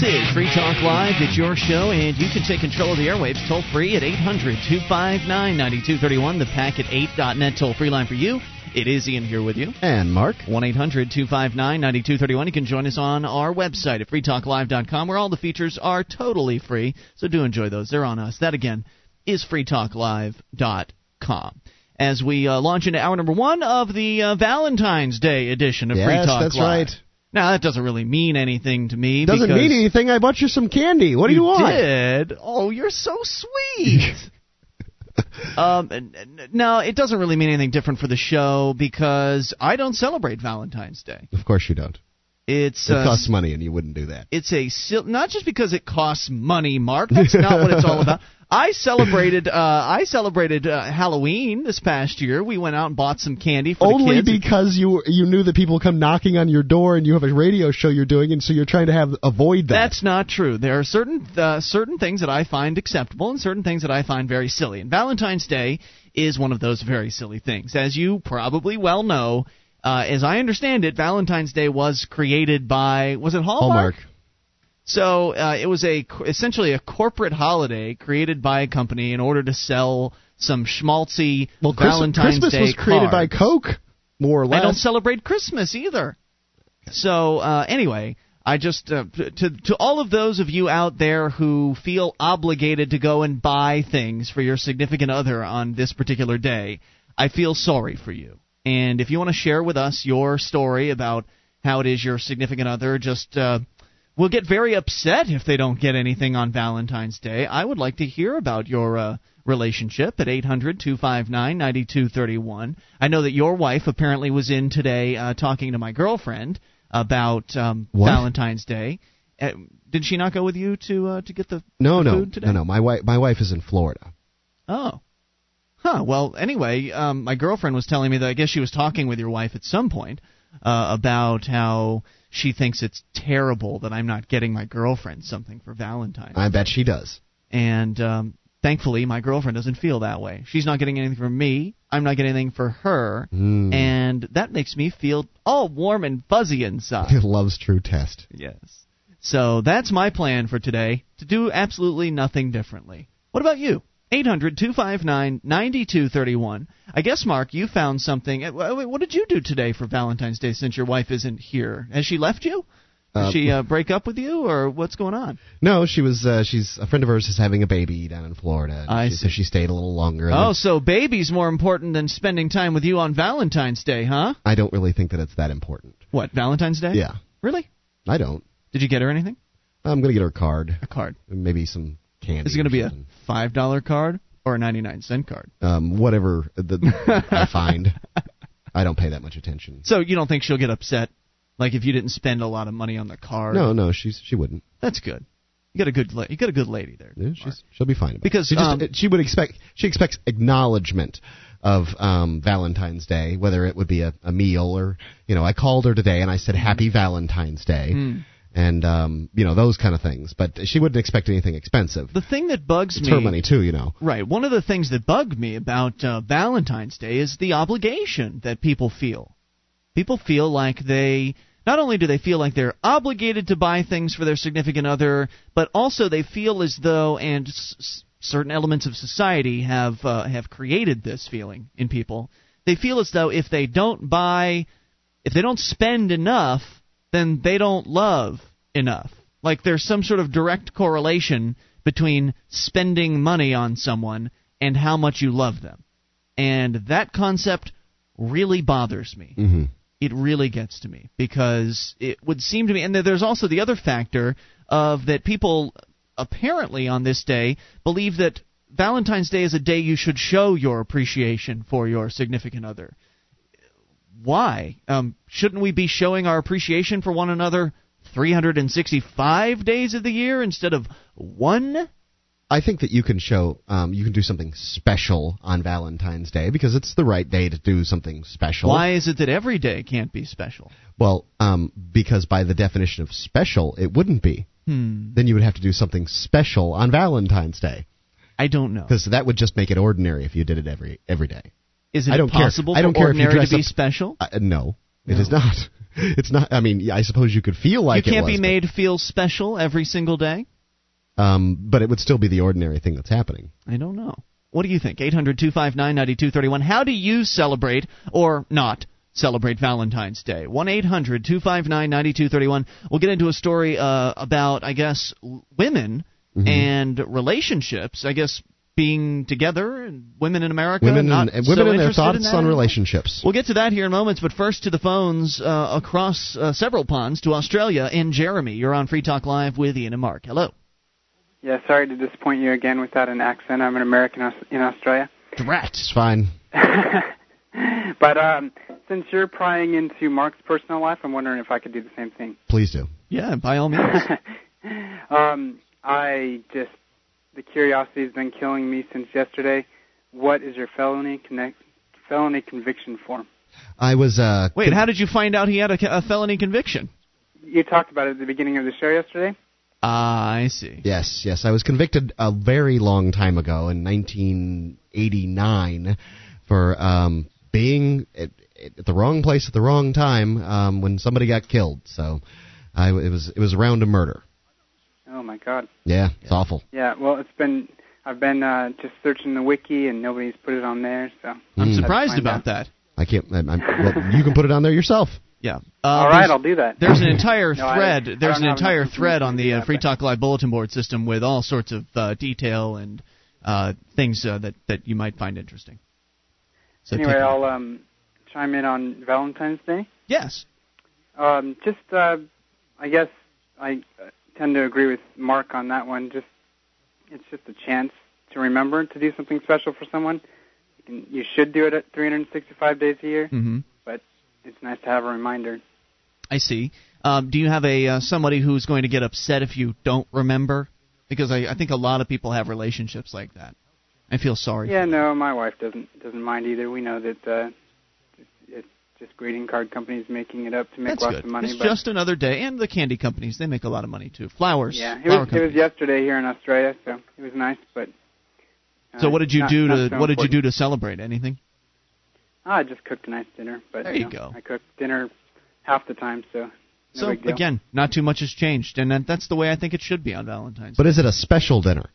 This is Free Talk Live. It's your show, and you can take control of the airwaves toll free at 800 259 9231, the packet8.net toll free line for you. It is Ian here with you. And Mark. 1 800 259 9231. You can join us on our website at freetalklive.com, where all the features are totally free. So do enjoy those. They're on us. That, again, is freetalklive.com. As we uh, launch into hour number one of the uh, Valentine's Day edition of yes, Free Talk that's Live. right. Now that doesn't really mean anything to me. Doesn't mean anything. I bought you some candy. What do you, you want? did. Oh, you're so sweet. um, n- n- no, it doesn't really mean anything different for the show because I don't celebrate Valentine's Day. Of course you don't. It's It uh, costs money, and you wouldn't do that. it's a not just because it costs money, Mark. That's not what it's all about. I celebrated uh, I celebrated uh, Halloween this past year. We went out and bought some candy for Only the kids. because you you knew that people come knocking on your door, and you have a radio show you're doing, and so you're trying to have avoid that. That's not true. There are certain uh, certain things that I find acceptable and certain things that I find very silly. And Valentine's Day is one of those very silly things. As you probably well know, uh, as I understand it, Valentine's Day was created by was it Hallmark? Hallmark. So uh, it was a essentially a corporate holiday created by a company in order to sell some schmaltzy Well, Valentine's Christmas Day was created by cards. Coke, more or less. I don't celebrate Christmas either. So uh, anyway, I just uh, to to all of those of you out there who feel obligated to go and buy things for your significant other on this particular day, I feel sorry for you. And if you want to share with us your story about how it is your significant other just uh, will get very upset if they don't get anything on Valentine's Day, I would like to hear about your uh, relationship at 800-259-9231. I know that your wife apparently was in today uh, talking to my girlfriend about um, Valentine's Day. Uh, did she not go with you to uh, to get the, no, the no, food today? no, no. My wife, my wife is in Florida. Oh. Huh. Well, anyway, um, my girlfriend was telling me that I guess she was talking with your wife at some point uh, about how she thinks it's terrible that I'm not getting my girlfriend something for Valentine's. I bet she does. And um, thankfully, my girlfriend doesn't feel that way. She's not getting anything from me. I'm not getting anything for her. Mm. And that makes me feel all warm and fuzzy inside. Love's true test. yes. So that's my plan for today to do absolutely nothing differently. What about you? 800 259 9231. I guess, Mark, you found something. uh, What did you do today for Valentine's Day since your wife isn't here? Has she left you? Did Uh, she uh, break up with you, or what's going on? No, she was. Uh, she's a friend of hers is having a baby down in Florida. I she, see. So she stayed a little longer. Oh, so baby's more important than spending time with you on Valentine's Day, huh? I don't really think that it's that important. What, Valentine's Day? Yeah, Really? I don't. Did you get her anything? I'm gonna get her a card, A card. maybe some candy. Is it going to be a $5 card or a 99 cent card? um, whatever the, I find. I don't pay that much attention. So you don't think she'll get upset? Like if you didn't spend a lot of money on the card? No, no, she's she wouldn't. That's good. You got a good la- you got a good lady there. Yeah, she's she'll be fine. Because, she, just, um, she would expect she expects acknowledgement of um, Valentine's Day, whether it would be a, a meal or you know I called her today and I said Happy Valentine's Day, Mm. And um, you know those kind of things. But she wouldn't expect anything expensive. The thing that bugs It's me her money too, you know. Right. One of the things that bugged me about uh, Valentine's Day is the obligation that people feel. People feel like they not only do they feel like they're obligated to buy things for their significant other, but also they feel as though and s- s- certain elements of society have uh, have created this feeling in people. They feel as though if they don't buy if they don't spend enough, then they don't love enough. Like there's some sort of direct correlation between spending money on someone and how much you love them. And that concept really bothers me. hmm It really gets to me because it would seem to me, and there's also the other factor of that people apparently on this day believe that Valentine's Day is a day you should show your appreciation for your significant other why? Um, shouldn't we be showing our appreciation for one another 365 days of the year instead of one? I think that you can show, um, you can do something special on Valentine's Day because it's the right day to do something special. Why is it that every day can't be special? Well, um, because by the definition of special, it wouldn't be. Hmm. Then you would have to do something special on Valentine's Day I don't know. because that would just make it ordinary if you did it every every day. Is it I don't care. possible I don't for care if you ordinary dress to be up- special? Uh, no, it No. is not. it's not. I mean, I suppose you could feel like you can't it was, be made feel special every single day. but, um, but it would still be the ordinary thing that's happening. I don't know. What do you think? 800 259 9231. How do you celebrate or not celebrate Valentine's Day? 1 800 259 9231. We'll get into a story uh, about, I guess, women Mm-hmm. and relationships. I guess being together and women in America. Women not and, and so women and their interested in thoughts on relationships. We'll get to that here in moments, but first to the phones uh, across uh, several ponds to Australia. And Jeremy, you're on Free Talk Live with Ian and Mark. Hello. Yeah, sorry to disappoint you again without an accent. I'm an American in Australia. Drat. It's fine. but um, since you're prying into Mark's personal life, I'm wondering if I could do the same thing. Please do. Yeah, by all means. um, I just the curiosity has been killing me since yesterday. What is your felony connect felony conviction for? I was. Uh, Wait, how did you find out he had a, a felony conviction? You talked about it at the beginning of the show yesterday. Ah, I see. Yes, yes. I was convicted a very long time ago in 1989 for um, being at, at the wrong place at the wrong time um, when somebody got killed. So I, it was it was around a murder. Oh my God. Yeah, it's awful. Yeah. Well, it's been I've been uh, just searching the wiki and nobody's put it on there. So I'm Hmm. surprised about out. that. I can't. I, I'm, well, you can put it on there yourself. Yeah. Uh, all right, I'll do that. There's an entire No, I- thread. I there's an entire thread on the do uh, Free Talk Live bulletin board system with all sorts of uh, detail and uh, things uh, that that you might find interesting. So anyway, take a- I'll um, chime in on Valentine's Day. yes. Um, just, uh, I guess I uh, tend to agree with Mark on that one. Just, it's just a chance to remember to do something special for someone. You, can, you should do it at 365 days a year, hmm but it's nice to have a reminder. I see. Um, do you have a uh, somebody who's going to get upset if you don't remember? Because I, I think a lot of people have relationships like that. I feel sorry. Yeah, no, my wife doesn't doesn't mind either. We know that uh, it's, it's just greeting card companies making it up to make That's lots good. of money. it's but just another day, and the candy companies they make a lot of money too. Flowers. yeah, it flower was it was yesterday here in Australia, so it was nice. But uh, So what did you not- do to so what did you do to celebrate? Anything? Ah, I just cooked a nice dinner, but There you know, go. I cook dinner half the time, so no so again, not too much has changed, and that's the way I think it should be on Valentine's. But is it a special dinner?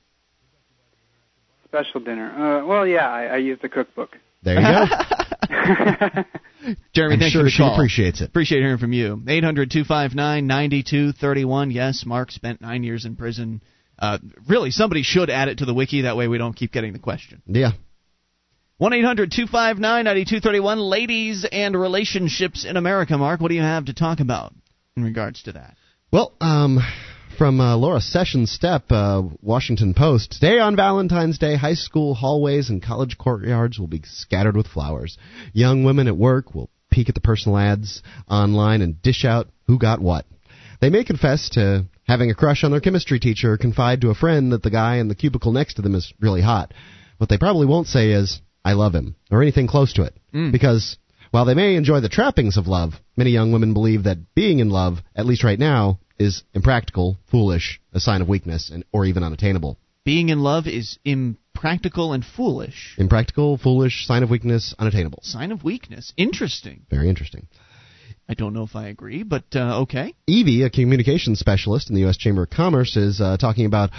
special dinner. Uh, well, yeah, I, I use the cookbook. There you go. Jeremy, I'm thanks sure she call. appreciates it. Appreciate hearing from you. 800 259 9231. Yes, Mark spent nine years in prison. Uh, really, somebody should add it to the wiki. That way we don't keep getting the question. Yeah. 1 800 259 9231. Ladies and relationships in America. Mark, what do you have to talk about in regards to that? Well, um, from uh, Laura Sessions Stepp, uh, Washington Post. Today on Valentine's Day, high school hallways and college courtyards will be scattered with flowers. Young women at work will peek at the personal ads online and dish out who got what. They may confess to having a crush on their chemistry teacher or confide to a friend that the guy in the cubicle next to them is really hot. What they probably won't say is, I love him, or anything close to it. Mm. Because while they may enjoy the trappings of love, many young women believe that being in love, at least right now, is impractical, foolish, a sign of weakness, and or even unattainable. Being in love is impractical and foolish. Impractical, foolish, sign of weakness, unattainable. Sign of weakness. Interesting. Very interesting. I don't know if I agree, but uh, okay. Evie, a communications specialist in the U.S. Chamber of Commerce, is uh, talking about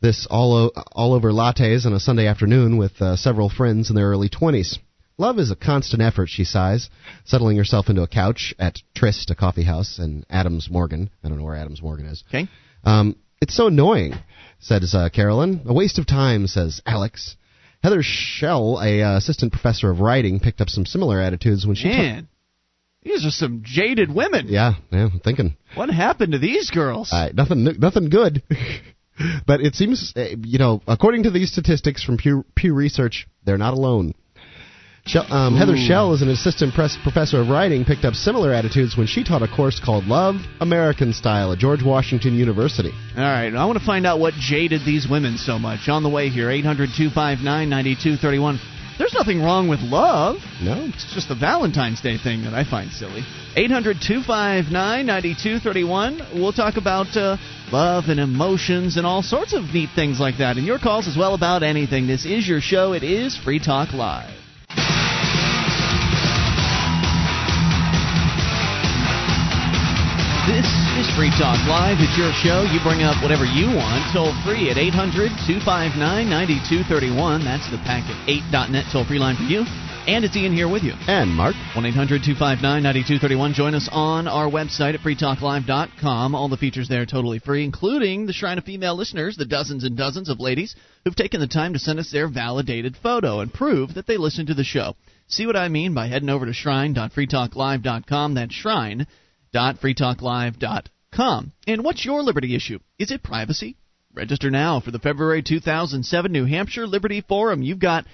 this all, o- all over lattes on a Sunday afternoon with uh, several friends in their early 20s. Love is a constant effort, she sighs, settling herself into a couch at Tryst, a coffee house, in Adams Morgan. I don't know where Adams Morgan is. Okay. Um, it's so annoying, says uh, Carolyn. A waste of time, says Alex. Heather Schell, a uh, assistant professor of writing, picked up some similar attitudes when she. Man, these are some jaded women. yeah, yeah, I'm thinking. What happened to these girls? Uh, nothing, nothing good. but it seems, uh, you know, according to these statistics from Pew, Pew Research, they're not alone. Um, Heather Schell is an assistant press professor of writing, picked up similar attitudes when she taught a course called Love American Style at George Washington University. All right, I want to find out what jaded these women so much. On the way here, 800 259 9231. There's nothing wrong with love. No, It's just the Valentine's Day thing that I find silly. 800 259 9231. We'll talk about uh, love and emotions and all sorts of neat things like that. And your calls as well about anything. This is your show. It is Free Talk Live. Free Talk Live. It's your show. You bring up whatever you want. Toll free at 800 259 9231. That's the packet8.net toll free line for you. And it's Ian here with you. And Mark. 1 800 259 9231. Join us on our website at freetalklive.com. All the features there totally free, including the Shrine of Female listeners, the dozens and dozens of ladies who've taken the time to send us their validated photo and prove that they listen to the show. See what I mean by heading over to shrine.freetalklive.com. That's shrine.freetalklive.com. And what's your liberty issue? Is it privacy? Register now for the February 2007 New Hampshire Liberty Forum. You've got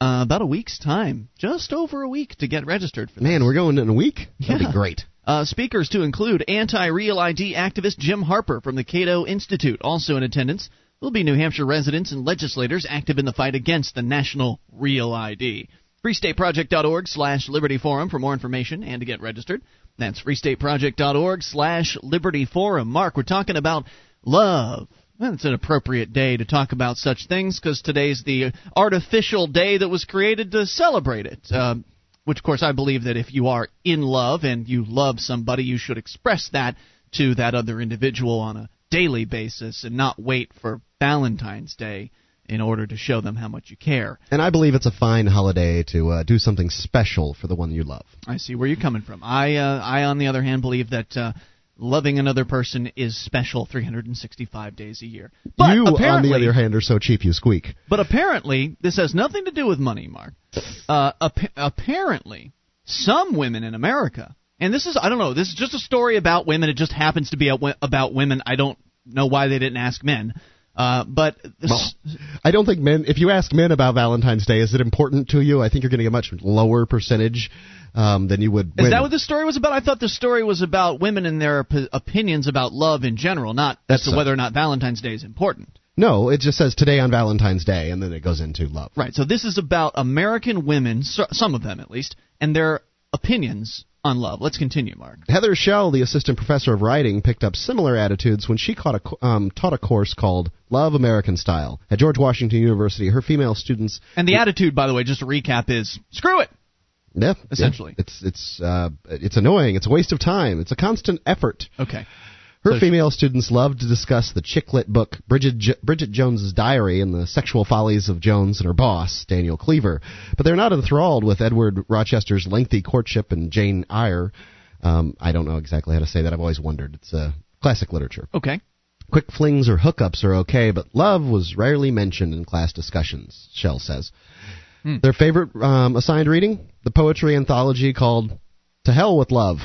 uh, about a week's time, just over a week to get registered for this. Man, we're going in a week? That'd Yeah. be great. Uh, speakers to include anti Real ID activist Jim Harper from the Cato Institute. Also in attendance will be New Hampshire residents and legislators active in the fight against the national Real ID. FreeStateProject.org slash Liberty Forum for more information and to get registered. That's FreeStateProject.org slash Liberty Forum. Mark, we're talking about love. Well, it's an appropriate day to talk about such things because today's the artificial day that was created to celebrate it. Um, which, of course, I believe that if you are in love and you love somebody, you should express that to that other individual on a daily basis and not wait for Valentine's Day in order to show them how much you care. And I believe it's a fine holiday to uh, do something special for the one you love. I see where you're coming from. I, uh, I on the other hand, believe that uh, loving another person is special 365 days a year. But you, on the other hand, are so cheap you squeak. But apparently, this has nothing to do with money, Mark. Uh, ap- apparently, some women in America, and this is, I don't know, this is just a story about women. It just happens to be about women. I don't know why they didn't ask men. Uh, but Well, I don't think men. If you ask men about Valentine's Day, is it important to you? I think you're going to get a much lower percentage um, than you would. is that what the story was about? I thought the story was about women and their op- opinions about love in general, not That's as to whether or not Valentine's Day is important. No, it just says today on Valentine's Day, and then it goes into love. Right. So this is about American women, so- some of them at least, and their opinions on love. Let's continue, Mark. Heather Schell, the assistant professor of writing, picked up similar attitudes when she caught a, um, taught a course called Love American Style at George Washington University. Her female students, And the attitude, by the way, just to recap, is screw it. yeah, Essentially. yeah, it's it's uh, it's annoying. It's a waste of time. It's a constant effort. Okay. Her So- female students love to discuss the chick lit book Bridget, J- Bridget Jones's Diary and the sexual follies of Jones and her boss, Daniel Cleaver. But they're not enthralled with Edward Rochester's lengthy courtship and Jane Eyre. Um, I don't know exactly how to say that. I've always wondered. It's uh, classic literature. Okay. Quick flings or hookups are okay, but love was rarely mentioned in class discussions, Schell says. Hmm. Their favorite um, assigned reading? The poetry anthology called To Hell with Love.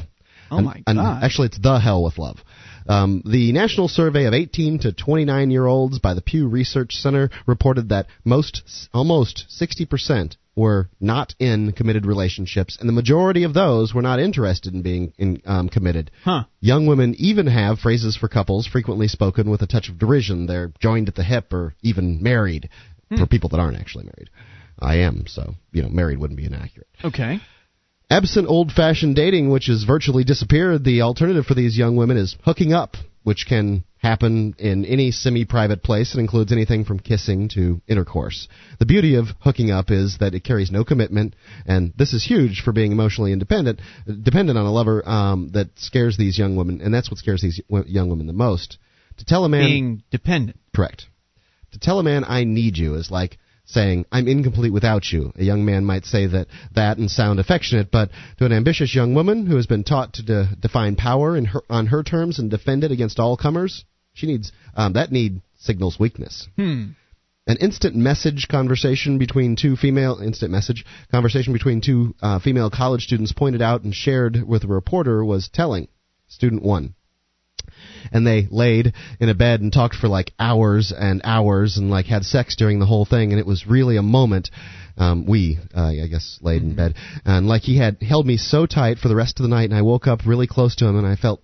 Oh And- my God. actually, it's The Hell with Love. Um, the national survey of 18 to 29 year olds by the Pew Research Center reported that most, almost 60% were not in committed relationships, and the majority of those were not interested in being in, um, committed. Huh. Young women even have phrases for couples frequently spoken with a touch of derision. They're joined at the hip or even married for people that aren't actually married. I am, so, you know, married wouldn't be inaccurate. Okay. Absent old fashioned dating, which has virtually disappeared, the alternative for these young women is hooking up, which can happen in any semi private place. It includes anything from kissing to intercourse. The beauty of hooking up is that it carries no commitment, and this is huge for being emotionally independent, dependent on a lover um, that scares these young women, and that's what scares these young women the most. To tell a man. Being dependent. Correct. To tell a man I need you is like saying I'm incomplete without you. A young man might say that that and sound affectionate, but to an ambitious young woman who has been taught to de- define power in her, on her terms and defend it against all comers, she needs um, that need signals weakness. Hmm. An instant message conversation between two female instant message conversation between two uh, female college students pointed out and shared with a reporter was telling. Student one and they laid in a bed and talked for like hours and hours and like had sex during the whole thing and it was really a moment um we uh, i guess laid in bed. And like he had held me so tight for the rest of the night and i woke up really close to him and i felt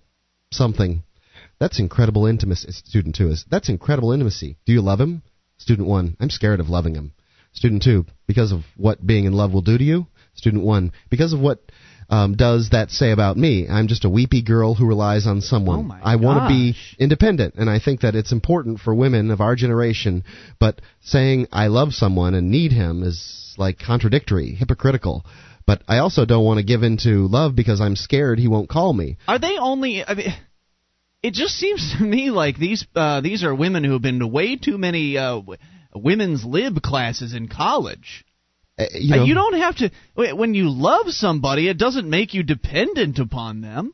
something. That's incredible intimacy student 2 is that's incredible intimacy. Do you love him? Student 1 i'm scared of loving him. Student 2 because of what being in love will do to you? Student 1 because of what um, does that say about me? I'm just a weepy girl who relies on someone. Oh I want to be independent, and I think that it's important for women of our generation. But saying I love someone and need him is like contradictory, hypocritical. But I also don't want to give in to love because I'm scared he won't call me. Are they only? I mean, it just seems to me like these uh, these are women who have been to way too many uh, women's lib classes in college. Uh, you, know, you don't have to when you love somebody, it doesn't make you dependent upon them.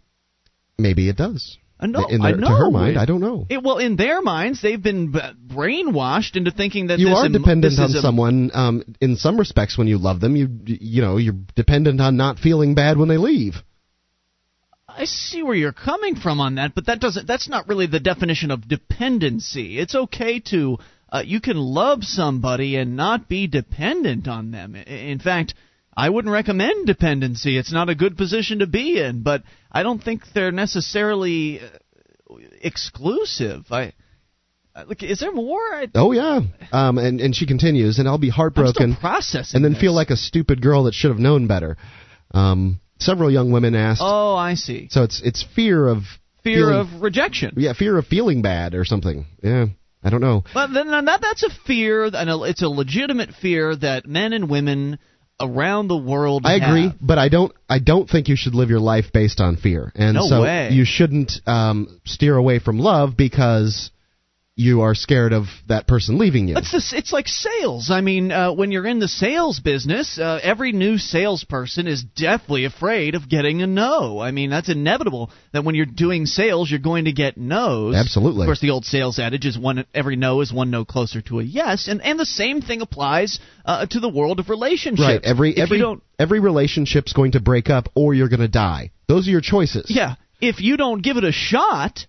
Maybe it does. Uh, no, in their, I know. To her mind, I don't know. It, well, in their minds, they've been brainwashed into thinking that you are em- dependent on a- someone. Um, in some respects, when you love them, you you know you're dependent on not feeling bad when they leave. I see where you're coming from on that, but that doesn't. That's not really the definition of dependency. It's okay to. Uh, you can love somebody and not be dependent on them. In fact, I wouldn't recommend dependency. It's not a good position to be in, but I don't think they're necessarily uh, exclusive. I. uh, Look, is there more? I, Oh yeah. Um, and and she continues, and I'll be heartbroken. processing. and then this. feel like a stupid girl that should have known better. Um, several young women asked. Oh, I see. So it's it's fear of Fear feeling- of rejection. yeah fear of feeling bad or something. Yeah, I don't know. But then that that's a fear, and it's a legitimate fear that men and women around the world. I agree, have. but I don't I don't think you should live your life based on fear. And No so way. you shouldn't um, steer away from love because you are scared of that person leaving you. It's this. It's like sales. I mean, uh, when you're in the sales business, uh, every new salesperson is deathly afraid of getting a no. I mean, that's inevitable. That when you're doing sales, you're going to get no's. Absolutely. Of course, the old sales adage is one every no is one no closer to a yes, and and the same thing applies uh, to the world of relationships. Right. Every If every don't every relationship's going to break up or you're going to die. Those are your choices. Yeah, if you don't give it a shot,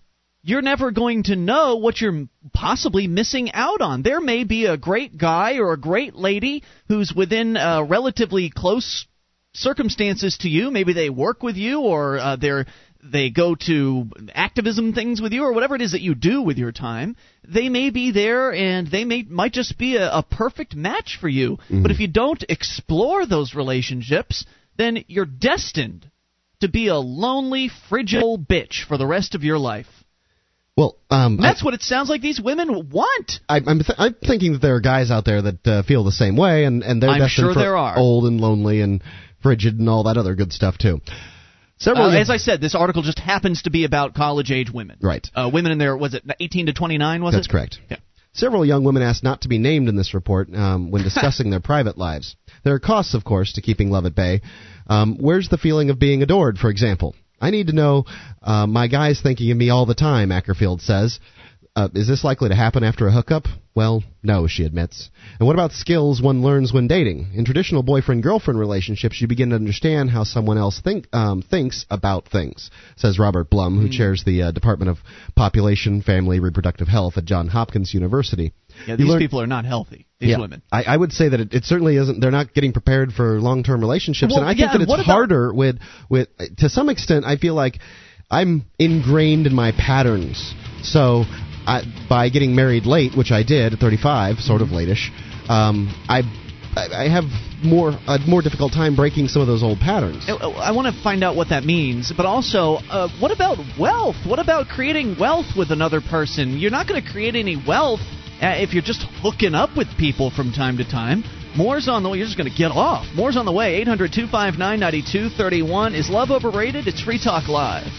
you're never going to know what you're possibly missing out on. There may be a great guy or a great lady who's within uh, relatively close circumstances to you. Maybe they work with you or uh, they're they go to activism things with you or whatever it is that you do with your time they may be there and they may might just be a, a perfect match for you but if you don't explore those relationships then you're destined to be a lonely, frigid bitch for the rest of your life. Well, um, That's what it sounds like these women want. I, I'm th- I'm thinking that there are guys out there that uh, feel the same way, and and they're I'm destined sure for there are. old and lonely and frigid and all that other good stuff too. Several. Uh, as I said, this article just happens to be about college age women. Right. Uh, women in their was it 18 to 29? Was That's it? That's correct. Yeah. Several young women asked not to be named in this report um, when discussing their private lives. There are costs, of course, to keeping love at bay. Um, where's the feeling of being adored, for example? I need to know. Uh, my guy's thinking of me all the time, Ackerfield says. Uh, is this likely to happen after a hookup? Well, no, she admits. And what about skills one learns when dating? In traditional boyfriend-girlfriend relationships, you begin to understand how someone else think, um, thinks about things, says Robert Blum, who chairs the uh, Department of Population, Family, Reproductive Health at Johns Hopkins University. Yeah, these learn- people are not healthy. These yeah, women. I, I would say that it, it certainly isn't. They're not getting prepared for long-term relationships, Well, and I yeah, think that it's harder with with to some extent. I feel like I'm ingrained in my patterns. So I, by getting married late, which I did at 35, sort of late-ish, um, I I have more a more difficult time breaking some of those old patterns. I, I want to find out what that means, but also, uh, what about wealth? What about creating wealth with another person? You're not going to create any wealth uh, if you're just hooking up with people from time to time. More's on the way. You're just going to get off. More's on the way. 800 259 9231. Is love overrated? It's Free Talk Live.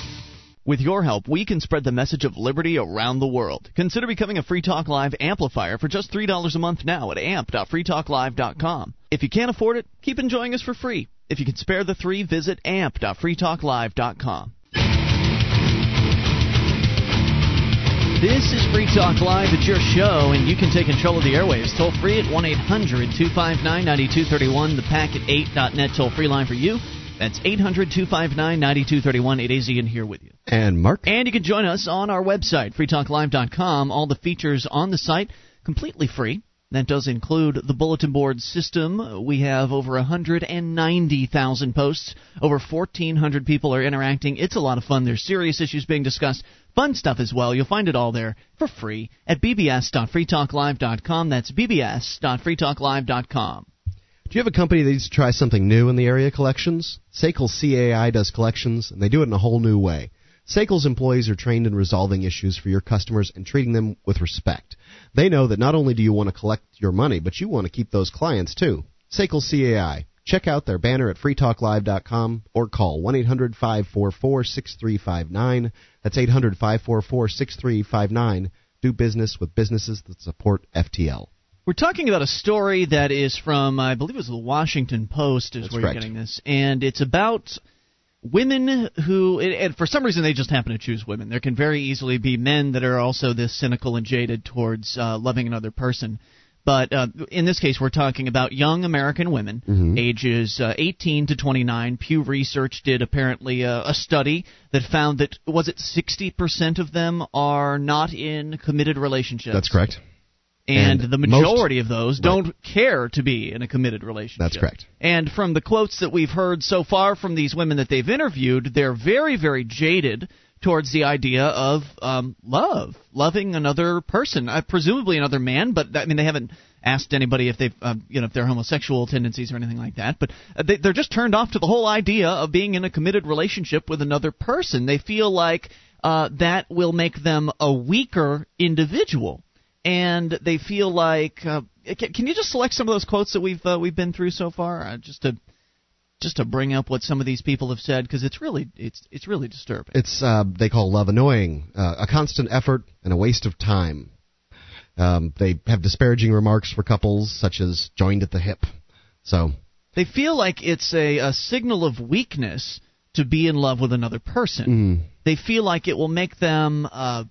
With your help, we can spread the message of liberty around the world. Consider becoming a Free Talk Live amplifier for just $3 a month now at amp.freetalklive.com. If you can't afford it, keep enjoying us for free. If you can spare the three, visit amp.freetalklive.com. This is Free Talk Live. It's your show, and you can take control of the airwaves toll free at 1 800 259 9231. The packet 8.net toll free line for you. That's 800 259 9231. It is Ian here with you. And Mark, And you can join us on our website, freetalklive.com. All the features on the site completely free. That does include the bulletin board system. We have over 190,000 posts. Over 1,400 people are interacting. It's a lot of fun. There's serious issues being discussed. Fun stuff as well. You'll find it all there for free at bbs.freetalklive.com. That's bbs.freetalklive.com. do you have a company that needs to try something new in the area collections? Sekel CAI does collections, and they do it in a whole new way. Sekel's employees are trained in resolving issues for your customers and treating them with respect. They know that not only do you want to collect your money, but you want to keep those clients too. Sekel CAI. Check out their banner at freetalklive.com or call 1 800 544 6359. That's 800 544 6359. Do business with businesses that support FTL. We're talking about a story that is from, I believe it was the Washington Post, is That's where correct. you're getting this. And it's about women who, and for some reason, they just happen to choose women. There can very easily be men that are also this cynical and jaded towards uh, loving another person. But uh, in this case, we're talking about young American women, Mm-hmm. ages uh, 18 to 29. Pew Research did apparently uh, a study that found that was it 60% of them are not in committed relationships. That's correct. And, And the most- majority of those don't care to be in a committed relationship. That's correct. And from the quotes that we've heard so far from these women that they've interviewed, they're very, very jaded towards the idea of um, love, loving another person, uh, presumably another man. But I mean, they haven't asked anybody if they've, um, you know, if they're homosexual tendencies or anything like that. But uh, they, they're just turned off to the whole idea of being in a committed relationship with another person. They feel like uh, that will make them a weaker individual and they feel like uh, can, can you just select some of those quotes that we've uh, we've been through so far uh, just to just to bring up what some of these people have said because it's really it's it's really disturbing. It's uh, they call love annoying, uh, a constant effort and a waste of time. Um, they have disparaging remarks for couples such as joined at the hip. So They feel like it's a, a signal of weakness to be in love with another person. mm, They feel like it will make them uh,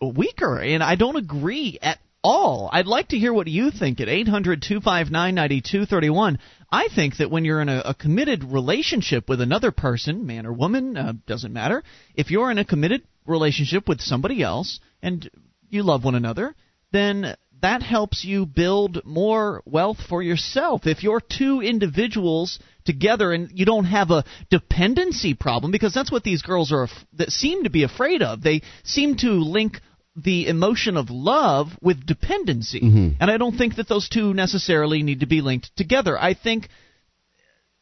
weaker, and I don't agree at all. I'd like to hear what you think at 800 259 9231. I think that when you're in a, a committed relationship with another person, man or woman, uh, doesn't matter, if you're in a committed relationship with somebody else and you love one another, then that helps you build more wealth for yourself. If you're two individuals together and you don't have a dependency problem, because that's what these girls are that seem to be afraid of. They seem to link the emotion of love with dependency, mm-hmm. and I don't think that those two necessarily need to be linked together. I think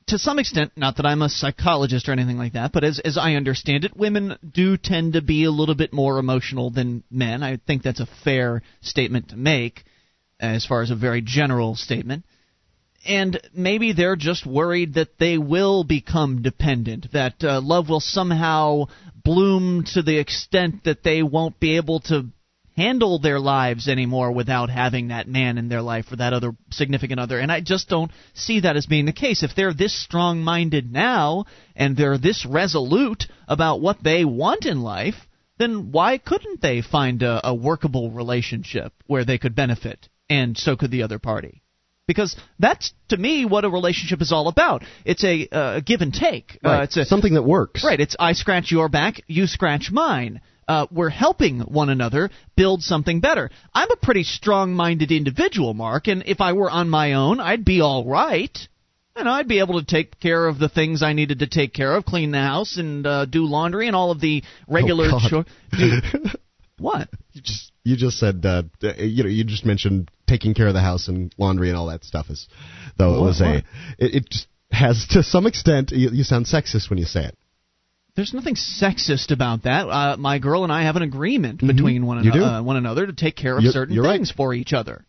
to some extent, not that I'm a psychologist or anything like that, but as as I understand it, women do tend to be a little bit more emotional than men. I think that's a fair statement to make, as far as a very general statement. And maybe they're just worried that they will become dependent, that uh, love will somehow bloom to the extent that they won't be able to handle their lives anymore without having that man in their life or that other significant other. And I just don't see that as being the case. If they're this strong minded now and they're this resolute about what they want in life, then why couldn't they find a, a workable relationship where they could benefit and so could the other party? Because that's to me what a relationship is all about. It's a uh, give and take. Uh, it's a, something that works. Right. It's I scratch your back, you scratch mine. Uh, we're helping one another build something better. I'm a pretty strong-minded individual, Mark, and if I were on my own, I'd be all right. And I'd be able to take care of the things I needed to take care of, clean the house and uh, do laundry and all of the regular Oh, God. chore- do- what? You just you just said uh, uh, you know you just mentioned taking care of the house and laundry and all that stuff is though it What- was a it, it just has to some extent you, you sound sexist when you say it. There's nothing sexist about that. Uh, my girl and I have an agreement between one, Mm-hmm. You do. uh, one another to take care of You're- certain you're right. things for each other.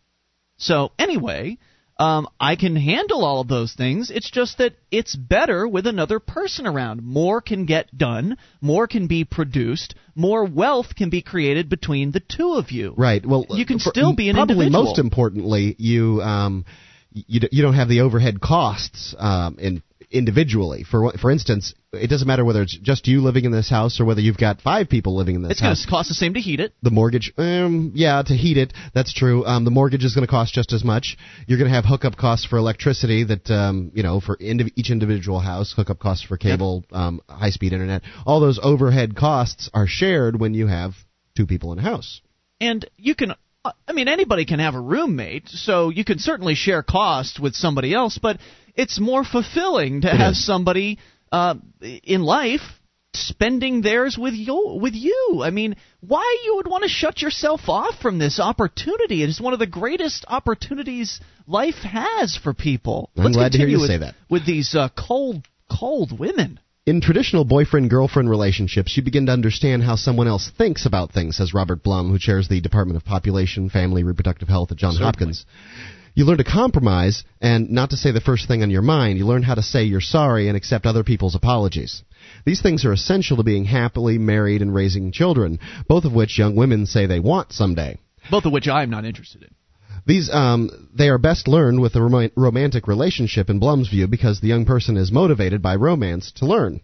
So anyway, um, I can handle all of those things. It's just that it's better with another person around. More can get done. More can be produced. More wealth can be created between the two of you. Right. Well, You can still be an probably individual. most importantly, you um, you you don't have the overhead costs um, in individually. For for instance, it doesn't matter whether it's just you living in this house or whether you've got five people living in this It's going to cost the same to heat it. the mortgage, um, yeah, to heat it, that's true. Um, the mortgage is going to cost just as much. You're going to have hookup costs for electricity that, um, you know, for indiv- each individual house, hookup costs for cable, um, high-speed internet. All those overhead costs are shared when you have two people in a house. and you can uh, i mean anybody can have a roommate so you can certainly share costs with somebody else but it's more fulfilling to have is. somebody uh, in life spending theirs with you with you i mean why you would want to shut yourself off from this opportunity it is one of the greatest opportunities life has for people I'm Let's glad to hear you with, say that. with these uh, cold cold women In traditional boyfriend girlfriend relationships, you begin to understand how someone else thinks about things, says Robert Blum, who chairs the Department of Population, Family, Reproductive Health at Johns. Hopkins. You learn to compromise and not to say the first thing on your mind. You learn how to say you're sorry and accept other people's apologies. These things are essential to being happily married and raising children, both of which young women say they want someday. Both of which I'm not interested in. These um, they are best learned with a rom- romantic relationship in Blum's view because the young person is motivated by romance to learn.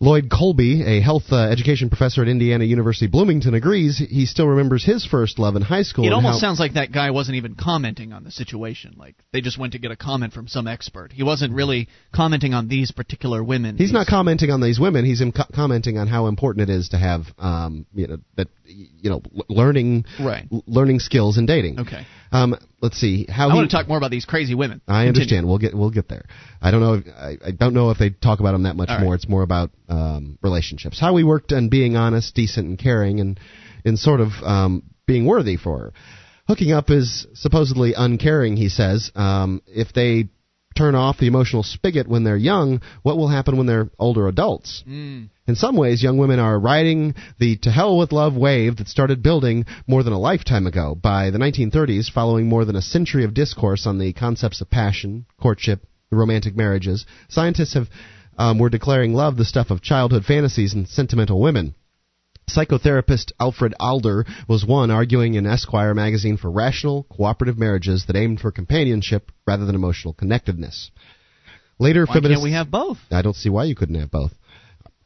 Lloyd Kolbe, a health uh, education professor at Indiana University Bloomington, agrees he still remembers his first love in high school. It almost sounds like that guy wasn't even commenting on the situation. Like they just went to get a comment from some expert. He wasn't really commenting on these particular women. He's not commenting on these women. He's im- commenting on how important it is to have, um, you know, that you know, learning, Right. learning skills and dating. Okay. Um, let's see how I he. want to talk more about these crazy women. I Continue. understand. We'll get we'll get there. I don't know. If, I, I don't know if they talk about them that much All right. more. It's more about um, relationships. How we worked on being honest, decent, and caring, and and sort of um, being worthy for her. Hooking up is supposedly uncaring. He says. Um, if they turn off the emotional spigot when they're young, what will happen when they're older adults? Mm. In some ways, young women are riding the to hell with love wave that started building more than a lifetime ago. By the 1930s, following more than a century of discourse on the concepts of passion, courtship, romantic marriages, scientists have um, were declaring love the stuff of childhood fantasies and sentimental women. Psychotherapist Alfred Alder was one arguing in Esquire magazine for rational, cooperative marriages that aimed for companionship rather than emotional connectedness. Later, Why feminists can't we have both? I don't see why you couldn't have both.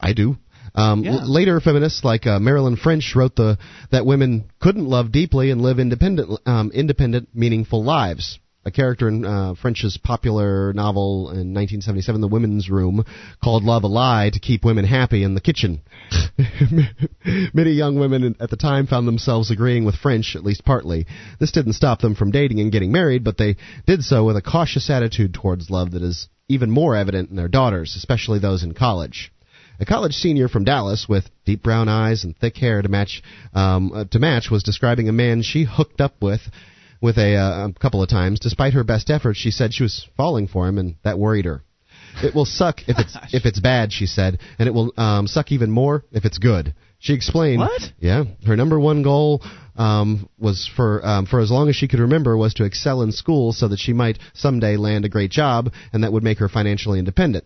I do. Um, Yeah. l- later, feminists like uh, Marilyn French wrote the that women couldn't love deeply and live independent, um, independent, meaningful lives. A character in uh, French's popular novel in 1977, The Women's Room, called love a lie to keep women happy in the kitchen. Many young women at the time found themselves agreeing with French, at least partly. This didn't stop them from dating and getting married, but they did so with a cautious attitude towards love that is even more evident in their daughters, especially those in college. A college senior from Dallas with deep brown eyes and thick hair to match um, uh, to match was describing a man she hooked up with with a, uh, a couple of times. Despite her best efforts, she said she was falling for him, and that worried her. It will suck if it's if it's bad, she said, and it will um, suck even more if it's good. She explained. What? Yeah, her number one goal um, was for um, for as long as she could remember was to excel in school so that she might someday land a great job, and that would make her financially independent.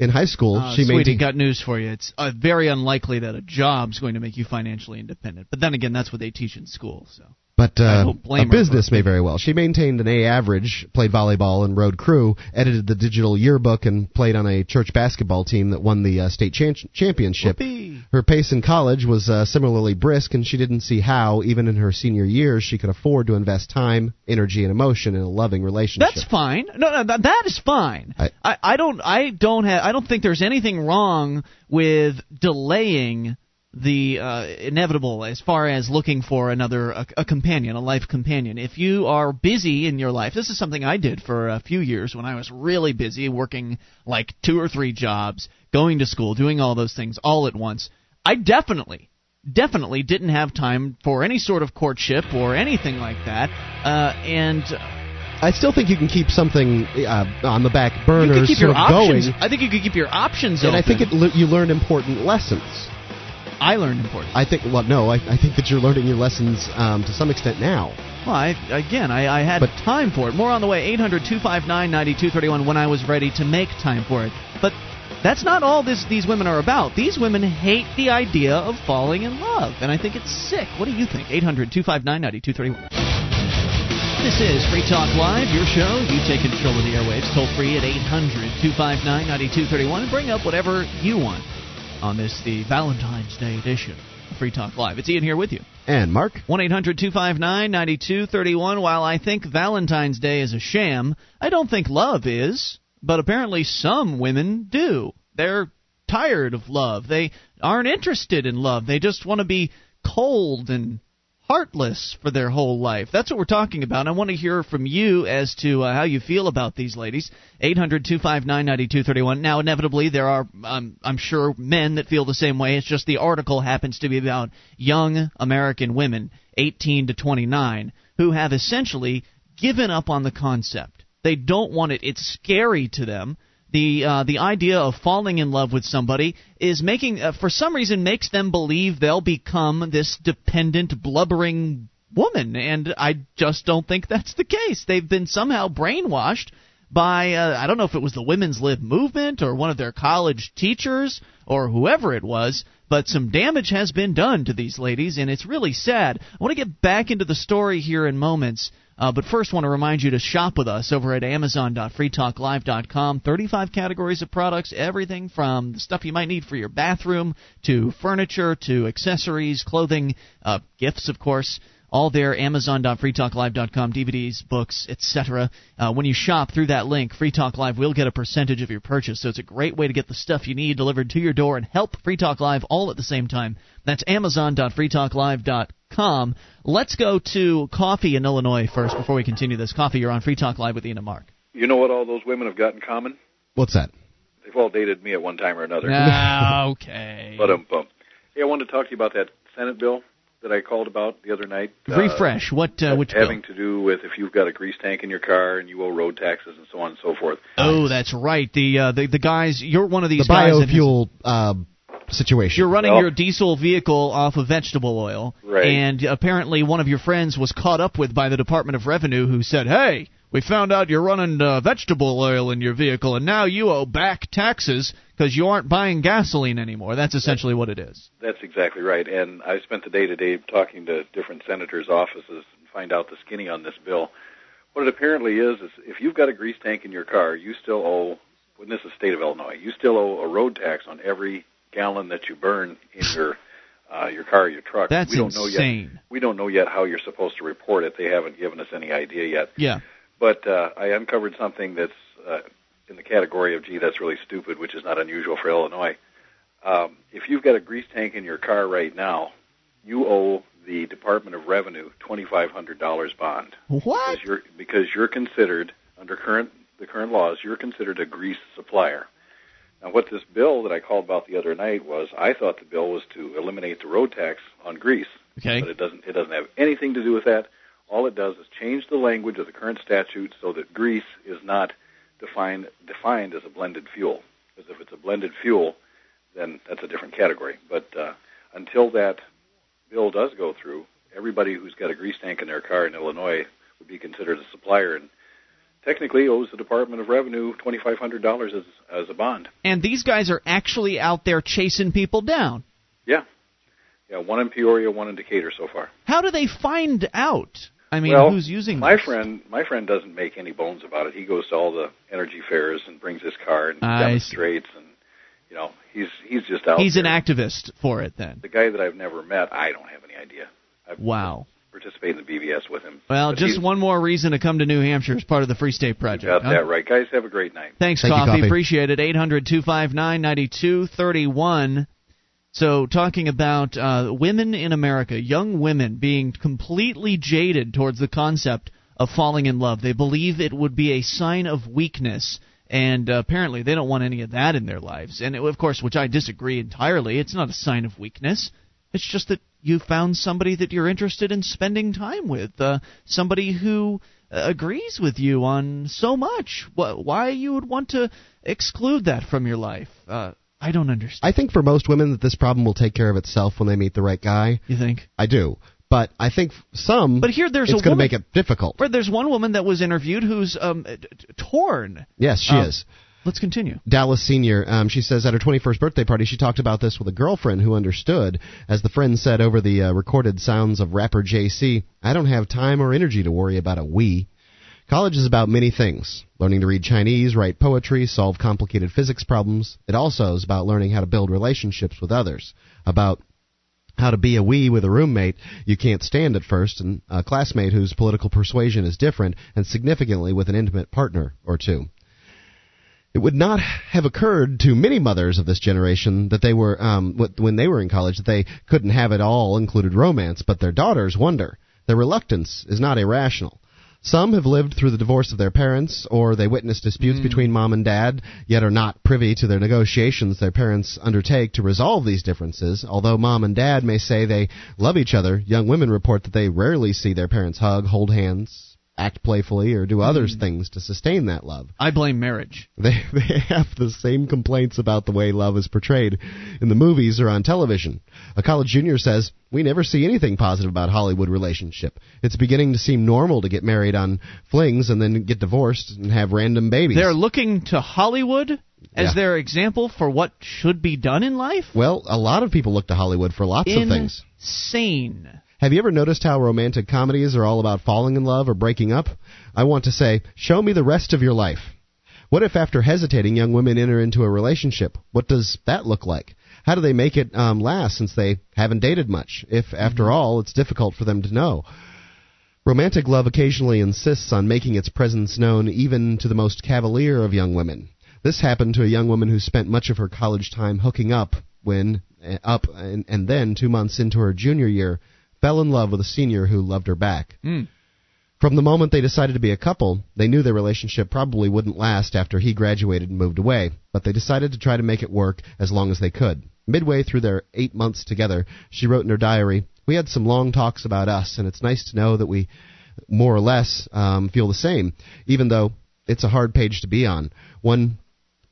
In high school, Uh, she sweetie, maintained. got news for you. It's uh, very unlikely that a job's going to make you financially independent. But then again, that's what they teach in school. So But uh, a business may very well. She maintained an A average, played volleyball and rowed crew, edited the digital yearbook, and played on a church basketball team that won the uh, state chan- championship. Whoopee. Her pace in college was uh, similarly brisk, and she didn't see how, even in her senior years, she could afford to invest time, energy, and emotion in a loving relationship. That's fine. No, no, that, that is fine. I- I, I don't, I don't have, I don't think there's anything wrong with delaying the uh, inevitable as far as looking for another a, a companion, a life companion. If you are busy in your life, this is something I did for a few years when I was really busy, working like two or three jobs, going to school, doing all those things all at once. I definitely definitely didn't have time for any sort of courtship or anything like that. Uh, and I still think you can keep something uh, on the back burner, you could keep sort your of options. going. I think you could keep your options And open. I think it, you learn important lessons. I learned important. I think, well, no, I, I think that you're learning your lessons um, to some extent now. Well, I, again, I, I had But- time for it. More on the way. 800 259 9231 when I was ready to make time for it. But that's not all this these women are about. These women hate the idea of falling in love, and I think it's sick. What do you think? 800 259 9231. This is Free Talk Live, your show. You take control of the airwaves. Toll free at 800 259 9231 and bring up whatever you want on this, the Valentine's Day edition of Free Talk Live. It's Ian here with you. And Mark, 1 800 259 9231. While I think Valentine's Day is a sham, I don't think love is. But apparently some women do. They're tired of love. They aren't interested in love. They just want to be cold and heartless for their whole life. That's what we're talking about. I want to hear from you as to uh, how you feel about these ladies. 800 259 9231. Now, inevitably, there are, um, I'm sure, men that feel the same way. It's just the article happens to be about young American women, 18 to 29, who have essentially given up on the concept. They don't want it. It's scary to them the uh, the idea of falling in love with somebody is making uh, for some reason makes them believe they'll become this dependent blubbering woman, and I just don't think that's the case. They've been somehow brainwashed by uh, I don't know if it was the women's lib movement or one of their college teachers or whoever it was, but some damage has been done to these ladies, and it's really sad. I want to get back into the story here in moments. Uh, but first, want to remind you to shop with us over at Amazon.freetalklive.com. 35 categories of products, everything from the stuff you might need for your bathroom to furniture to accessories, clothing, uh, gifts, of course all there amazon.freetalklive.com dvds books etc uh, when you shop through that link free talk live will get a percentage of your purchase. So it's a great way to get the stuff you need delivered to your door and help free talk live all at the same time. That's amazon.freetalklive.com let's go to coffee in illinois first before we continue this. Coffee you're on free talk live with ian and mark. You know what all those women have got in common? What's that? They've all dated me at one time or another. Ah, okay. But um, hey i wanted to talk to you about that senate bill that I called about the other night. Refresh. Uh, what? Uh, which having bill? to do with if you've got a grease tank in your car and you owe road taxes and so on and so forth. Oh, that's right. The uh, the the guys. You're one of these the guys. biofuel uh, situation. You're running well, your diesel vehicle off of vegetable oil, right. and apparently one of your friends was caught up with by the Department of Revenue, who said, "Hey." We found out you're running uh, vegetable oil in your vehicle, and now you owe back taxes because you aren't buying gasoline anymore. That's essentially what it is. That's exactly right. And I spent the day today talking to different senators' offices and find out the skinny on this bill. What it apparently is is if you've got a grease tank in your car, you still owe. When this is state of Illinois, you still owe a road tax on every gallon that you burn in your uh, your car, or your truck. That's we don't insane. Know yet, we don't know yet how you're supposed to report it. They haven't given us any idea yet. Yeah. But uh, I uncovered something that's uh, in the category of, gee, that's really stupid, which is not unusual for Illinois. Um, if you've got a grease tank in your car right now, you owe the Department of Revenue $2,500 bond. What? Because you're, because you're considered, under current the current laws, you're considered a grease supplier. Now, what this bill that I called about the other night was, I thought the bill was to eliminate the road tax on grease. Okay. But it doesn't. It doesn't have anything to do with that. All it does is change the language of the current statute so that grease is not defined defined as a blended fuel. Because if it's a blended fuel, then that's a different category. But uh, until that bill does go through, everybody who's got a grease tank in their car in Illinois would be considered a supplier and technically owes the Department of Revenue twenty five hundred dollars as as a bond. And these guys are actually out there chasing people down. Yeah. Yeah, one in Peoria, one in Decatur so far. How do they find out? I mean, well, who's using my this? friend? My friend doesn't make any bones about it. He goes to all the energy fairs and brings his car and I demonstrates, and you know, he's he's just out. He's there. an activist for it, then. The guy that I've never met, I don't have any idea. I've Wow. Participate in the BBS with him. Well, But just one more reason to come to New Hampshire as part of the Free State Project. got huh? that right, guys. Have a great night. Thanks, Thank you, Coffee. Coffee. Appreciate it. 800 259 9231. So, talking about uh, women in America, young women being completely jaded towards the concept of falling in love. They believe it would be a sign of weakness, and uh, apparently they don't want any of that in their lives. And, of course, which I disagree entirely. It's not a sign of weakness. It's just that you found somebody that you're interested in spending time with, uh, somebody who uh, agrees with you on so much. Wh- why you would want to exclude that from your life? Uh, I don't understand. I think for most women that this problem will take care of itself when they meet the right guy. you think? I do. But I think some But here there's it's going to make it difficult. Where there's one woman that was interviewed who's um, torn. Yes, she Uh, is. Let's continue. Dallas Senior. Um, she says at her 21st birthday party, she talked about this with a girlfriend who understood. As the friend said over the uh, recorded sounds of rapper Jay-Z, "I don't have time or energy to worry about a we." College is about many things: learning to read Chinese, write poetry, solve complicated physics problems. It also is about learning how to build relationships with others. About how to be a we with a roommate you can't stand at first, and a classmate whose political persuasion is different, and significantly with an intimate partner or two. It would not have occurred to many mothers of this generation that they were, um, when they were in college, that they couldn't have it all included romance, but their daughters wonder. Their reluctance is not irrational. Some have lived through the divorce of their parents, or they witness disputes hmm. between mom and dad, yet are not privy to their negotiations their parents undertake to resolve these differences. Although mom and dad may say they love each other, young women report that they rarely see their parents hug, hold hands, act playfully or do other hmm. things to sustain that love. I blame marriage. They they have the same complaints about the way love is portrayed in the movies or on television. A college junior says, "We never see anything positive about Hollywood relationship. It's beginning to seem normal to get married on flings and then get divorced and have random babies." They're looking to Hollywood as Yeah. their example for what should be done in life. well, a lot of people look to Hollywood for lots of things. Insane. Have you ever noticed how romantic comedies are all about falling in love or breaking up? I want to say, show me the rest of your life. What if, after hesitating, young women enter into a relationship? What does that look like? How do they make it um, last since they haven't dated much? If, after all, it's difficult for them to know. Romantic love occasionally insists on making its presence known even to the most cavalier of young women. This happened to a young woman who spent much of her college time hooking up when uh, up and, and then 2 months into her junior year fell in love with a senior who loved her back. Mm. From the moment they decided to be a couple, they knew their relationship probably wouldn't last after he graduated and moved away, but they decided to try to make it work as long as they could. Midway through their eight months together, she wrote in her diary, We had some long talks about us, and it's nice to know that we more or less um, feel the same, even though it's a hard page to be on. One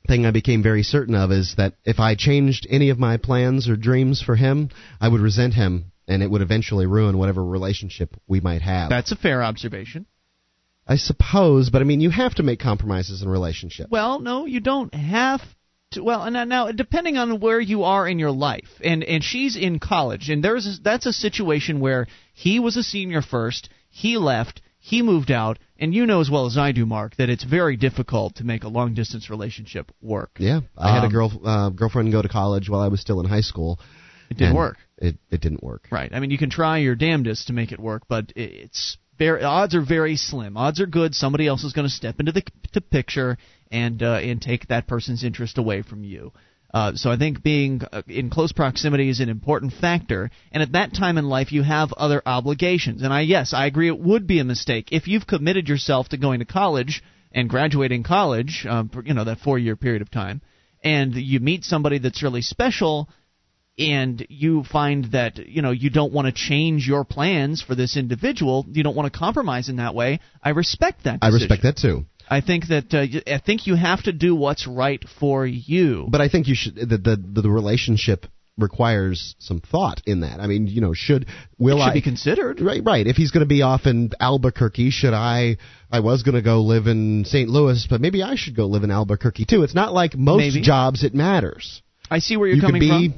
thing I became very certain of is that if I changed any of my plans or dreams for him, I would resent him, and it would eventually ruin whatever relationship we might have. That's a fair observation. I suppose, but I mean, you have to make compromises in relationships. Well, no, you don't have to. Well, now, now depending on where you are in your life, and and she's in college, and there's a, that's a situation where he was a senior first, he left, he moved out, and you know as well as I do, Mark, that it's very difficult to make a long distance relationship work. yeah, I had a Um, girl uh, girlfriend go to college while I was still in high school. It didn't work. It it didn't work. Right. I mean, you can try your damnedest to make it work, but it's very odds are very slim. Odds are good. Somebody else is going to step into the, the picture and uh, and take that person's interest away from you. Uh, so I think being uh, in close proximity is an important factor. And at that time in life, you have other obligations. And I yes, I agree. It would be a mistake if you've committed yourself to going to college and graduating college. Um, for, you know that four-year period of time, and you meet somebody that's really special and you find that you know you don't want to change your plans for this individual, you don't want to compromise in that way. I respect that. I respect that too. I think that uh, I think you have to do what's right for you. But I think you should the the, the relationship requires some thought in that. I mean, you know, should will it should I be considered. Right, right. If he's going to be off in Albuquerque, should I? I was going to go live in St. Louis, but maybe I should go live in Albuquerque too. It's not like most Maybe. jobs it matters. I see where you're you coming be. from.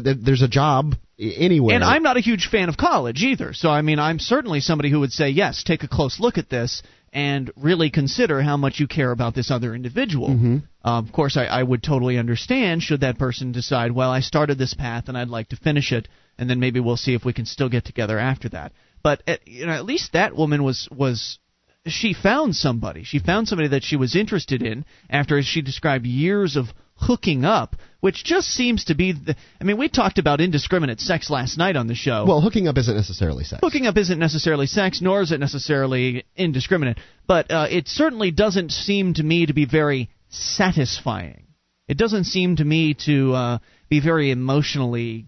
There's a job anywhere. And I'm not a huge fan of college either. So I mean, I'm certainly somebody who would say yes, take a close look at this and really consider how much you care about this other individual. Mhm. Um, of course, I, I would totally understand should that person decide, well, I started this path and I'd like to finish it, and then maybe we'll see if we can still get together after that. But at, you know, at least that woman was was she found somebody. She found somebody that she was interested in after, as she described, years of hooking up, which just seems to be. The, I mean, we talked about indiscriminate sex last night on the show. Well, hooking up isn't necessarily sex. Hooking up isn't necessarily sex, nor is it necessarily indiscriminate, but uh, it certainly doesn't seem to me to be very satisfying. It doesn't seem to me to uh, be very emotionally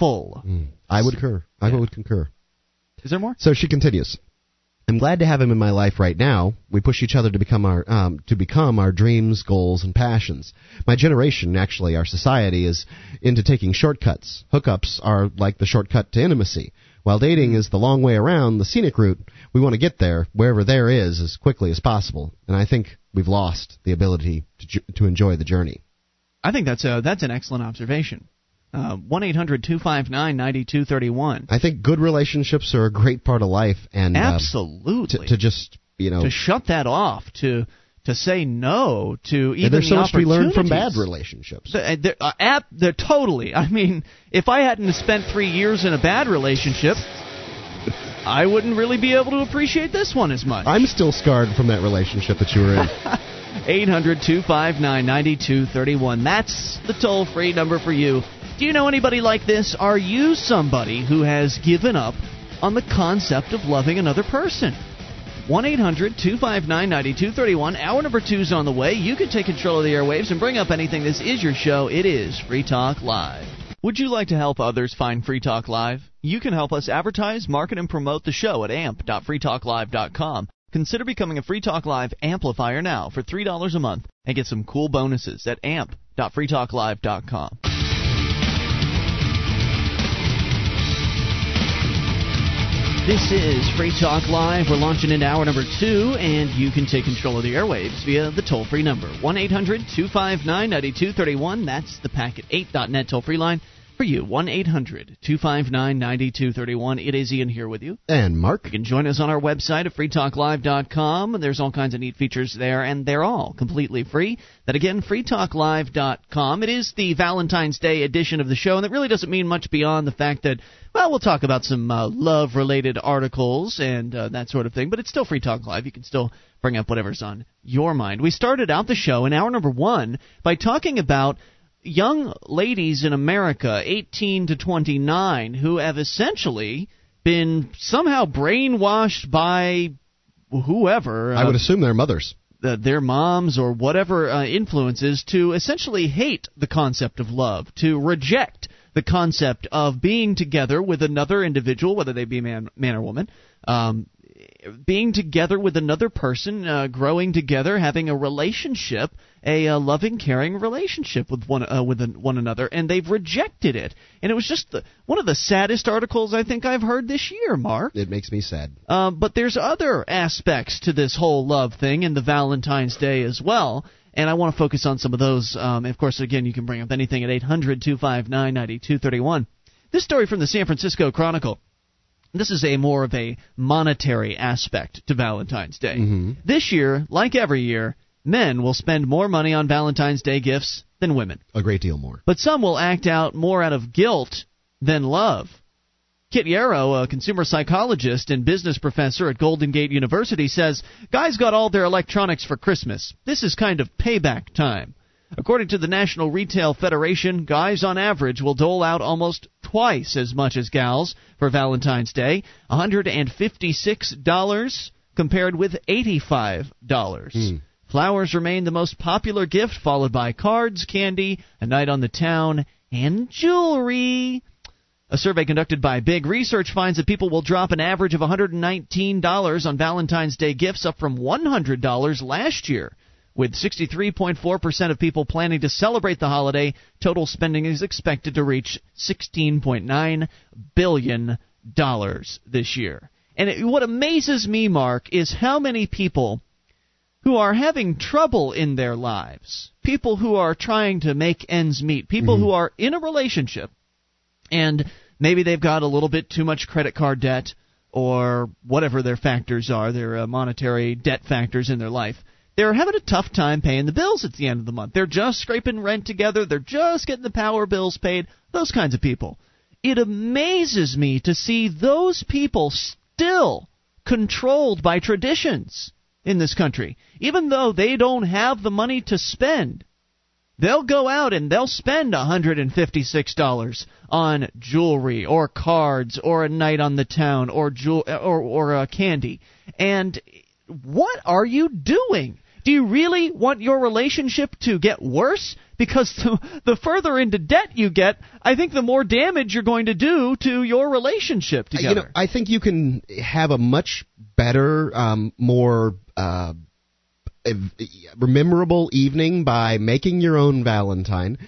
full. Mm, I would concur. I Yeah. would concur. Is there more? So she continues. I'm glad to have him in my life right now. We push each other to become our um, to become our dreams, goals, and passions. My generation, actually, our society, is into taking shortcuts. Hookups are like the shortcut to intimacy. While dating is the long way around, the scenic route, we want to get there, wherever there is, as quickly as possible. And I think we've lost the ability to, to enjoy the journey. I think that's a that's an excellent observation. Uh, One eight hundred two five nine ninety two thirty one. I think good relationships are a great part of life, and um, Absolutely. to, to just you know to shut that off, to to say no to even And there's so the much to be learned from bad relationships. The- uh, they're, uh, app, they're totally. I mean, if I hadn't spent three years in a bad relationship, I wouldn't really be able to appreciate this one as much. I'm still scarred from that relationship that you were in. 800 259 9231. That's the toll free number for you. Do you know anybody like this? Are you somebody who has given up on the concept of loving another person? 1 800 259 9231. Hour number two's on the way. You can take control of the airwaves and bring up anything. This is your show. It is Free Talk Live. Would you like to help others find Free Talk Live? You can help us advertise, market, and promote the show at amp.freetalklive.com. Consider becoming a Free Talk Live amplifier now for $3 a month and get some cool bonuses at amp.freetalklive.com. This is Free Talk Live. We're launching into hour number two, and you can take control of the airwaves via the toll free number 1 800 259 9231. That's the packet8.net toll free line for you 1 800 259 9231. It is Ian here with you. And Mark. You can join us on our website at freetalklive.com. There's all kinds of neat features there, and they're all completely free. That again, freetalklive.com. It is the Valentine's Day edition of the show, and it really doesn't mean much beyond the fact that, well, we'll talk about some uh, love related articles and uh, that sort of thing, but it's still Free Talk Live. You can still bring up whatever's on your mind. We started out the show in hour number one by talking about young ladies in America, 18 to 29, who have essentially been somehow brainwashed by whoever. I would assume they're mothers. Uh, their moms or whatever uh, influences to essentially hate the concept of love, to reject the concept of being together with another individual, whether they be man, man or woman, um, being together with another person, uh, growing together, having a relationship, a uh, loving, caring relationship with one uh, with an, one another, and they've rejected it. And it was just the, one of the saddest articles I think I've heard this year, Mark. It makes me sad. Um, but there's other aspects to this whole love thing and the Valentine's Day as well. And I want to focus on some of those. Um, of course, again, you can bring up anything at 800 259 9231. This story from the San Francisco Chronicle. This is a more of a monetary aspect to Valentine's Day. Mm-hmm. This year, like every year, men will spend more money on Valentine's Day gifts than women. A great deal more. But some will act out more out of guilt than love. Kit Yarrow, a consumer psychologist and business professor at Golden Gate University, says guys got all their electronics for Christmas. This is kind of payback time. According to the National Retail Federation, guys on average will dole out almost twice as much as gals for Valentine's Day, $156 compared with $85. Mm. Flowers remain the most popular gift, followed by cards, candy, a night on the town, and jewelry. A survey conducted by Big Research finds that people will drop an average of $119 on Valentine's Day gifts, up from $100 last year. With 63.4% of people planning to celebrate the holiday, total spending is expected to reach $16.9 billion this year. And it, what amazes me, Mark, is how many people who are having trouble in their lives, people who are trying to make ends meet, people Mhm. who are in a relationship, and maybe they've got a little bit too much credit card debt or whatever their factors are, their uh, monetary debt factors in their life. They're having a tough time paying the bills at the end of the month. They're just scraping rent together. They're just getting the power bills paid. Those kinds of people. It amazes me to see those people still controlled by traditions in this country. Even though they don't have the money to spend, they'll go out and they'll spend $156 on jewelry or cards or a night on the town or jewel or or uh, candy. And what are you doing? Do you really want your relationship to get worse? Because the, the further into debt you get, I think the more damage you're going to do to your relationship together. You know, I think you can have a much better, um, more uh, memorable evening by making your own Valentine.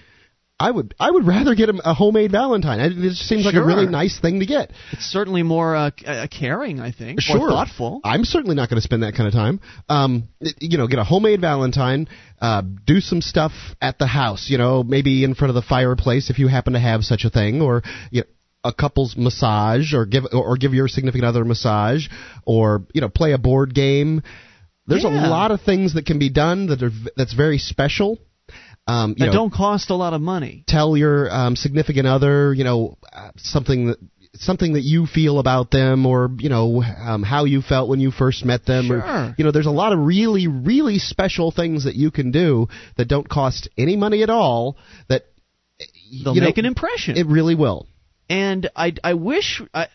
I would I would rather get a, a homemade Valentine. I, it just seems like a really nice thing to get. it's certainly more uh, uh, caring, I think, Sure, thoughtful. I'm certainly not going to spend that kind of time. Um, you know, get a homemade Valentine, uh, do some stuff at the house. You know, maybe in front of the fireplace if you happen to have such a thing, or you know, a couple's massage, or give or give your significant other a massage, or you know, play a board game. There's Yeah. a lot of things that can be done that are that's very special. Um, you that know, don't cost a lot of money. tell your um, significant other, you know, uh, something that something that you feel about them, or you know, um, how you felt when you first met them, Sure. or you know, there's a lot of really, really special things that you can do that don't cost any money at all. That They'll you know, make an impression. It really will. and I I wish I,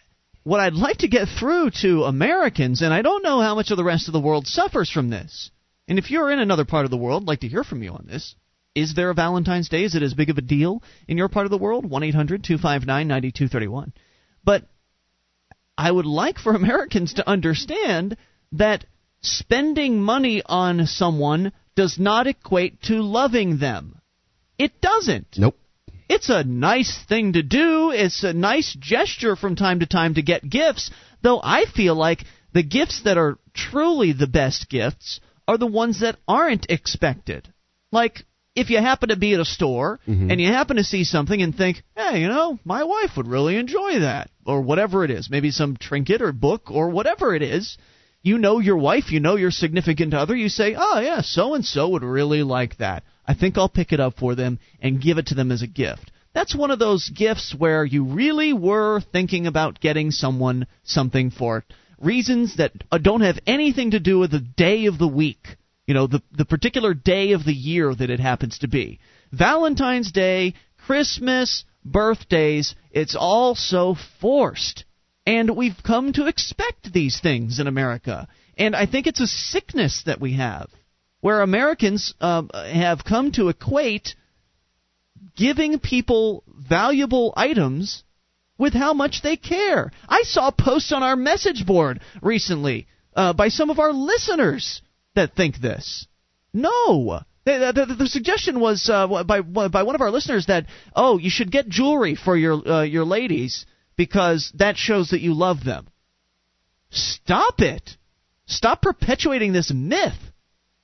what I'd like to get through to Americans, and I don't know how much of the rest of the world suffers from this. And if you're in another part of the world, I'd like to hear from you on this. Is there a Valentine's Day? Is it as big of a deal in your part of the world? One eight hundred two five nine ninety two thirty one. But I would like for Americans to understand that spending money on someone does not equate to loving them. It doesn't. Nope. It's a nice thing to do. It's a nice gesture from time to time to get gifts, though I feel like the gifts that are truly the best gifts are the ones that aren't expected. Like, if you happen to be at a store Mhm. and you happen to see something and think, hey, you know, my wife would really enjoy that, or whatever it is, maybe some trinket or book or whatever it is, you know your wife, you know your significant other, you say, oh, yeah, so and so would really like that. I think I'll pick it up for them and give it to them as a gift. That's one of those gifts where you really were thinking about getting someone something for it. Reasons that uh, don't have anything to do with the day of the week. You know, the, the particular day of the year that it happens to be. Valentine's Day, Christmas, birthdays, it's all so forced. And we've come to expect these things in America. And I think it's a sickness that we have, where Americans um, have come to equate giving people valuable items with how much they care. I saw posts on our message board recently uh, by some of our listeners that think this. No. The, the, the suggestion was uh, by by one of our listeners that oh you should get jewelry for your uh, your ladies because that shows that you love them. Stop it! Stop perpetuating this myth.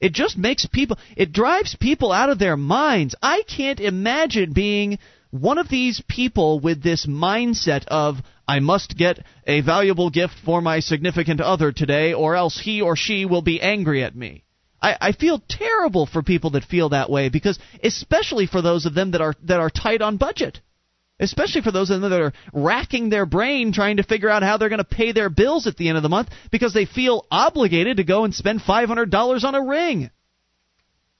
It just makes people it drives people out of their minds. I can't imagine being one of these people with this mindset of I must get a valuable gift for my significant other today or else he or she will be angry at me. I, I feel terrible for people that feel that way because especially for those of them that are that are tight on budget. Especially for those of them that are racking their brain trying to figure out how they're going to pay their bills at the end of the month because they feel obligated to go and spend $500 on a ring.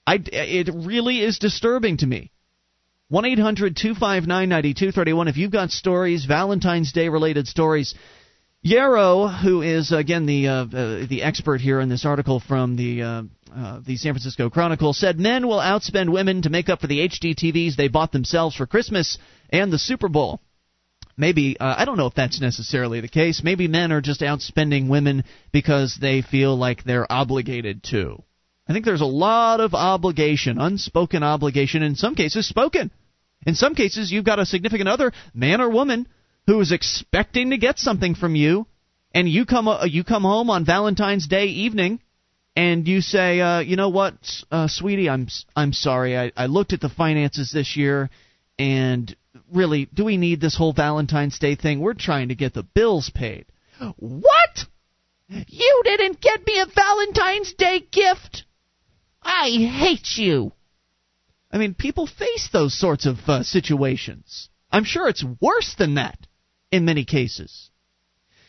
I, it really is disturbing to me. 1 800 259 9231. If you've got stories, Valentine's Day related stories, Yarrow, who is again the uh, uh, the expert here in this article from the uh, uh, the San Francisco Chronicle, said men will outspend women to make up for the HD TVs they bought themselves for Christmas and the Super Bowl. Maybe uh, I don't know if that's necessarily the case. Maybe men are just outspending women because they feel like they're obligated to. I think there's a lot of obligation, unspoken obligation, in some cases spoken. In some cases, you've got a significant other, man or woman, who is expecting to get something from you, and you come uh, you come home on Valentine's Day evening, and you say, uh, you know what, uh, sweetie, I'm I'm sorry, I, I looked at the finances this year, and really, do we need this whole Valentine's Day thing? We're trying to get the bills paid. What? You didn't get me a Valentine's Day gift? I hate you. I mean, people face those sorts of uh, situations. I'm sure it's worse than that in many cases.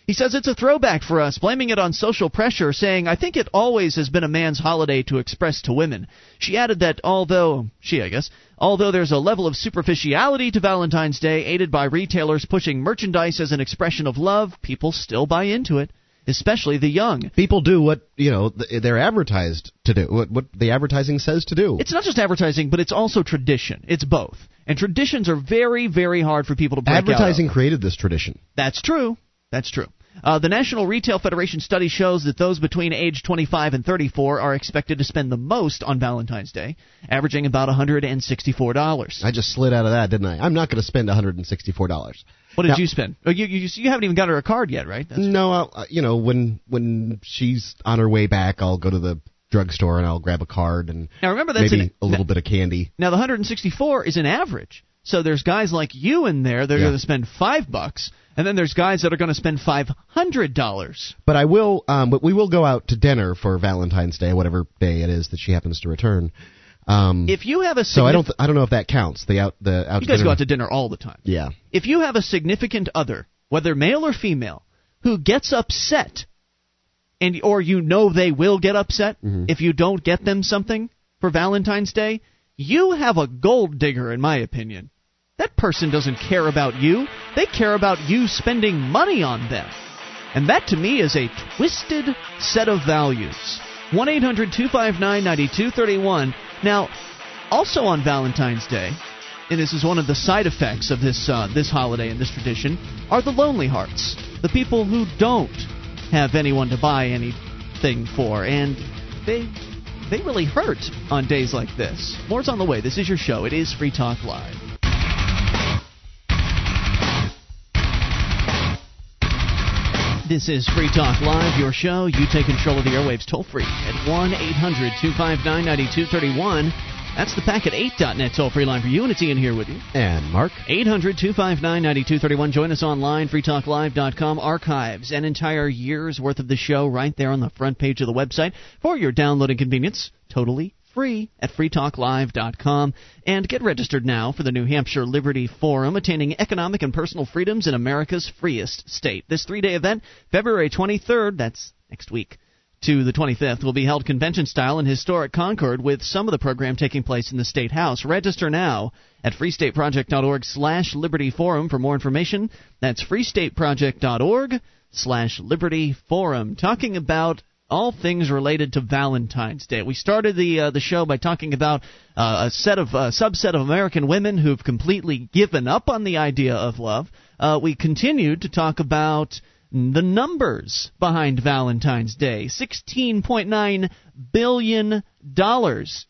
He says it's a throwback for us, blaming it on social pressure, saying, I think it always has been a man's holiday to express to women. She added that although, she I guess, although there's a level of superficiality to Valentine's Day, aided by retailers pushing merchandise as an expression of love, people still buy into it, especially the young. People do what you know they're advertised to do. What what the advertising says to do. It's not just advertising, but it's also tradition. It's both. And traditions are very, very hard for people to break out. Advertising created this tradition. That's true. That's true. Uh, the National Retail Federation study shows that those between age 25 and 34 are expected to spend the most on Valentine's Day, averaging about $164. I just slid out of that, didn't I? I'm not going to spend 164 dollars. What did Now- you spend? Oh, you, you you haven't even got her a card yet, right? That's, No, I'll, uh, you know when when she's on her way back, I'll go to the drugstore and I'll grab a card and Now remember that's maybe an, a little bit of candy. Now the 164 is an average. So there's guys like you in there that are Yeah. going to spend five bucks, and then there's guys that are going to spend five hundred dollars. But I will. Um, but we will go out to dinner for Valentine's Day, whatever day it is that she happens to return. Um, If you have a so I don't. Th- I don't know if that counts. The out. The out. you guys dinner. go out to dinner all the time. Yeah. if you have a significant other, whether male or female, who gets upset, and or you know they will get upset Mhm. if you don't get them something for Valentine's Day, you have a gold digger, in my opinion. That person doesn't care about you; they care about you spending money on them, and that to me is a twisted set of values. 1 800 259 9231. Now, also on Valentine's Day, and this is one of the side effects of this uh, this holiday and this tradition, are the lonely hearts, the people who don't have anyone to buy anything for, and they they really hurt on days like this. More's on the way. This is your show. It is Free Talk Live. This is Free Talk Live, your show. You take control of the airwaves toll free at 1 800 259 9231. That's the packet8.net toll free line for you, and it's Ian here with you. And Mark? 800 259 9231. Join us online, freetalklive.com. Archives an entire year's worth of the show right there on the front page of the website for your downloading convenience. Totally free at freetalklive.com. And get registered now for the New Hampshire Liberty Forum, attaining economic and personal freedoms in America's freest state. This three day event, February 23rd, that's next week to the 25th will be held convention style in historic Concord with some of the program taking place in the State House. Register now at freestateproject.org slash Liberty Forum for more information. That's freestateproject.org slash Liberty Forum. Talking about all things related to Valentine's Day. We started the uh, the show by talking about uh, a set of uh, subset of American women who've completely given up on the idea of love. Uh, we continued to talk about the numbers behind Valentine's Day. $16.9 billion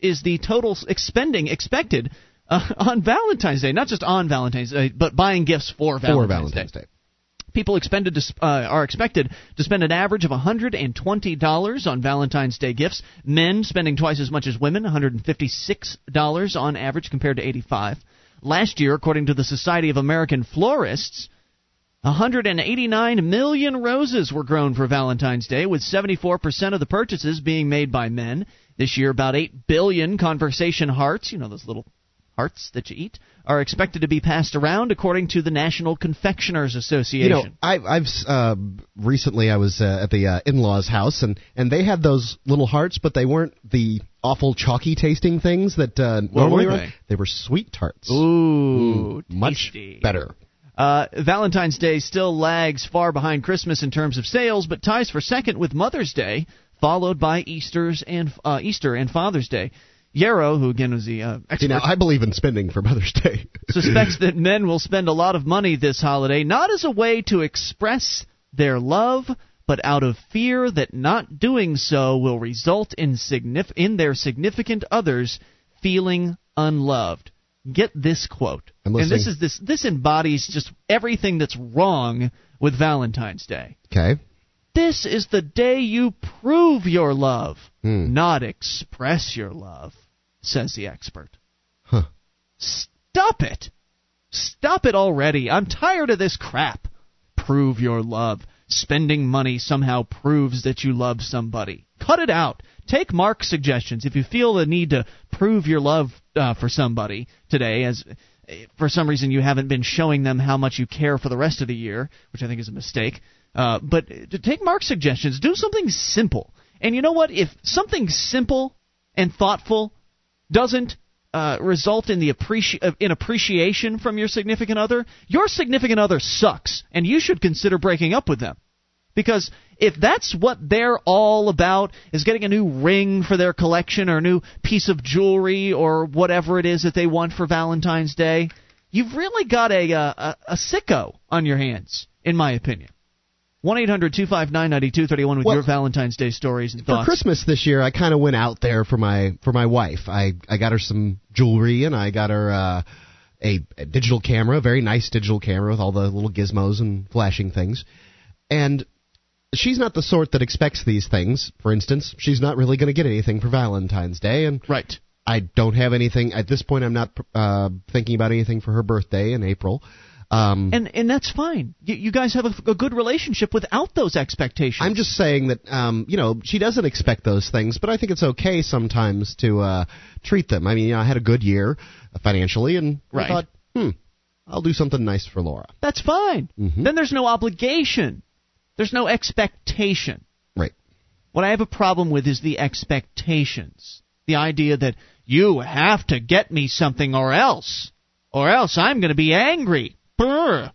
is the total expending expected uh, on Valentine's Day. Not just on Valentine's Day, but buying gifts for Valentine's, for Valentine's Day. Day. People expended to, uh, are expected to spend an average of $120 on Valentine's Day gifts. Men spending twice as much as women, $156 on average compared to 85. Last year, according to the Society of American Florists, 189 million roses were grown for Valentine's Day, with 74% of the purchases being made by men. This year, about 8 billion conversation hearts, you know, those little hearts that you eat, are expected to be passed around, according to the National Confectioners Association. You know, I, I've uh, recently I was uh, at the uh, in-laws' house, and and they had those little hearts, but they weren't the awful chalky tasting things that uh, normally were they? they? were sweet tarts. Ooh, mm, much better. Uh, Valentine's Day still lags far behind Christmas in terms of sales, but ties for second with Mother's Day, followed by Easter's and uh, Easter and Father's Day. Yarrow, who again was the uh, expert, See, now I believe in spending for Mother's Day. suspects that men will spend a lot of money this holiday, not as a way to express their love, but out of fear that not doing so will result in, signif- in their significant others feeling unloved get this quote. and this is this this embodies just everything that's wrong with Valentine's Day. Okay. This is the day you prove your love, Hmm. not express your love, says the expert. Huh. Stop it. Stop it already. I'm tired of this crap. Prove your love. Spending money somehow proves that you love somebody. Cut it out. Take Mark's suggestions. If you feel the need to prove your love uh, for somebody today, as for some reason you haven't been showing them how much you care for the rest of the year, which I think is a mistake. Uh, but to take Mark's suggestions, do something simple. And you know what? If something simple and thoughtful doesn't uh, result in the appreci- in appreciation from your significant other, your significant other sucks, and you should consider breaking up with them. Because if that's what they're all about, is getting a new ring for their collection or a new piece of jewelry or whatever it is that they want for Valentine's Day, you've really got a a, a sicko on your hands, in my opinion. One eight hundred two five nine ninety two thirty one with Well, your Valentine's Day stories and thoughts. For. Christmas this year, I kind of went out there for my for my wife. I I got her some jewelry and I got her uh, a, a digital camera, a very nice digital camera with all the little gizmos and flashing things. And she's not the sort that expects these things. For instance, she's not really going to get anything for Valentine's Day, and Right. I don't have anything at this point. I'm not uh, thinking about anything for her birthday in April. Um, And and that's fine. You, you guys have a, a good relationship without those expectations. I'm just saying that um, you know she doesn't expect those things, but I think it's okay sometimes to uh, treat them. I mean, you know, I had a good year uh, financially, and Right. I thought, hmm, I'll do something nice for Laura. That's fine. Mhm. Then there's no obligation. There's no expectation. Right. What I have a problem with is the expectations. The idea that you have to get me something or else, or else I'm going to be angry. Brr.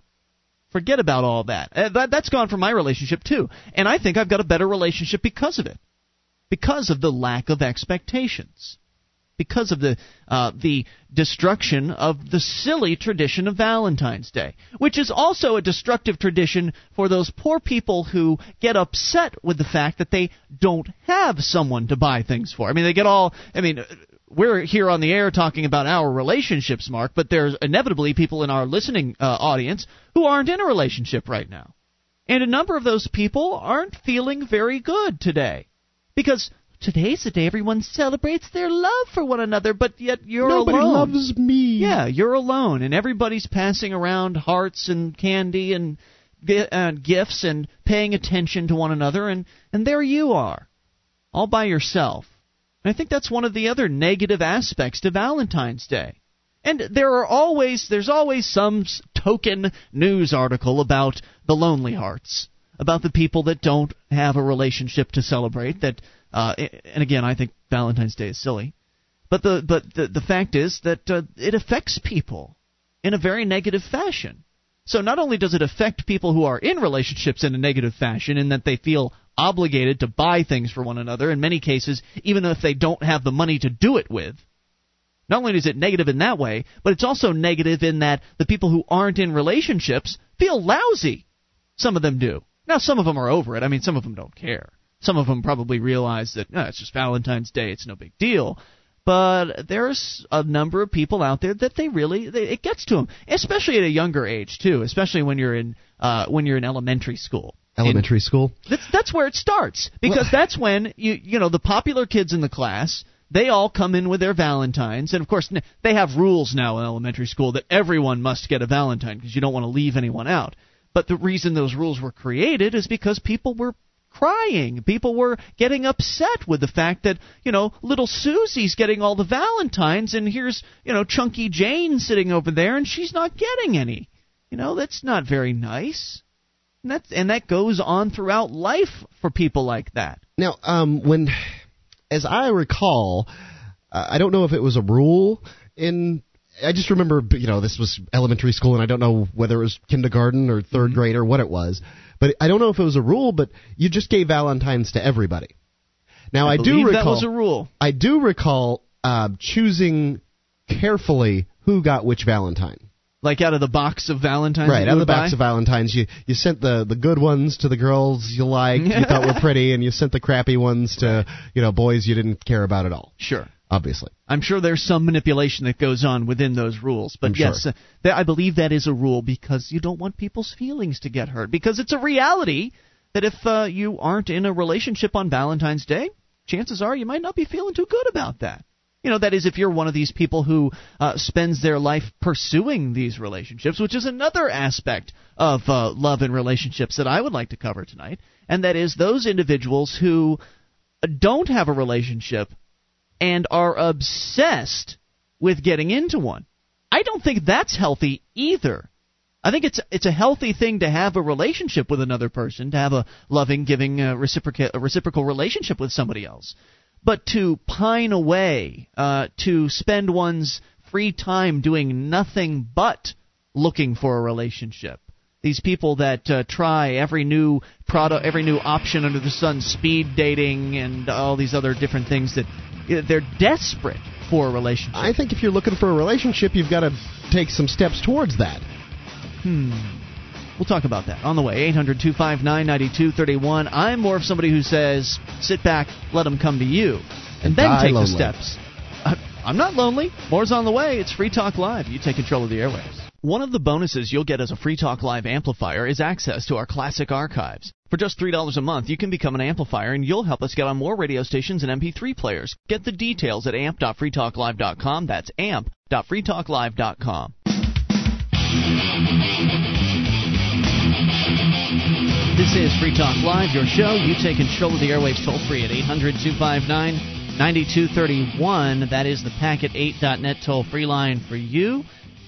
Forget about all that. Uh, that. That's gone from my relationship too. And I think I've got a better relationship because of it. Because of the lack of expectations. because of the uh, the destruction of the silly tradition of Valentine's Day, which is also a destructive tradition for those poor people who get upset with the fact that they don't have someone to buy things for. I mean, they get all. I mean. We're here on the air talking about our relationships, Mark, but there's inevitably people in our listening uh, audience who aren't in a relationship right now. And a number of those people aren't feeling very good today. Because today's the day everyone celebrates their love for one another, but yet you're Nobody alone. loves me. Yeah, you're alone, and everybody's passing around hearts and candy and uh, gifts and paying attention to one another, and and there you are, all by yourself. And I think that's one of the other negative aspects to Valentine's Day. And there are always there's always some token news article about the lonely hearts, about the people that don't have a relationship to celebrate. That uh, and again, I think Valentine's Day is silly, but the but the the fact is that uh, it affects people in a very negative fashion. So not only does it affect people who are in relationships in a negative fashion, in that they feel obligated to buy things for one another, in many cases, even if they don't have the money to do it with not only is it negative in that way, but it's also negative in that the people who aren't in relationships feel lousy. Some of them do. Now, some of them are over it. I mean, some of them don't care. Some of them probably realize that no, it's just Valentine's Day, it's no big deal. But there's a number of people out there that they really they, it gets to them, especially at a younger age too. Especially when you're in uh, when you're in elementary school. Elementary in, school. That's that's where it starts because well, that's when you you know the popular kids in the class they all come in with their valentines and of course they have rules now in elementary school that everyone must get a valentine because you don't want to leave anyone out. But the reason those rules were created is because people were crying. People were getting upset with the fact that you know little susie's getting all the valentines and here's you know chunky jane sitting over there and she's not getting any. You know that's not very nice and that and that goes on throughout life for people like that now um when as I recall, uh, I don't know if it was a rule in. I just remember, you know, this was elementary school, and I don't know whether it was kindergarten or 3rd mm-hmm. grade or what it was. But I don't know if it was a rule, but you just gave Valentines to everybody. Now I, I do recall that was a rule. I do recall uh, choosing carefully who got which Valentine. Like out of the box of Valentines, right? Out of the box of Valentines, you you sent the the good ones to the girls you liked, you thought were pretty, and you sent the crappy ones to you know boys you didn't care about at all. Sure, obviously. I'm sure there's some manipulation that goes on within those rules, but I'm yes, sure. uh, I believe that is a rule because you don't want people's feelings to get hurt. Because it's a reality that if uh, you aren't in a relationship on Valentine's Day, chances are you might not be feeling too good about that. You know, that is, if you're one of these people who uh, spends their life pursuing these relationships, which is another aspect of uh, love and relationships that I would like to cover tonight, and that is those individuals who don't have a relationship and are obsessed with getting into one. I don't think that's healthy either. I think it's it's a healthy thing to have a relationship with another person, to have a loving, giving, uh, reciprocal reciprocal relationship with somebody else. But to pine away, uh, to spend one's free time doing nothing but looking for a relationship. These people that uh, try every new product, every new option under the sun, speed dating, and all these other different things that they're desperate for a relationship. I think if you're looking for a relationship, you've got to take some steps towards that. Hmm. We'll talk about that on the way. 800 259 9231. I'm more of somebody who says, sit back, let them come to you, and, and then take lonely. the steps. I'm not lonely. More's on the way. It's Free Talk Live. You take control of the airwaves. One of the bonuses you'll get as a Free Talk Live amplifier is access to our classic archives. For just $3 a month, you can become an amplifier and you'll help us get on more radio stations and MP3 players. Get the details at amp.freetalklive.com. That's amp.freetalklive.com. This is Free Talk Live, your show. You take control of the airwaves toll free at 800 259 9231. That is the packet8.net toll free line for you.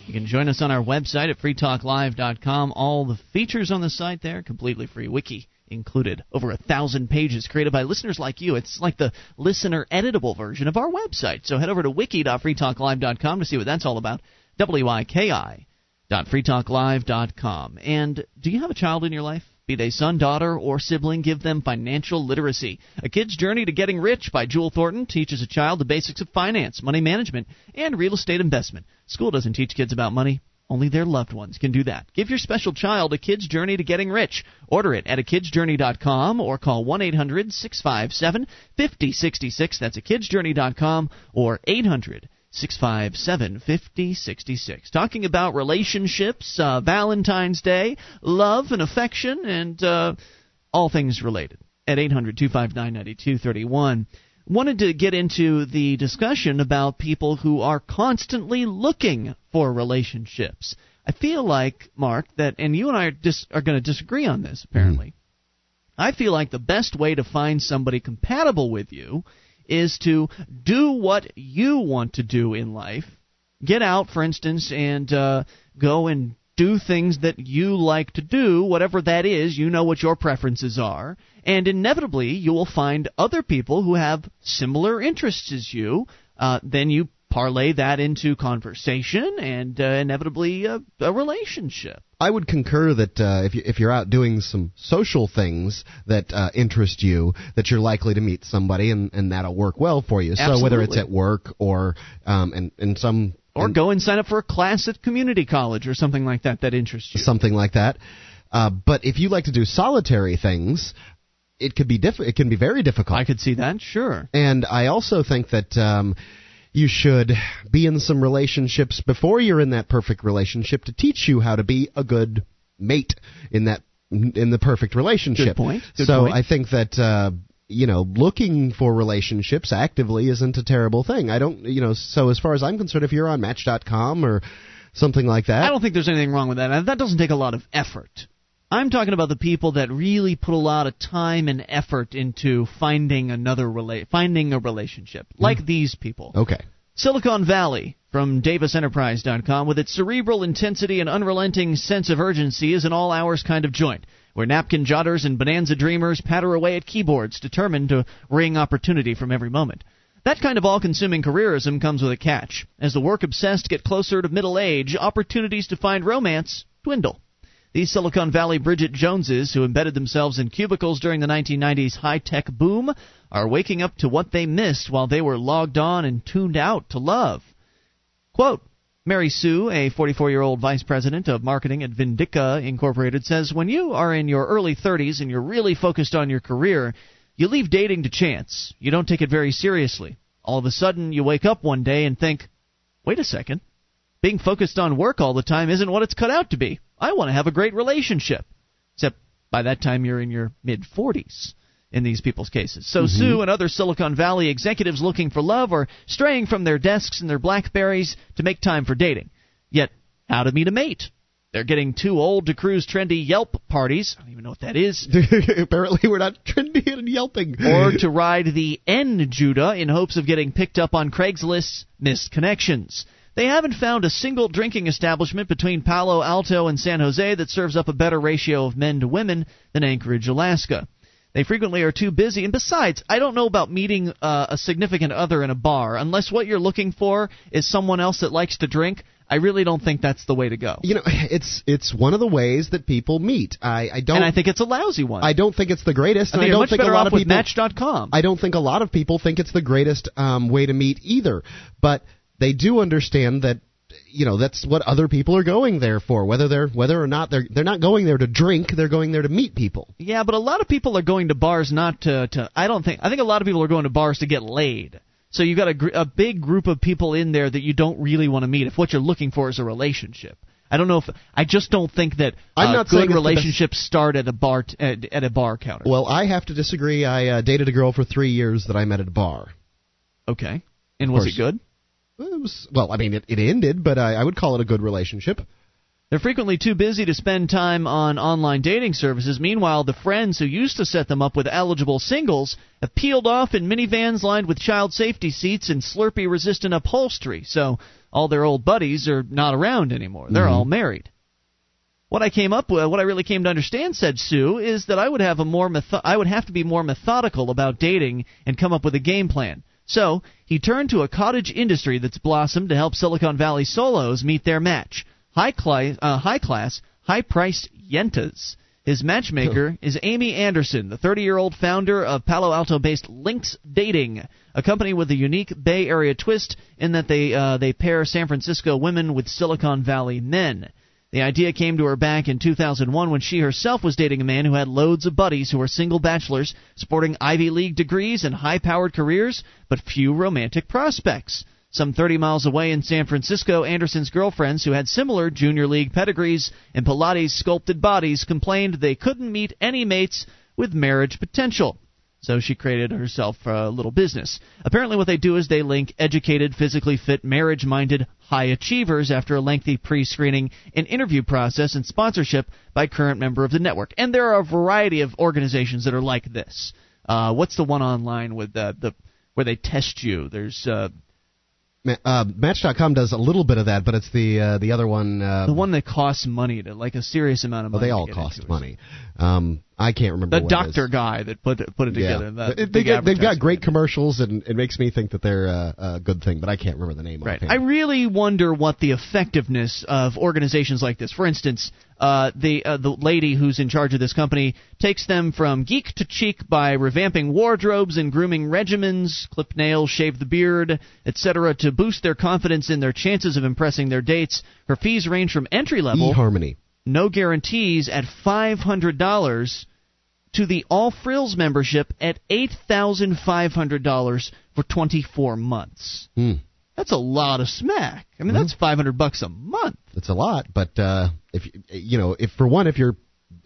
You can join us on our website at freetalklive.com. All the features on the site there, completely free. Wiki included. Over a thousand pages created by listeners like you. It's like the listener editable version of our website. So head over to wiki.freetalklive.com to see what that's all about. W I K I. Freetalklive.com. And do you have a child in your life? Be they son, daughter, or sibling, give them financial literacy. A Kid's Journey to Getting Rich by Jewel Thornton teaches a child the basics of finance, money management, and real estate investment. School doesn't teach kids about money. Only their loved ones can do that. Give your special child a kid's journey to getting rich. Order it at a kidsjourney.com or call 1 800 657 5066. That's a kidsjourney.com or 800 657 5066. Talking about relationships, uh, Valentine's Day, love and affection, and uh, all things related at 800 259 9231 wanted to get into the discussion about people who are constantly looking for relationships. I feel like, Mark, that, and you and I are, dis- are going to disagree on this, apparently. Mm-hmm. I feel like the best way to find somebody compatible with you is to do what you want to do in life. Get out, for instance, and uh, go and do things that you like to do, whatever that is, you know what your preferences are, and inevitably you will find other people who have similar interests as you. Uh, then you parlay that into conversation and uh, inevitably a, a, relationship. I would concur that uh, if, you, if you're out doing some social things that uh, interest you, that you're likely to meet somebody and, and that'll work well for you. Absolutely. So whether it's at work or um, in, in some or go and sign up for a class at community college or something like that that interests you. Something like that. Uh, but if you like to do solitary things, it could be diff- It can be very difficult. I could see that, sure. And I also think that um, you should be in some relationships before you're in that perfect relationship to teach you how to be a good mate in that in the perfect relationship. Good point. Good so point. I think that uh, you know, looking for relationships actively isn't a terrible thing. I don't, you know, so as far as I'm concerned, if you're on Match.com or something like that, I don't think there's anything wrong with that. That doesn't take a lot of effort. I'm talking about the people that really put a lot of time and effort into finding another rela- finding a relationship, like mm. these people. Okay. Silicon Valley from DavisEnterprise.com with its cerebral intensity and unrelenting sense of urgency is an all hours kind of joint where napkin jotters and bonanza dreamers patter away at keyboards, determined to wring opportunity from every moment. That kind of all consuming careerism comes with a catch. As the work obsessed get closer to middle age, opportunities to find romance dwindle. These Silicon Valley Bridget Joneses, who embedded themselves in cubicles during the 1990s high tech boom, are waking up to what they missed while they were logged on and tuned out to love. Quote, Mary Sue, a 44 year old vice president of marketing at Vindica Incorporated, says when you are in your early 30s and you're really focused on your career, you leave dating to chance. You don't take it very seriously. All of a sudden, you wake up one day and think, wait a second. Being focused on work all the time isn't what it's cut out to be. I want to have a great relationship. Except by that time, you're in your mid 40s in these people's cases. So mm-hmm. Sue and other Silicon Valley executives looking for love are straying from their desks and their Blackberries to make time for dating. Yet, how to meet a mate? They're getting too old to cruise trendy Yelp parties. I don't even know what that is. Apparently, we're not trendy and yelping. or to ride the N Judah in hopes of getting picked up on Craigslist's missed connections. They haven't found a single drinking establishment between Palo Alto and San Jose that serves up a better ratio of men to women than Anchorage, Alaska. They frequently are too busy. And besides, I don't know about meeting uh, a significant other in a bar. Unless what you're looking for is someone else that likes to drink, I really don't think that's the way to go. You know, it's it's one of the ways that people meet. I, I don't. And I think it's a lousy one. I don't think it's the greatest. I and I don't much think a lot off of people. Match.com. I don't think a lot of people think it's the greatest um, way to meet either. But they do understand that you know that's what other people are going there for whether they're whether or not they're they're not going there to drink they're going there to meet people yeah but a lot of people are going to bars not to to i don't think i think a lot of people are going to bars to get laid so you've got a, gr- a big group of people in there that you don't really want to meet if what you're looking for is a relationship I don't know if I just don't think that I'm uh, not good relationships start at a bar t- at, at, a bar counter. Well, I have to disagree. I uh, dated a girl for three years that I met at a bar. Okay, and was it good? It was well. I mean, it, it ended, but I, I would call it a good relationship. They're frequently too busy to spend time on online dating services. Meanwhile, the friends who used to set them up with eligible singles have peeled off in minivans lined with child safety seats and Slurpee resistant upholstery. So all their old buddies are not around anymore. They're mm-hmm. all married. What I came up with, what I really came to understand, said Sue, is that I would have a more metho- I would have to be more methodical about dating and come up with a game plan. So he turned to a cottage industry that's blossomed to help Silicon Valley solos meet their match high, cli- uh, high class, high priced yentas. His matchmaker is Amy Andersen, the 30 year old founder of Palo Alto based Linx Dating, a company with a unique Bay Area twist in that they, uh, they pair San Francisco women with Silicon Valley men. The idea came to her back in 2001 when she herself was dating a man who had loads of buddies who were single bachelors, sporting Ivy League degrees and high powered careers, but few romantic prospects. Some 30 miles away in San Francisco, Andersen's girlfriends, who had similar junior league pedigrees and Pilates sculpted bodies, complained they couldn't meet any mates with marriage potential. So she created herself a little business. Apparently, what they do is they link educated, physically fit, marriage minded high achievers after a lengthy pre screening and interview process and sponsorship by current member of the network. And there are a variety of organizations that are like this. Uh, what's the one online with the, the where they test you? There's uh, uh, Match.com does a little bit of that, but it's the uh, the other one. Uh, the one that costs money to like a serious amount of well, money. they all cost money. Um, I can't remember. The what doctor is. guy that put it, put it Yeah, together. that They- big they get, they've got great commercials, and it makes me think that they're uh, a good thing. But I can't remember the name. Right. I really wonder what the effectiveness of organizations like this. For instance, uh, the uh, the lady who's in charge of this company takes them from geek to cheek by revamping wardrobes and grooming regimens, clip nails, shave the beard, etc., to boost their confidence in their chances of impressing their dates. Her fees range from entry level, eHarmony. no guarantees, at five hundred dollars. To the All Frills membership at eight thousand five hundred dollars for twenty four months. Hmm. That's a lot of smack. I mean, that's five hundred bucks a month. That's a lot, but uh, if you- know, if for one, if you're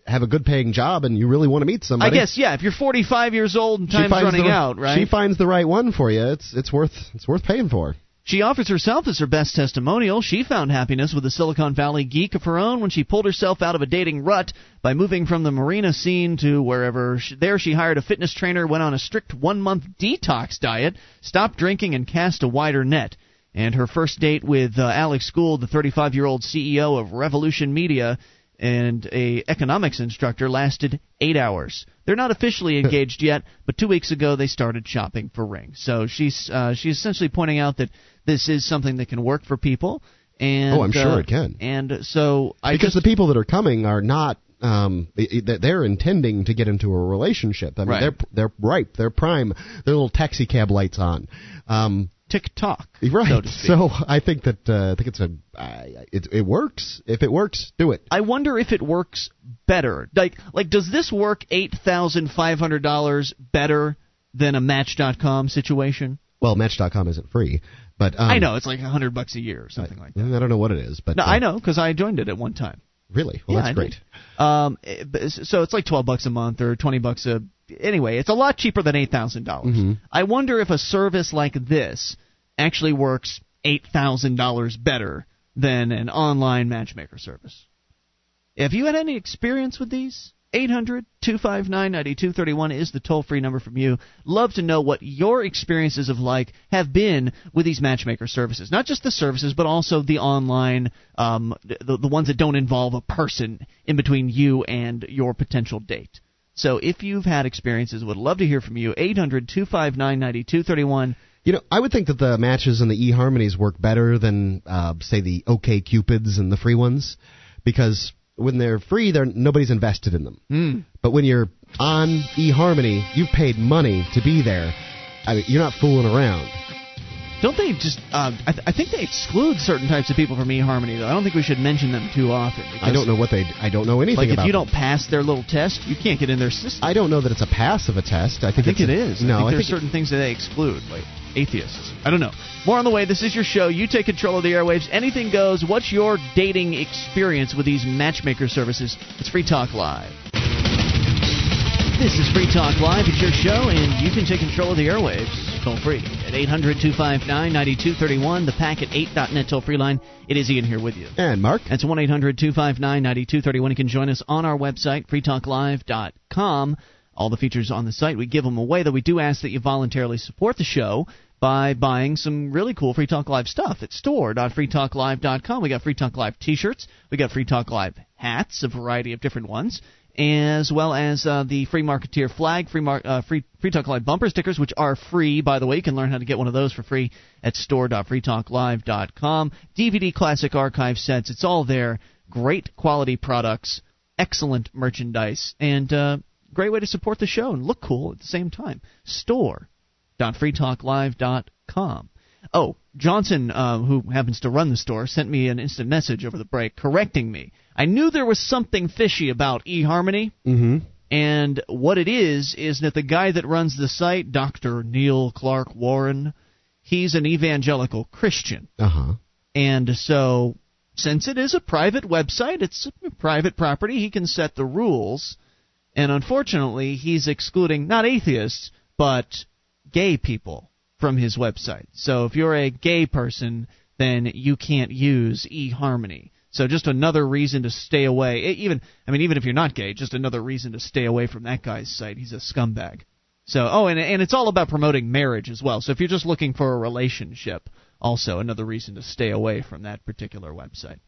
have a good paying job and you really want to meet somebody. I guess, yeah. If you're forty-five years old and time's running the, out, right? She finds the right one for you. It's it's worth it's worth paying for. She offers herself as her best testimonial. She found happiness with a Silicon Valley geek of her own when she pulled herself out of a dating rut by moving from the marina scene to wherever. She, there, she hired a fitness trainer, went on a strict one month detox diet, stopped drinking, and cast a wider net. And her first date with uh, Alex Gould, the 35 year old CEO of Revolution Media and a economics instructor, lasted eight hours. They're not officially engaged yet, but two weeks ago they started shopping for rings. So she's uh, she's essentially pointing out that this is something that can work for people. And Oh, I'm sure uh, it can. And so I because just the people that are coming are not um they're intending to get into a relationship. I mean, Right. they're they're ripe, they're prime, their little taxi cab lights on. Um, TikTok, right. so. So I think that uh, I think it's a I, it it works. If it works, do it. I wonder if it works better. Like, like does this work eight thousand five hundred dollars better than a Match.com situation? Well, Match.com isn't free, but um, I know it's like a hundred bucks a year or something like that. I don't know what it is, but No, uh, I know because I joined it at one time. Really? Well, yeah, that's I great. did. Um, eh, so it's like twelve bucks a month or twenty bucks a. Anyway, it's a lot cheaper than eight thousand dollars. Mhm. I wonder if a service like this actually works eight thousand dollars better than an online matchmaker service. Have you had any experience with these? 800 259 9231 is the toll free number from you. Love to know what your experiences of like have been with these matchmaker services. Not just the services, but also the online, um, the, the ones that don't involve a person in between you and your potential date. So if you've had experiences, would love to hear from you. 800 259 9231. You know, I would think that the matches and the eHarmonies work better than, uh, say, the OK Cupids and the free ones, because when they're free, they're nobody's invested in them. Mm. But when you're on eHarmony, you've paid money to be there. I mean, you're not fooling around. Don't they just? Um, I, th- I think they exclude certain types of people from eHarmony, though. I don't think we should mention them too often. I don't know what they. I don't know anything Like if you them. don't pass their little test, you can't get in their system. I don't know that it's a pass of a test. I I think, think it's it a- is. No, I think I there's think certain things that they exclude, like atheists. I don't know. More on the way. This is your show. You take control of the airwaves. Anything goes. What's your dating experience with these matchmaker services? It's Free Talk Live. This is Free Talk Live. It's your show, and you can take control of the airwaves. Toll free at 800 259 9231, the packet8.net toll free line. It is Ian here with you. And Mark, That's 1 800 259 9231. You can join us on our website, freetalklive.com. All the features on the site, we give them away, though we do ask that you voluntarily support the show by buying some really cool Free Talk Live stuff at store.freetalklive.com. We got Free Talk Live t shirts, we got Free Talk Live hats, a variety of different ones. As well as uh, the free marketeer flag, free, mar- uh, free free Talk Live bumper stickers, which are free, by the way. You can learn how to get one of those for free at store.freetalklive.com. DVD classic archive sets, it's all there. Great quality products excellent merchandise and uh, great way to support the show and look cool at the same time. Store.freetalklive.com. Oh, Johnson, uh, who happens to run the store, sent me an instant message over the break correcting me. I knew there was something fishy about eHarmony. Mm-hmm. And what it is, is that the guy that runs the site, Dr. Neil Clark Warren, he's an evangelical Christian. Uh huh. And so, since it is a private website, it's private property, he can set the rules. And unfortunately, he's excluding not atheists, but gay people from his website. So if you're a gay person, then you can't use eHarmony. So just another reason to stay away. Even I mean, even if you're not gay, just another reason to stay away from that guy's site. He's a scumbag. So oh, and and it's all about promoting marriage as well. So if you're just looking for a relationship, also another reason to stay away from that particular website.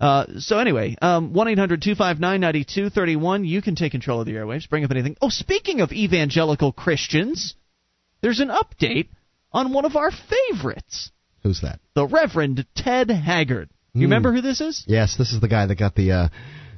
Uh, so anyway, um, one eight hundred two five nine ninety two thirty one. You can take control of the airwaves. Bring up anything. Oh, speaking of evangelical Christians, there's an update on one of our favorites. Who's that? The Reverend Ted Haggard. You Hmm. remember who this is? Yes, this is the guy that got the uh,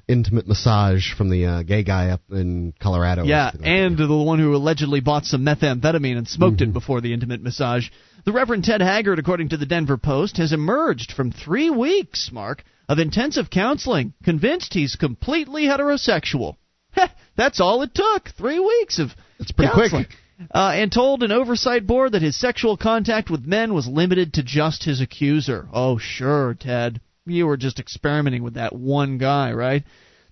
intimate massage from the uh, gay guy up in Colorado. Yeah, something like that. and the one who allegedly bought some methamphetamine and smoked Mm-hmm. it before the intimate massage. The Reverend Ted Haggard, according to the Denver Post, has emerged from three weeks, Mark, of intensive counseling, convinced he's completely heterosexual. Heh, That's all it took. Three weeks of It's pretty quick. counseling. Uh, and told an oversight board that his sexual contact with men was limited to just his accuser. Oh, sure, Ted. You were just experimenting with that one guy, right?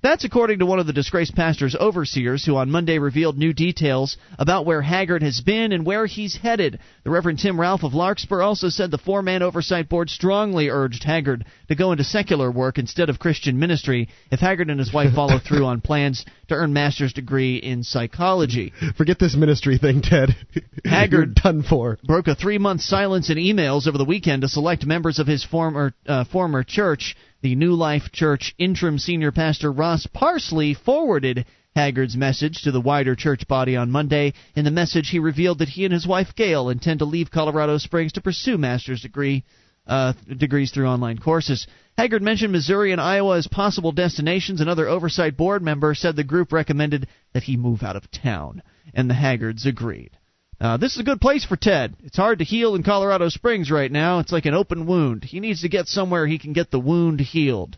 That's according to one of the disgraced pastor's overseers, who on Monday revealed new details about where Haggard has been and where he's headed. The Reverend Tim Ralph of Larkspur also said the four man oversight board strongly urged Haggard to go into secular work instead of Christian ministry if Haggard and his wife follow through on plans to earn master's degree in psychology. Forget this ministry thing, Ted. Haggard- done for. broke a three-month silence in emails over the weekend to select members of his former uh, former church. The New Life Church interim senior pastor Ross Parsley forwarded Haggard's message to the wider church body on Monday. In the message, he revealed that he and his wife Gayle intend to leave Colorado Springs to pursue master's degree uh, degrees through online courses. Haggard mentioned Missouri and Iowa as possible destinations. Another oversight board member said the group recommended that he move out of town, and the Haggards agreed. Uh, this is a good place for Ted. It's hard to heal in Colorado Springs right now. It's like an open wound. He needs to get somewhere he can get the wound healed.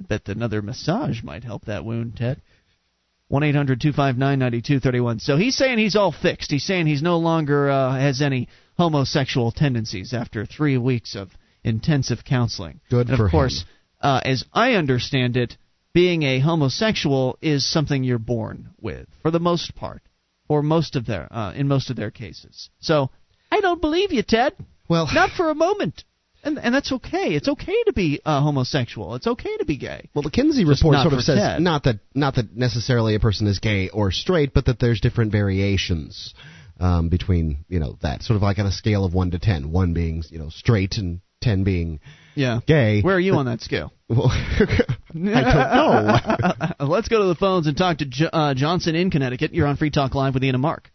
I bet another massage might help that wound, Ted. One eight hundred two five nine ninety two thirty one. So he's saying he's all fixed. He's saying he's no longer uh, has any homosexual tendencies after three weeks of intensive counseling. Good and for of course, him. uh, as I understand it, being a homosexual is something you're born with, for the most part, or most of their, uh, in most of their cases. So I don't believe you, Ted. Well, Not for a moment. And and that's okay. It's okay to be uh, homosexual. It's okay to be gay. Well, the Kinsey Just report sort of for says Ted. not that not that necessarily a person is gay or straight, but that there's different variations um, between you know that sort of like on a scale of one to ten, one being you know straight and ten being Yeah. gay. Where are you on that scale? Well, I don't know. Let's go to the phones and talk to jo- uh, Johnson in Connecticut. You're on Free Talk Live with Ian and Mark.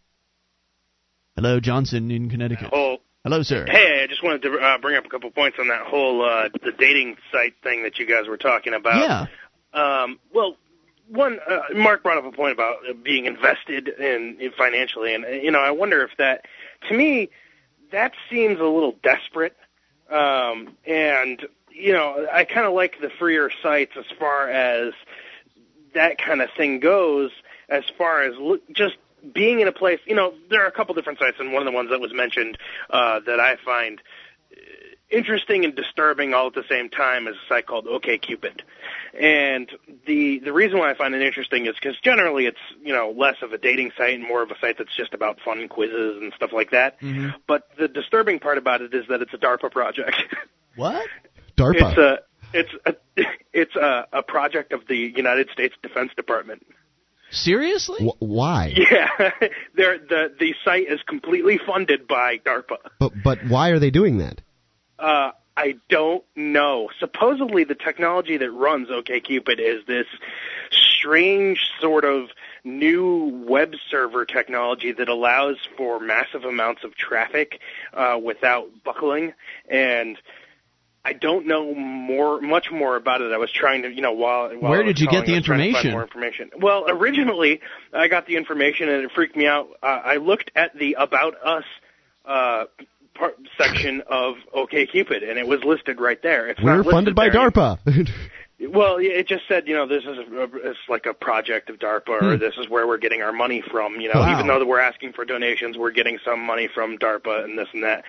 Hello, Johnson in Connecticut. whole Hello, sir. hey, I just wanted to uh, bring up a couple points on that whole uh, the dating site thing that you guys were talking about. Yeah. Um, well, one, uh, Mark brought up a point about uh, being invested in, in financially, and uh, you know, I wonder if that, to me, that seems a little desperate. Um, and you know, I kind of like the freer sites as far as that kind of thing goes. As far as look, just being in a place, you know, there are a couple different sites, and one of the ones that was mentioned uh, that I find interesting and disturbing all at the same time is a site called OkCupid. And the the reason why I find it interesting is because generally it's you know less of a dating site and more of a site that's just about fun quizzes and stuff like that. Mm-hmm. But the disturbing part about it is that it's a DARPA project. What? DARPA. it's a it's a it's a, a project of the United States Defense Department. Seriously? Wh- why? Yeah, They're, the the site is completely funded by DARPA. But but why are they doing that? Uh, I don't know. Supposedly, the technology that runs OkCupid is this strange sort of new web server technology that allows for massive amounts of traffic uh, without buckling. And I don't know more, much more about it. I was trying to, you know, while, while where did you calling, get the I was trying to find information? More information. Well, originally I got the information and it freaked me out. Uh, I looked at the About Us uh, part section of OKCupid, and it was listed right there. It's We're funded by there. DARPA. Well, it just said, you know, this is a, it's like a project of DARPA, or hmm. this is where we're getting our money from. You know, Wow. even though we're asking for donations, we're getting some money from DARPA and this and that.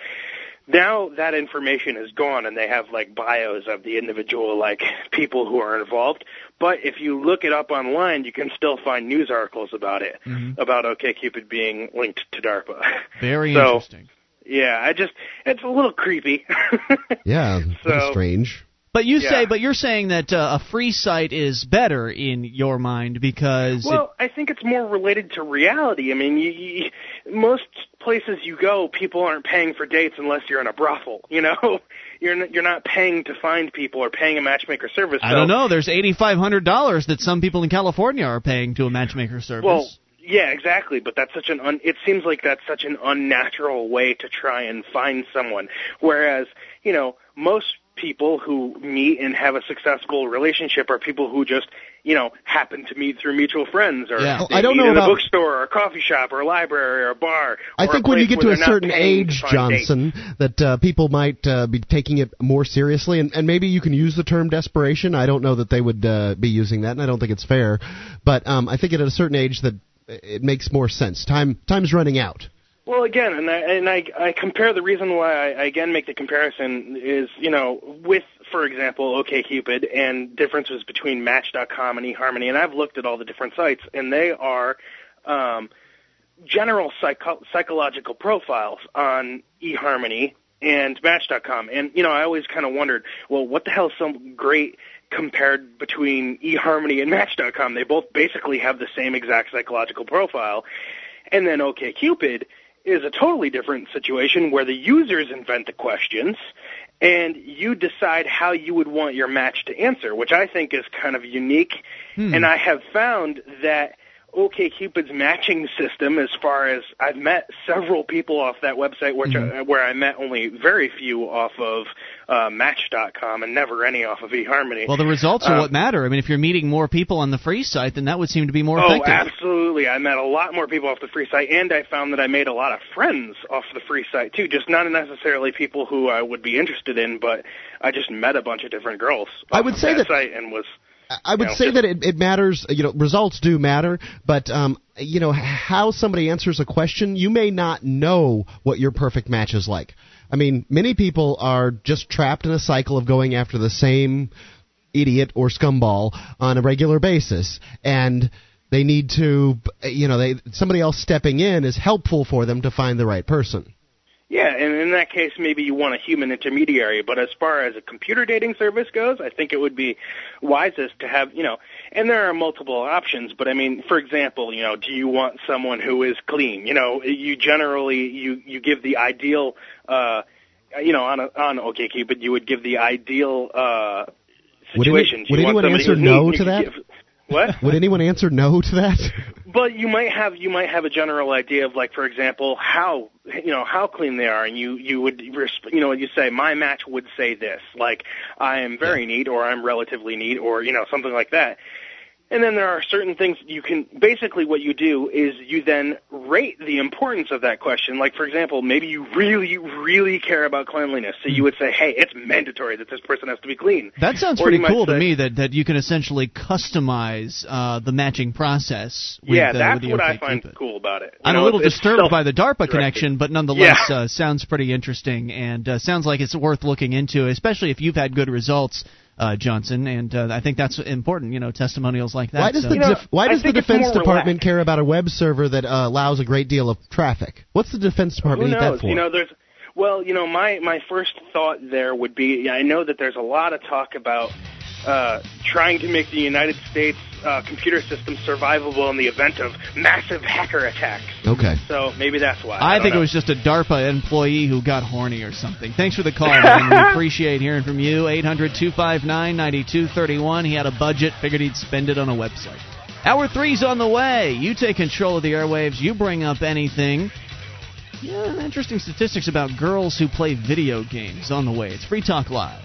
Now that information is gone, and they have like bios of the individual like people who are involved. But if you look it up online, you can still find news articles about it, mm-hmm. about OKCupid being linked to DARPA. Very So- interesting. Yeah, I just it's a little creepy. yeah, that's So- strange. But you say, but you're saying that uh, a free site is better in your mind because it, Well, I think it's more related to reality. I mean, you, you, most places you go, people aren't paying for dates unless you're in a brothel. You know, you're not, you're not paying to find people or paying a matchmaker service. I don't know. There's eighty five hundred dollars that some people in California are paying to a matchmaker service. Well, yeah, exactly. But that's such an un, it seems like that's such an unnatural way to try and find someone. Whereas, you know, most people who meet and have a successful relationship are people who just, you know, happen to meet through mutual friends or Yeah. I don't meet know in about- a bookstore or a coffee shop or a library or a bar. I or a think when you get to a certain age, find dates. Johnson, that uh, people might uh, be taking it more seriously, and, and maybe you can use the term desperation. I don't know that they would uh, be using that, and I don't think it's fair. But um, I think at a certain age that it makes more sense. Time time's running out. Well, again, and I and I, I compare the reason why I, I again make the comparison is you know with for example OKCupid and differences between Match.com and eHarmony, and I've looked at all the different sites, and they are um, general psycho- psychological profiles on eHarmony and Match.com, and you know I always kind of wondered, well, what the hell is so great compared between eHarmony and Match.com? They both basically have the same exact psychological profile. And then OKCupid is a totally different situation where the users invent the questions and you decide how you would want your match to answer, which I think is kind of unique. Hmm. And I have found that OKCupid's matching system, as far as I've met several people off that website, which hmm. I, where I met only very few off of uh, Match.com and never any off of eHarmony. well, the results are uh, what matter. I mean, if you're meeting more people on the free site, then that would seem to be more Oh, effective. absolutely. I met a lot more people off the free site, and I found that I made a lot of friends off the free site, too. Just not necessarily people who I would be interested in, but I just met a bunch of different girls I would say that- site and was. I would say that it, it matters. You know, results do matter, but um, you know how somebody answers a question. You may not know what your perfect match is like. I mean, many people are just trapped in a cycle of going after the same idiot or scumball on a regular basis, and they need to, you know, they somebody else stepping in is helpful for them to find the right person. Yeah, and in that case, maybe you want a human intermediary. But as far as a computer dating service goes, I think it would be wisest to have, you know, and there are multiple options. But I mean, for example, you know, do you want someone who is clean? You know, you generally you you give the ideal, uh, you know, on a, on OkCupid, you would give the ideal uh, Would situation. Do would you want anyone answer no to that? give- What? Would anyone answer no to that? But you might have you might have a general idea of like, for example, how you know how clean they are, and you you would you know you say my match would say this, like I am very neat, or I'm relatively neat, or you know something like that. And then there are certain things you can basically what you do is you then rate the importance of that question. Like for example, maybe you really really care about cleanliness, so you would say, hey, it's mandatory that this person has to be clean. That sounds Or pretty cool to me. That that you can essentially customize uh, the matching process. With, yeah, uh, that's the what I find cool about it. You I'm know, a little disturbed by the DARPA connection, but nonetheless, Yeah. uh, sounds pretty interesting and uh, sounds like it's worth looking into, especially if you've had good results, uh, Johnson. And uh, I think that's important. You know, testimonials like that. Why does so- the You know, def- why does the Defense Department relaxed. care about a web server that uh, allows a great deal of traffic? What's the Defense Department Who need knows? that for? You know, there's well, you know, my my first thought there would be I know that there's a lot of talk about uh, trying to make the United States uh, computer system survivable in the event of massive hacker attacks. okay. So maybe that's why. I, don't think know. it was just a DARPA employee who got horny or something. Thanks for the call, man. We appreciate hearing from you. 800 259 9231. He had a budget, figured he'd spend it on a website. Hour three's on the way. You take control of the airwaves. You bring up anything. Yeah, interesting statistics about girls who play video games on the way. It's Free Talk Live.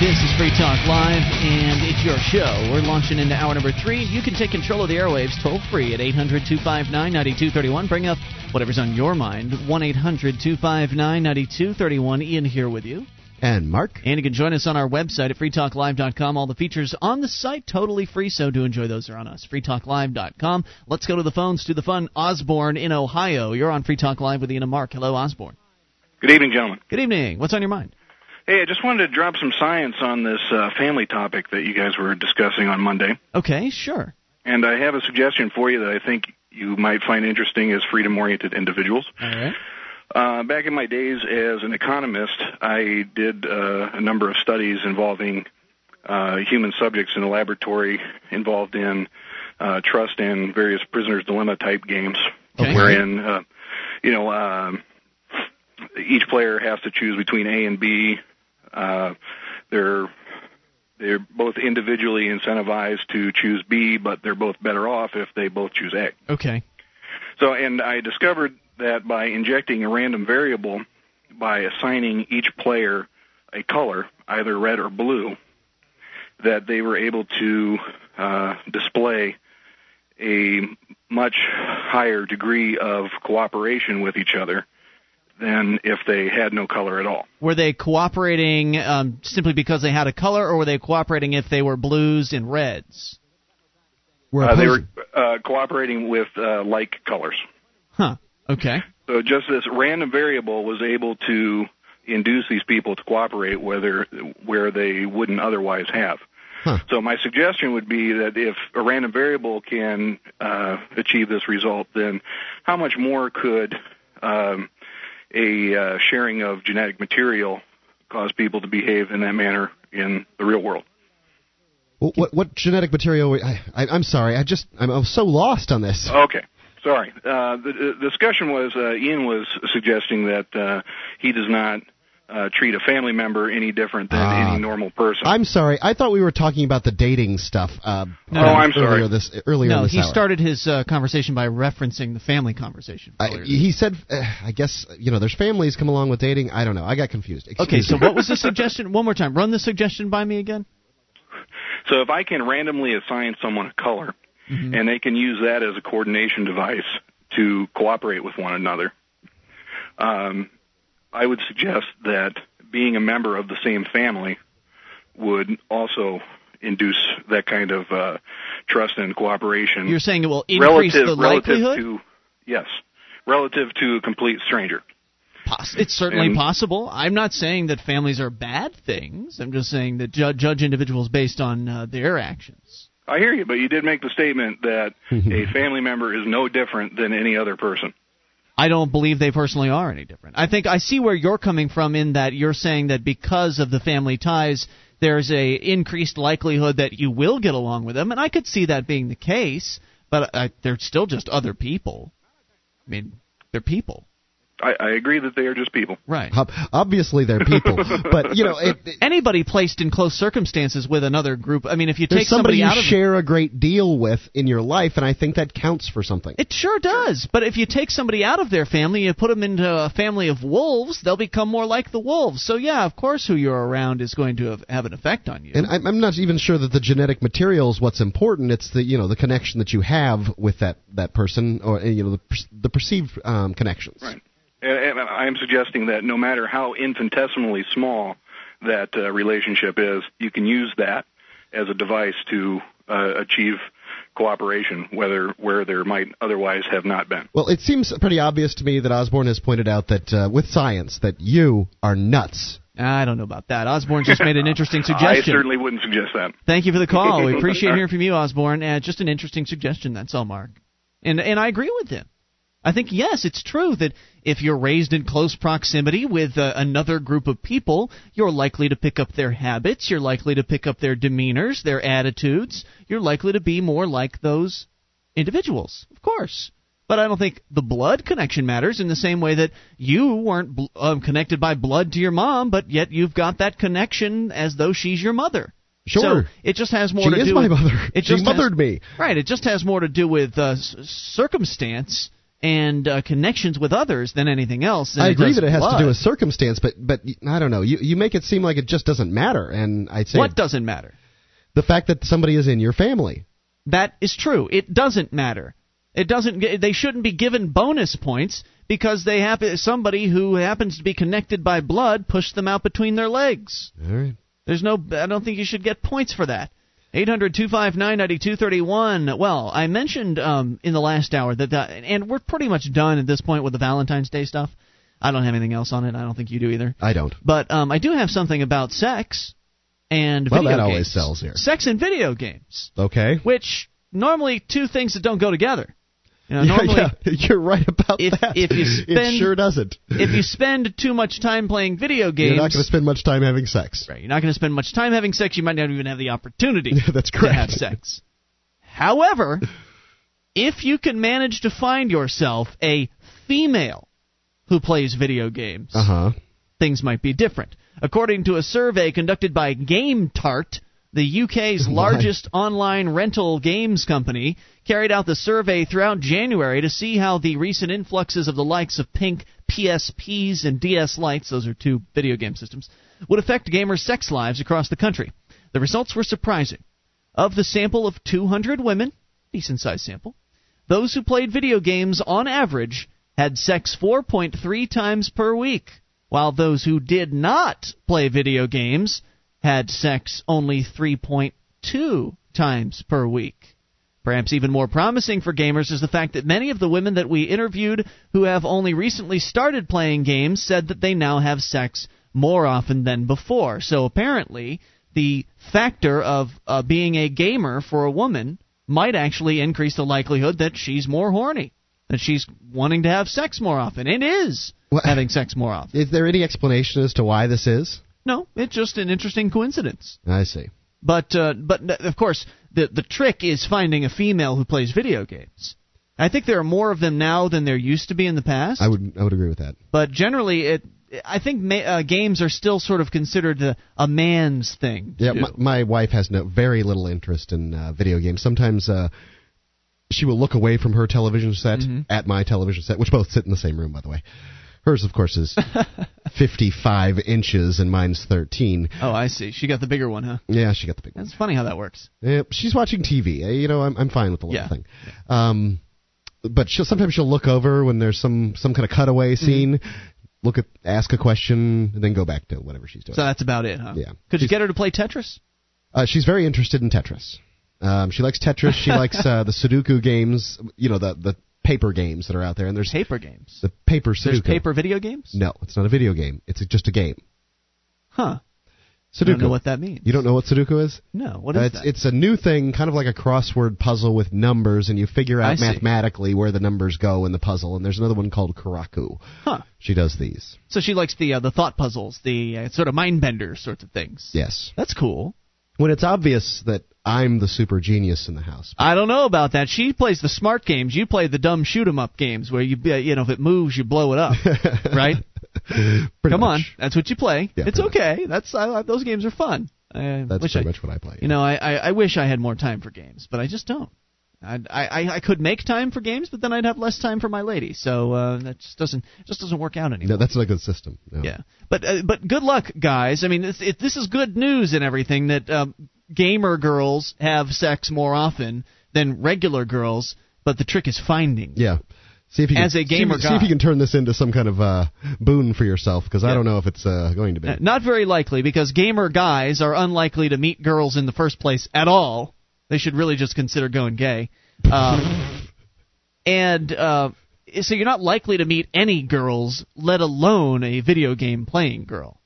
This is Free Talk Live, and it's your show. We're launching into hour number three. You can take control of the airwaves toll free at 800 259 9231. Bring up whatever's on your mind. 1 800 259 9231. Ian here with you. And Mark. And you can join us on our website at freetalklive.com. All the features on the site totally free, so do enjoy those are on us. freetalklive.com. Let's go to the phones to the fun. Osborne in Ohio. You're on Free Talk Live with Ian and Mark. Hello, Osborne. Good evening, gentlemen. Good evening. What's on your mind? Hey, I just wanted to drop some science on this uh, family topic that you guys were discussing on Monday. Okay, sure. And I have a suggestion for you that I think you might find interesting as freedom oriented individuals. All right. Uh, back in my days as an economist, I did uh, a number of studies involving uh, human subjects in the laboratory involved in uh, trust and various prisoner's dilemma type games, Okay. wherein, uh, you know, um, each player has to choose between A and B. Uh, they're they're both individually incentivized to choose B, but they're both better off if they both choose A. Okay. So, and I discovered that by injecting a random variable, by assigning each player a color, either red or blue, that they were able to uh, display a much higher degree of cooperation with each other than if they had no color at all. Were they cooperating um, simply because they had a color, or were they cooperating if they were blues and reds? We're Uh, they were uh, cooperating with uh, like colors. Huh. Okay. So just this random variable was able to induce these people to cooperate whether where they wouldn't otherwise have. Huh. So my suggestion would be that if a random variable can uh, achieve this result, then how much more could um, a uh, sharing of genetic material cause people to behave in that manner in the real world? What, what, what genetic material? I, I, I'm sorry. I just I'm, I'm so lost on this. Okay. Sorry. Uh, the, the discussion was uh, Ian was suggesting that uh, he does not uh, treat a family member any different than Ah. any normal person. I'm sorry. I thought we were talking about the dating stuff. Uh, No. Oh, I'm earlier sorry. This earlier no, this he hour. started his uh, conversation by referencing the family conversation. I, he said, uh, I guess you know, there's families come along with dating. I don't know. I got confused. Excuse okay, so what was the suggestion? One more time. Run the suggestion by me again. so if I can randomly assign someone a color, Mm-hmm. and they can use that as a coordination device to cooperate with one another, um, I would suggest that being a member of the same family would also induce that kind of uh, trust and cooperation. You're saying it will increase relative, the relative likelihood? to yes, relative to a complete stranger. Poss- it's certainly And- possible. I'm not saying that families are bad things. I'm just saying that ju- judge individuals based on uh, their actions. I hear you, but you did make the statement that a family member is no different than any other person. I don't believe they personally are any different. I think I see where you're coming from in that you're saying that because of the family ties, there's a increased likelihood that you will get along with them, and I could see that being the case. But uh, they're still just other people. I mean, they're people, I, I agree that they are just people. right? Obviously, they're people, but you know, it, it- Anybody placed in close circumstances with another group. I mean, if you take somebody you out of share a great deal with in your life, and I think that counts for something. It sure does. But if you take somebody out of their family, you put them into a family of wolves, they'll become more like the wolves. So yeah, of course, who you're around is going to have, have an effect on you. And I'm, I'm not even sure that the genetic material is what's important. It's the you know the connection that you have with that that person, or you know the the perceived um, connections. Right. And, and I'm suggesting that no matter how infinitesimally small that uh, relationship is, you can use that as a device to uh, achieve cooperation, whether where there might otherwise have not been. Well, it seems pretty obvious to me that Osborne has pointed out that uh, with science that you are nuts. I don't know about that. Osborne just made an interesting suggestion. I certainly wouldn't suggest that. Thank you for the call. We appreciate hearing from you, Osborne. Uh, just an interesting suggestion. That's all, Mark. And and I agree with him. I think yes, it's true that if you're raised in close proximity with uh, another group of people, you're likely to pick up their habits. You're likely to pick up their demeanors, their attitudes. You're likely to be more like those individuals, of course. But I don't think the blood connection matters in the same way that you weren't bl- um, connected by blood to your mom, but yet you've got that connection as though she's your mother. Sure. So it just has more She to is do my with mother. It She just mothered has, me. Right. It just has more to do with uh, s- circumstance and uh, connections with others than anything else. I agree does that it has to do with circumstance, but but I don't know. You you make it seem like it just doesn't matter, and I'd say what doesn't matter. the fact that somebody is in your family. That is true. It doesn't matter. It doesn't. They shouldn't be given bonus points because they have somebody who happens to be connected by blood pushed them out between their legs. All right. There's no. I don't think you should get points for that. 800-259-9231. Well, I mentioned um, in the last hour that, that, and we're pretty much done at this point with the Valentine's Day stuff. I don't have anything else on it. I don't think you do either. I don't. But um, I do have something about sex and video. Well, video that always sells here. Sex and video games, Okay. which normally two things that don't go together. You know, Yeah, normally, yeah, you're right about if- that. if you spend- it sure doesn't. if you spend too much time playing video games, You're not going to spend much time having sex. Right. You're not going to spend much time having sex. You might not even have the opportunity That's to have sex. However, if you can manage to find yourself a female who plays video games, Uh huh. things might be different. According to a survey conducted by GameTart, the UK's largest online rental games company, carried out the survey throughout January to see how the recent influxes of the likes of Pink, PSPs, and DS Lites, those are two video game systems, would affect gamers' sex lives across the country. The results were surprising. Of the sample of 200 women, decent sized sample, those who played video games on average had sex 4.3 times per week, while those who did not play video games had sex only 3.2 times per week. Perhaps even more promising for gamers is the fact that many of the women that we interviewed who have only recently started playing games said that they now have sex more often than before. So apparently, the factor of uh, being a gamer for a woman might actually increase the likelihood that she's more horny, that she's wanting to have sex more often. It is What- having sex more often. Is there any explanation as to why this is? No, it's just an interesting coincidence. I see. But uh, but of course, the the trick is finding a female who plays video games. I think there are more of them now than there used to be in the past. I would I would agree with that. but generally, it I think ma- uh, games are still sort of considered a, a man's thing. Yeah, my, my wife has no very little interest in uh, video games. Sometimes uh, she will look away from her television set Mm-hmm. at my television set, which both sit in the same room, by the way. Hers, of course, is 55 inches and mine's 13. oh, I see. She got the bigger one, huh? Yeah, she got the big one. That's funny how that works. Yeah, she's watching TV. Uh, You know, I'm I'm fine with the little Yeah. thing. Um, but she'll sometimes she'll look over when there's some some kind of cutaway Mm-hmm. scene, look at ask a question, and then go back to whatever she's doing. So that's about it, huh? Yeah. Could you get her to play Tetris? Uh, she's very interested in Tetris. Um, she likes Tetris. She likes uh, the Sudoku games. You know, the the paper games that are out there. And there's Paper games. the paper Sudoku. There's paper video games. No, it's not a video game. It's just a game. Huh? Sudoku. I don't know what that means. You don't know what Sudoku is? No. What Uh, it's that? it's a new thing, kind of like a crossword puzzle with numbers, and you figure I out see. mathematically where the numbers go in the puzzle. And there's another one called Kakuro. Huh. She does these. So she likes the uh, the thought puzzles, the uh, sort of mind bender sorts of things. Yes. That's cool. When it's obvious that I'm the super genius in the house. I don't know about that. She plays the smart games. You play the dumb shoot 'em up games where you you know if it moves you blow it up, right? Come on, that's what you play. Yeah, it's okay. That's I, those games are fun. I That's pretty I, much what I play. You know, I, I I wish I had more time for games, but I just don't. I, I I could make time for games, but then I'd have less time for my lady. So uh, that just doesn't just doesn't work out anymore. No, that's not a good system. No. Yeah, but uh, but good luck, guys. I mean, it's, it, this is good news and everything that um, gamer girls have sex more often than regular girls. But the trick is finding. Yeah. See if you can, As a gamer see, see if you can turn this into some kind of uh, boon for yourself, because I don't know if it's uh, going to be. Uh, Not very likely because gamer guys are unlikely to meet girls in the first place at all. They should really just consider going gay. Um, and uh, so you're not likely to meet any girls, let alone a video game playing girl.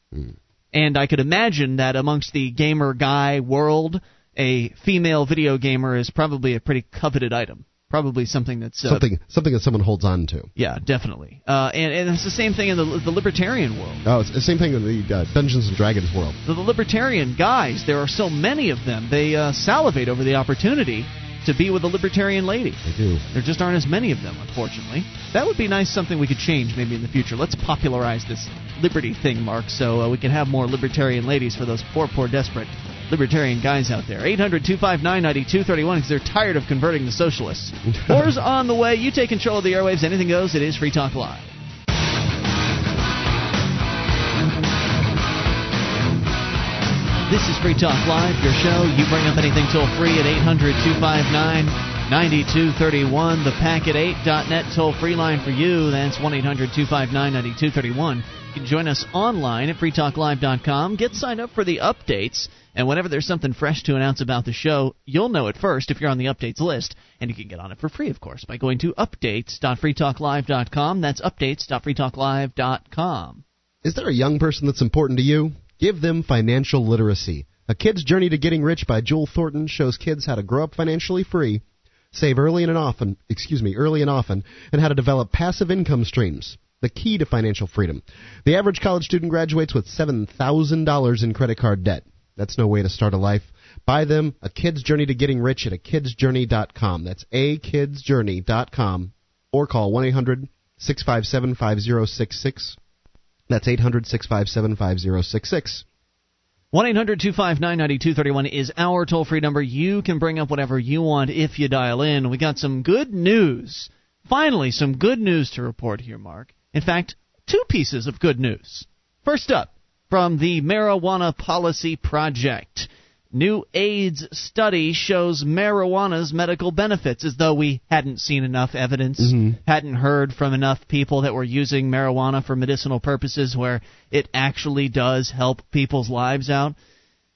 And I could imagine that amongst the gamer guy world, a female video gamer is probably a pretty coveted item. Probably something that's uh, something something that someone holds on to. Yeah, definitely. Uh, and, and it's the same thing in the, the libertarian world. Oh, it's the same thing in the uh, Dungeons and Dragons world. the, the libertarian guys, there are so many of them, they uh, salivate over the opportunity to be with a libertarian lady. They do. There just aren't as many of them, unfortunately. That would be nice, something we could change maybe in the future. Let's popularize this liberty thing, Mark, so uh, we can have more libertarian ladies for those poor, poor, desperate libertarian guys out there. 800 259 9231 because they're tired of converting the socialists. War's on the way. You take control of the airwaves. Anything goes. It is Free Talk Live. This is Free Talk Live, your show. You bring up anything toll free at 800 259 9231. The packet8.net toll free line for you. That's 1 800 259 9231. You can join us online at freetalklive.com. Get signed up for the updates. And whenever there's something fresh to announce about the show, you'll know it first if you're on the updates list. And you can get on it for free, of course, by going to updates.freetalklive.com. That's updates.freetalklive.com. Is there a young person that's important to you? Give them financial literacy. A Kid's Journey to Getting Rich by Joel Thornton shows kids how to grow up financially free, save early and often, excuse me, early and often, and how to develop passive income streams. The key to financial freedom. The average college student graduates with $7,000 in credit card debt. That's no way to start a life. Buy them A Kid's Journey to Getting Rich at akidsjourney.com. That's akidsjourney.com or call 1 800 657 5066. That's 800 657 5066. 1 800 259 9231 is our toll free number. You can bring up whatever you want if you dial in. We got some good news. Finally, some good news to report here, Mark. In fact, two pieces of good news. First up, from the Marijuana Policy Project. New AIDS study shows marijuana's medical benefits, as though we hadn't seen enough evidence, Mhm. hadn't heard from enough people that were using marijuana for medicinal purposes where it actually does help people's lives out.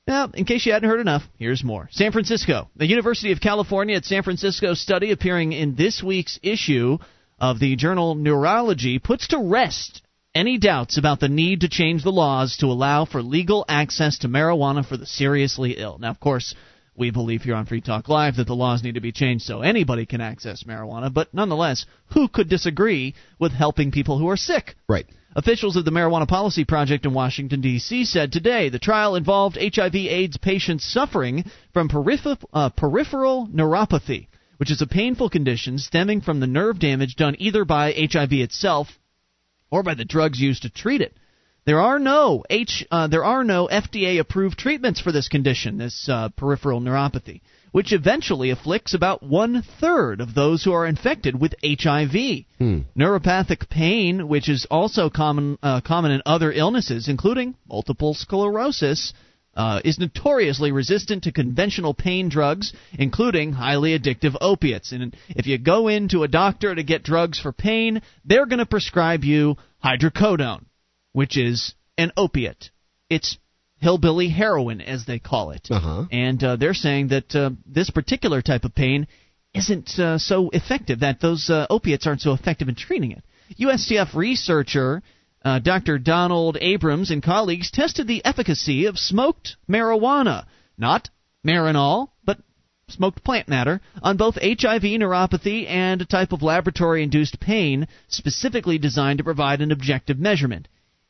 Now, in case you hadn't heard enough, here's more. San Francisco. The University of California at San Francisco study appearing in this week's issue of the journal Neurology puts to rest any doubts about the need to change the laws to allow for legal access to marijuana for the seriously ill. Now, of course, we believe here on Free Talk Live that the laws need to be changed so anybody can access marijuana, but nonetheless, who could disagree with helping people who are sick? Right. Officials of the Marijuana Policy Project in Washington, D.C. said today the trial involved HIV/AIDS patients suffering from uh, peripheral neuropathy, which is a painful condition stemming from the nerve damage done either by HIV itself or by the drugs used to treat it. There are no H, uh, there are no FDA-approved treatments for this condition, this uh, peripheral neuropathy, which eventually afflicts about one third of those who are infected with HIV. Hmm. Neuropathic pain, which is also common uh, common in other illnesses, including multiple sclerosis, uh, is notoriously resistant to conventional pain drugs, including highly addictive opiates. And if you go into a doctor to get drugs for pain, they're going to prescribe you hydrocodone, which is an opiate. It's hillbilly heroin, as they call it. Uh-huh. And uh, they're saying that uh, this particular type of pain isn't uh, so effective, that those uh, opiates aren't so effective in treating it. UCSF researcher uh, Dr. Donald Abrams and colleagues tested the efficacy of smoked marijuana, not Marinol, but smoked plant matter, on both HIV neuropathy and a type of laboratory induced pain specifically designed to provide an objective measurement.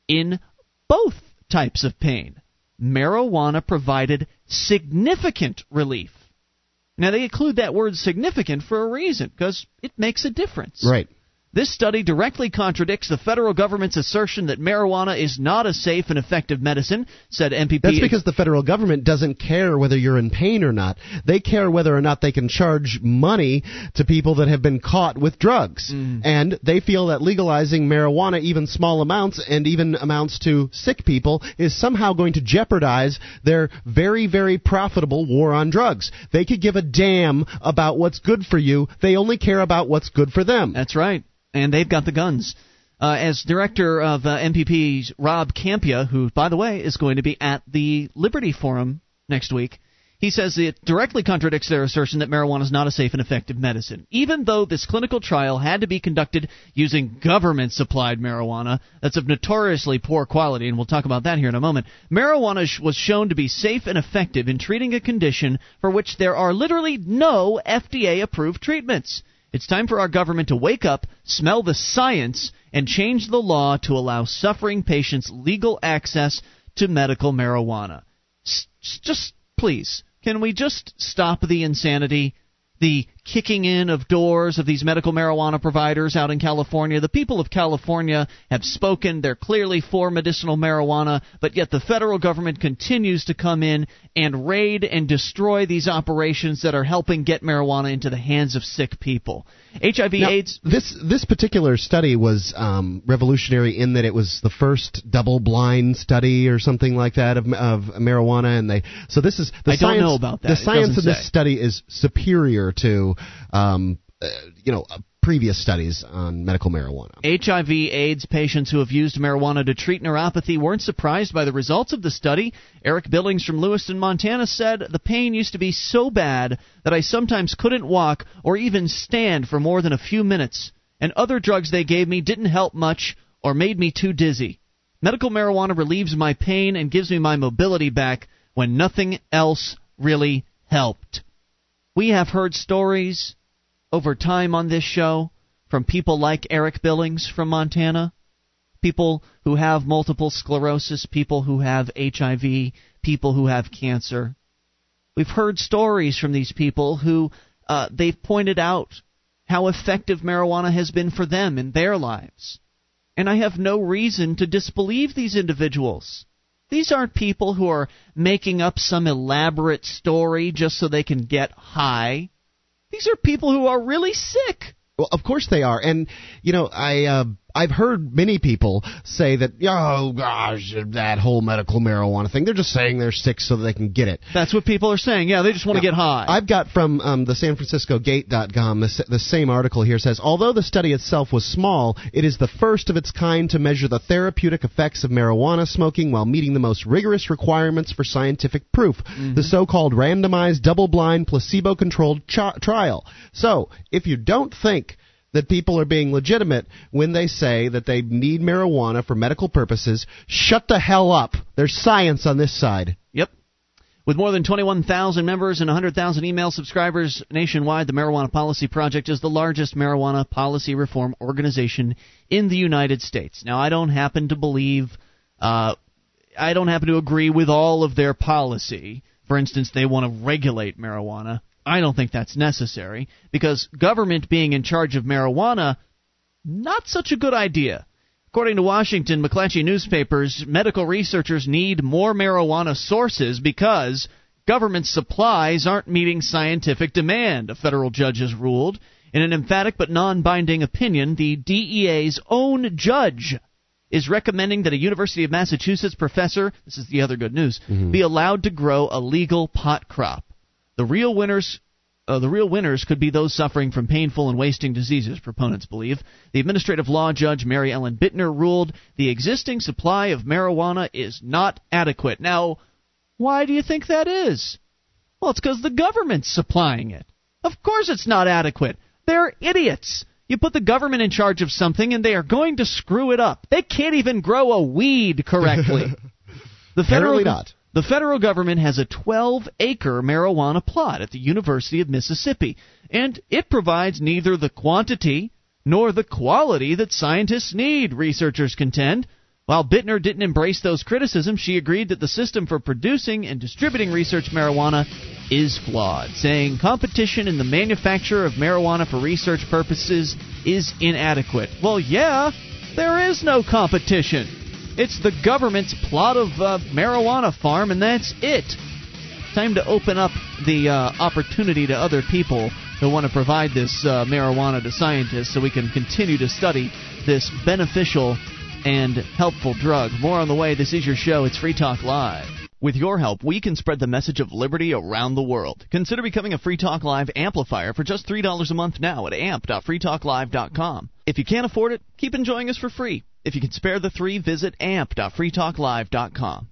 In both types of pain, marijuana provided significant relief. Now, they include that word significant for a reason, because it makes a difference. Right. This study directly contradicts the federal government's assertion that marijuana is not a safe and effective medicine, said MPP. That's because the federal government doesn't care whether you're in pain or not. They care whether or not they can charge money to people that have been caught with drugs. Mm. And they feel that legalizing marijuana, even small amounts and even amounts to sick people, is somehow going to jeopardize their very, very profitable war on drugs. They could give a damn about what's good for you. They only care about what's good for them. That's right. And they've got the guns. Uh, as director of uh, MPP's Rob Kampia, who, by the way, is going to be at the Liberty Forum next week, he says it directly contradicts their assertion that marijuana is not a safe and effective medicine. Even though this clinical trial had to be conducted using government supplied marijuana that's of notoriously poor quality, and we'll talk about that here in a moment, marijuana sh- was shown to be safe and effective in treating a condition for which there are literally no FDA approved treatments. It's time for our government to wake up, smell the science, and change the law to allow suffering patients legal access to medical marijuana. S- just please, can we just stop the insanity? the kicking in of doors of these medical marijuana providers out in California. The people of California have spoken. They're clearly for medicinal marijuana, but yet the federal government continues to come in and raid and destroy these operations that are helping get marijuana into the hands of sick people. HIV Now, AIDS This this particular study was um, revolutionary in that it was the first double-blind study or something like that of, of marijuana, and they so this is the I don't science, know about that. The It science of this study is superior to um, uh, you know uh, previous studies on medical marijuana. HIV AIDS patients who have used marijuana to treat neuropathy weren't surprised by the results of the study. Eric Billings from Lewistown, Montana said the pain used to be so bad that I sometimes couldn't walk or even stand for more than a few minutes, and other drugs they gave me didn't help much or made me too dizzy. Medical marijuana relieves my pain and gives me my mobility back when nothing else really helped. We have heard stories over time on this show from people like Eric Billings from Montana, people who have multiple sclerosis, people who have HIV, people who have cancer. We've heard stories from these people who uh, they've pointed out how effective marijuana has been for them in their lives. And I have no reason to disbelieve these individuals. These aren't people who are making up some elaborate story just so they can get high. These are people who are really sick. Well, of course they are, and you know I uh, I've heard many people say that oh gosh that whole medical marijuana thing they're just saying they're sick so that they can get it. That's what people are saying. Yeah, they just want to get high. I've got from um, the San Francisco Gate.com the, the same article here says although the study itself was small, it is the first of its kind to measure the therapeutic effects of marijuana smoking while meeting the most rigorous requirements for scientific proof, the so-called randomized, double-blind, placebo-controlled ch- trial. So, if you don't think that people are being legitimate when they say that they need marijuana for medical purposes, shut the hell up. There's science on this side. Yep. With more than 21,000 members and 100,000 email subscribers nationwide, the Marijuana Policy Project is the largest marijuana policy reform organization in the United States. Now, I don't happen to believe, uh, I don't happen to agree with all of their policy. For instance, they want to regulate marijuana. I don't think that's necessary because government being in charge of marijuana, not such a good idea. According to Washington McClatchy newspapers, medical researchers need more marijuana sources because government supplies aren't meeting scientific demand, a federal judge has ruled. In an emphatic but non binding opinion, the DEA's own judge is recommending that a University of Massachusetts professor, this is the other good news, mm-hmm. be allowed to grow a legal pot crop. The real winners uh, the real winners could be those suffering from painful and wasting diseases, proponents believe. The administrative law judge Mary Ellen Bittner ruled the existing supply of marijuana is not adequate. Now, why do you think that is? Well, it's because the government's supplying it. Of course it's not adequate. They're idiots. You put the government in charge of something and they are going to screw it up. They can't even grow a weed correctly. The federal Apparently not. The federal government has a 12 acre marijuana plot at the University of Mississippi, and it provides neither the quantity nor the quality that scientists need, researchers contend. While Bittner didn't embrace those criticisms, she agreed that the system for producing and distributing research marijuana is flawed, saying competition in the manufacture of marijuana for research purposes is inadequate. Well, yeah, there is no competition. It's the government's plot of uh, marijuana farm, and that's it. Time to open up the uh, opportunity to other people who want to provide this uh, marijuana to scientists so we can continue to study this beneficial and helpful drug. More on the way. This is your show. It's Free Talk Live. With your help, we can spread the message of liberty around the world. Consider becoming a Free Talk Live amplifier for just $3 a month now at amp.freetalklive.com. If you can't afford it, keep enjoying us for free. If you can spare the three, visit amp.freetalklive.com.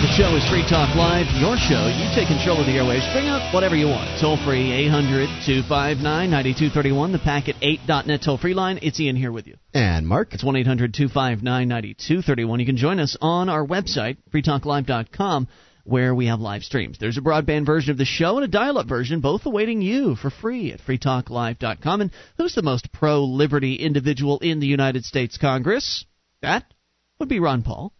The show is Free Talk Live, your show. You take control of the airwaves. Bring up whatever you want. Toll free, 800 259 9231, the packet8.net toll free line. It's Ian here with you. And Mark, It's 1 800 259 9231. You can join us on our website, freetalklive.com, where we have live streams. There's a broadband version of the show and a dial up version, both awaiting you for free at freetalklive.com. And who's the most pro liberty individual in the United States Congress? That would be Ron Paul.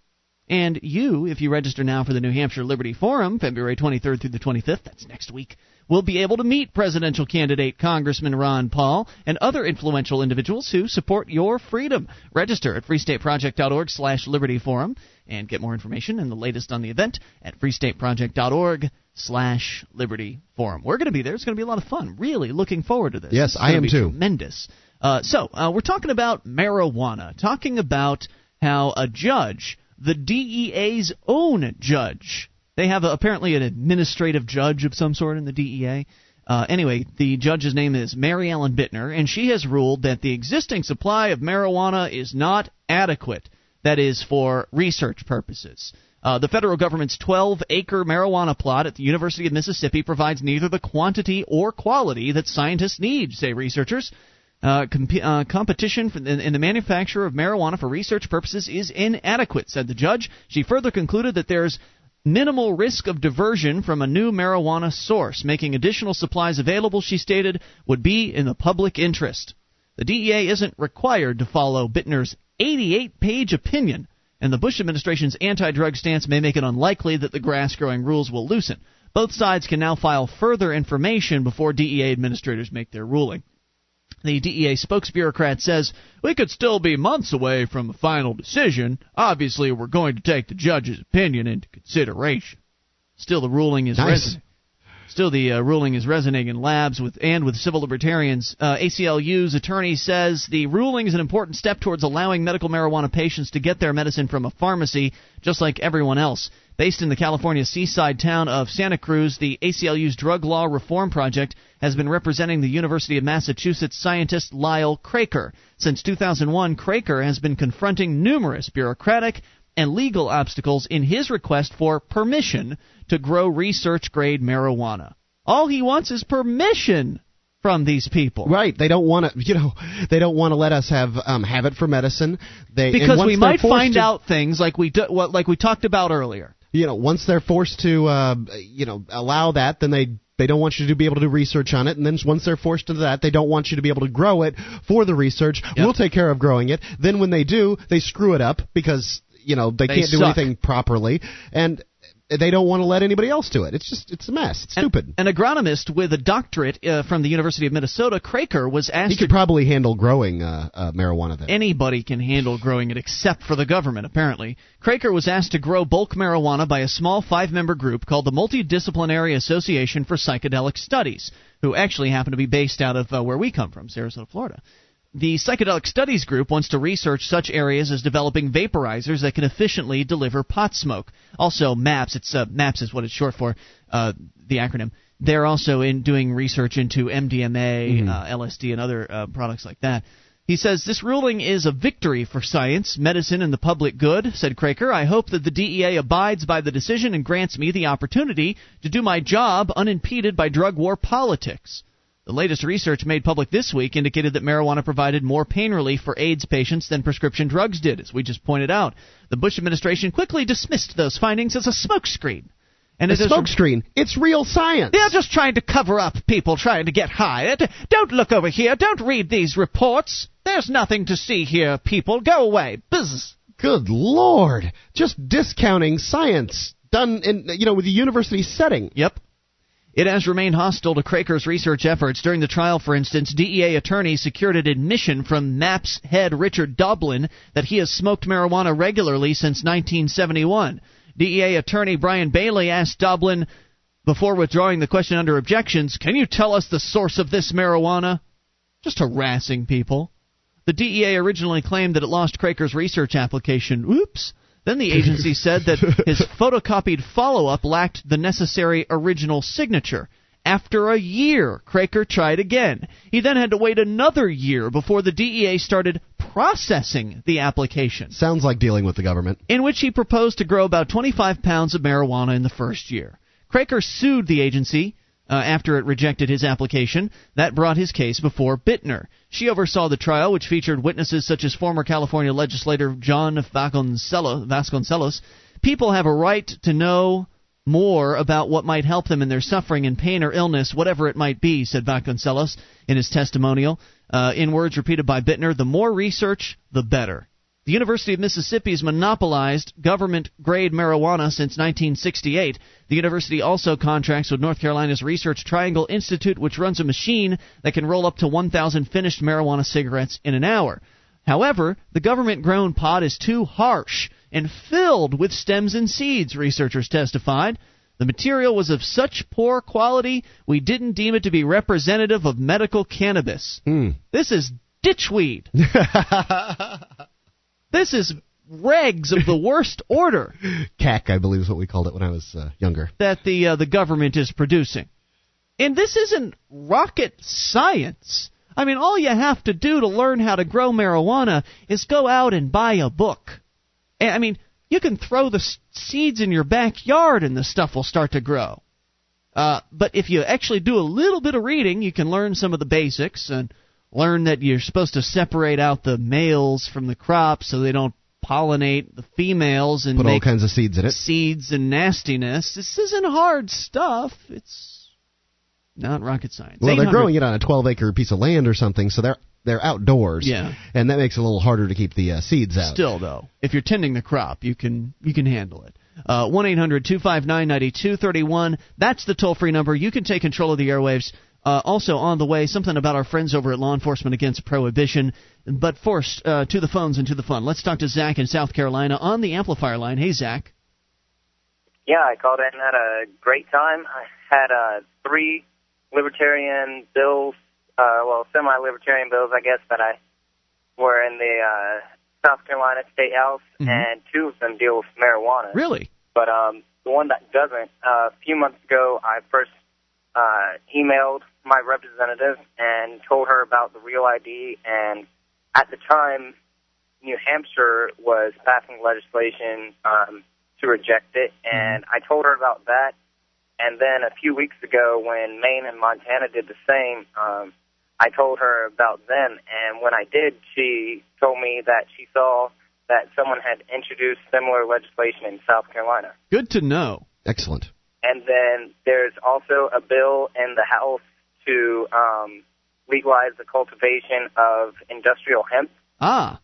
And you, if you register now for the New Hampshire Liberty Forum, February 23rd through the 25th, that's next week, will be able to meet presidential candidate Congressman Ron Paul and other influential individuals who support your freedom. Register at freestateproject.org slash liberty forum and get more information and the latest on the event at freestateproject.org slash liberty forum. We're going to be there. It's going to be a lot of fun. Really looking forward to this. Yes, It's I am be too. Tremendous. Uh, so uh, we're talking about marijuana, talking about how a judge, the DEA's own judge, they have a, apparently an administrative judge of some sort in the DEA. Uh, anyway, the judge's name is Mary Ellen Bittner, and she has ruled that the existing supply of marijuana is not adequate. That is for research purposes. Uh, the federal government's 12 acre marijuana plot at the University of Mississippi provides neither the quantity or quality that scientists need, say researchers. Uh, comp- uh, competition in, in the manufacture of marijuana for research purposes is inadequate, said the judge. She further concluded that there's minimal risk of diversion from a new marijuana source. Making additional supplies available, she stated, would be in the public interest. The DEA isn't required to follow Bittner's 88 page opinion, and the Bush administration's anti drug stance may make it unlikely that the grass growing rules will loosen. Both sides can now file further information before DEA administrators make their ruling. The DEA spokesbureaucrat says, We could still be months away from a final decision. Obviously, we're going to take the judge's opinion into consideration. Still, the ruling is Nice. Still, the uh, ruling is resonating in labs with and with civil libertarians. Uh, ACLU's attorney says the ruling is an important step towards allowing medical marijuana patients to get their medicine from a pharmacy, just like everyone else. Based in the California seaside town of Santa Cruz, the ACLU's Drug Law Reform Project has been representing the University of Massachusetts scientist Lyle Craker. Since 2001, Craker has been confronting numerous bureaucratic and legal obstacles in his request for permission to grow research grade marijuana. All he wants is permission from these people. Right, they don't want to, you know, they don't want to let us have um, have it for medicine. They Because we might find to- out things like we do, what like we talked about earlier. you know, once they're forced to, uh, you know, allow that, then they they don't want you to be able to do research on it, and then once they're forced to that, they don't want you to be able to grow it for the research. We'll take care of growing it. Then when they do, they screw it up because you know they, They can't do suck. anything properly, and they don't want to let anybody else do it. It's just it's a mess. It's stupid. An agronomist with a doctorate uh, from the University of Minnesota, Craker, was asked he could probably handle growing uh, uh, marijuana then. anybody can handle growing it except for the government, apparently. Craker was asked to grow bulk marijuana by a small five member group called the Multidisciplinary Association for Psychedelic Studies, who actually happen to be based out of uh, where we come from, Sarasota, Florida. The Psychedelic Studies Group wants to research such areas as developing vaporizers that can efficiently deliver pot smoke. Also, MAPS, it's uh, MAPS is what it's short for, uh, the acronym. They're also in doing research into MDMA, uh, LSD, and other uh, products like that. He says this ruling is a victory for science, medicine, and the public good, said Craker. I hope that the DEA abides by the decision and grants me the opportunity to do my job unimpeded by drug war politics. The latest research made public this week indicated that marijuana provided more pain relief for AIDS patients than prescription drugs did, as we just pointed out. The Bush administration quickly dismissed those findings as a smokescreen. And a it is- smokescreen. It's real science. they're just trying to cover up people trying to get high. D- Don't look over here. Don't read these reports. There's nothing to see here, people. Go away. Buzz. Good lord! Just discounting science done in you know with a university setting. Yep. It has remained hostile to Craker's research efforts. During the trial, for instance, DEA attorneys secured an admission from MAPS head Richard Doblin that he has smoked marijuana regularly since 1971. DEA attorney Brian Bailey asked Doblin, before withdrawing the question under objections, Can you tell us the source of this marijuana? Just harassing people. The DEA originally claimed that it lost Craker's research application. Oops. Then the agency said that his photocopied follow up lacked the necessary original signature. After a year, Craker tried again. He then had to wait another year before the DEA started processing the application, Sounds like dealing with the government. in which he proposed to grow about 25 pounds of marijuana in the first year. Craker sued the agency uh, after it rejected his application. That brought his case before Bittner. She oversaw the trial, which featured witnesses such as former California legislator John Vasconcellos. People have a right to know more about what might help them in their suffering and pain or illness, whatever it might be, said Vasconcellos in his testimonial. Uh, in words repeated by Bittner, the more research, the better. The University of Mississippi has monopolized government grade marijuana since 1968. The university also contracts with North Carolina's Research Triangle Institute, which runs a machine that can roll up to 1,000 finished marijuana cigarettes in an hour. However, the government grown pot is too harsh and filled with stems and seeds, researchers testified. The material was of such poor quality, we didn't deem it to be representative of medical cannabis. Hmm. This is ditchweed. this is regs of the worst order CAC, I believe, is what we called it when I was uh, younger. that the uh, the government is producing. And this isn't rocket science. I mean, all you have to do to learn how to grow marijuana is go out and buy a book. And, I mean, you can throw the s- seeds in your backyard and the stuff will start to grow. Uh, but if you actually do a little bit of reading, you can learn some of the basics and learn that you're supposed to separate out the males from the crop so they don't pollinate the females and Put all make kinds of seeds in it. seeds and nastiness. This isn't hard stuff. It's not rocket science. Well, they're growing it on a 12 acre piece of land or something, so they're they're outdoors. Yeah. And that makes it a little harder to keep the uh, seeds out. Still, though, if you're tending the crop, you can you can handle it. Uh, One eight hundred two five nine ninety two thirty one. That's the toll free number. You can take control of the airwaves. Uh, also on the way, something about our friends over at Law Enforcement Against Prohibition. But first, uh, to the phones and to the fun. Let's talk to Zach in South Carolina on the amplifier line. Hey, Zach. Yeah, I called in at a great time. I had uh, three libertarian bills, uh, well, semi-libertarian bills, I guess, that I were in the uh, South Carolina State House, Mhm. and two of them deal with marijuana. Really? But um, the one that doesn't, uh, a few months ago, I first uh, emailed my representative and told her about the real ID. And at the time, New Hampshire was passing legislation um, to reject it, and I told her about that. And then a few weeks ago, when Maine and Montana did the same, um, I told her about them. And when I did, she told me that she saw that someone had introduced similar legislation in South Carolina. Good to know. Excellent. And then there's also a bill in the House to um, legalize the cultivation of industrial hemp. Ah,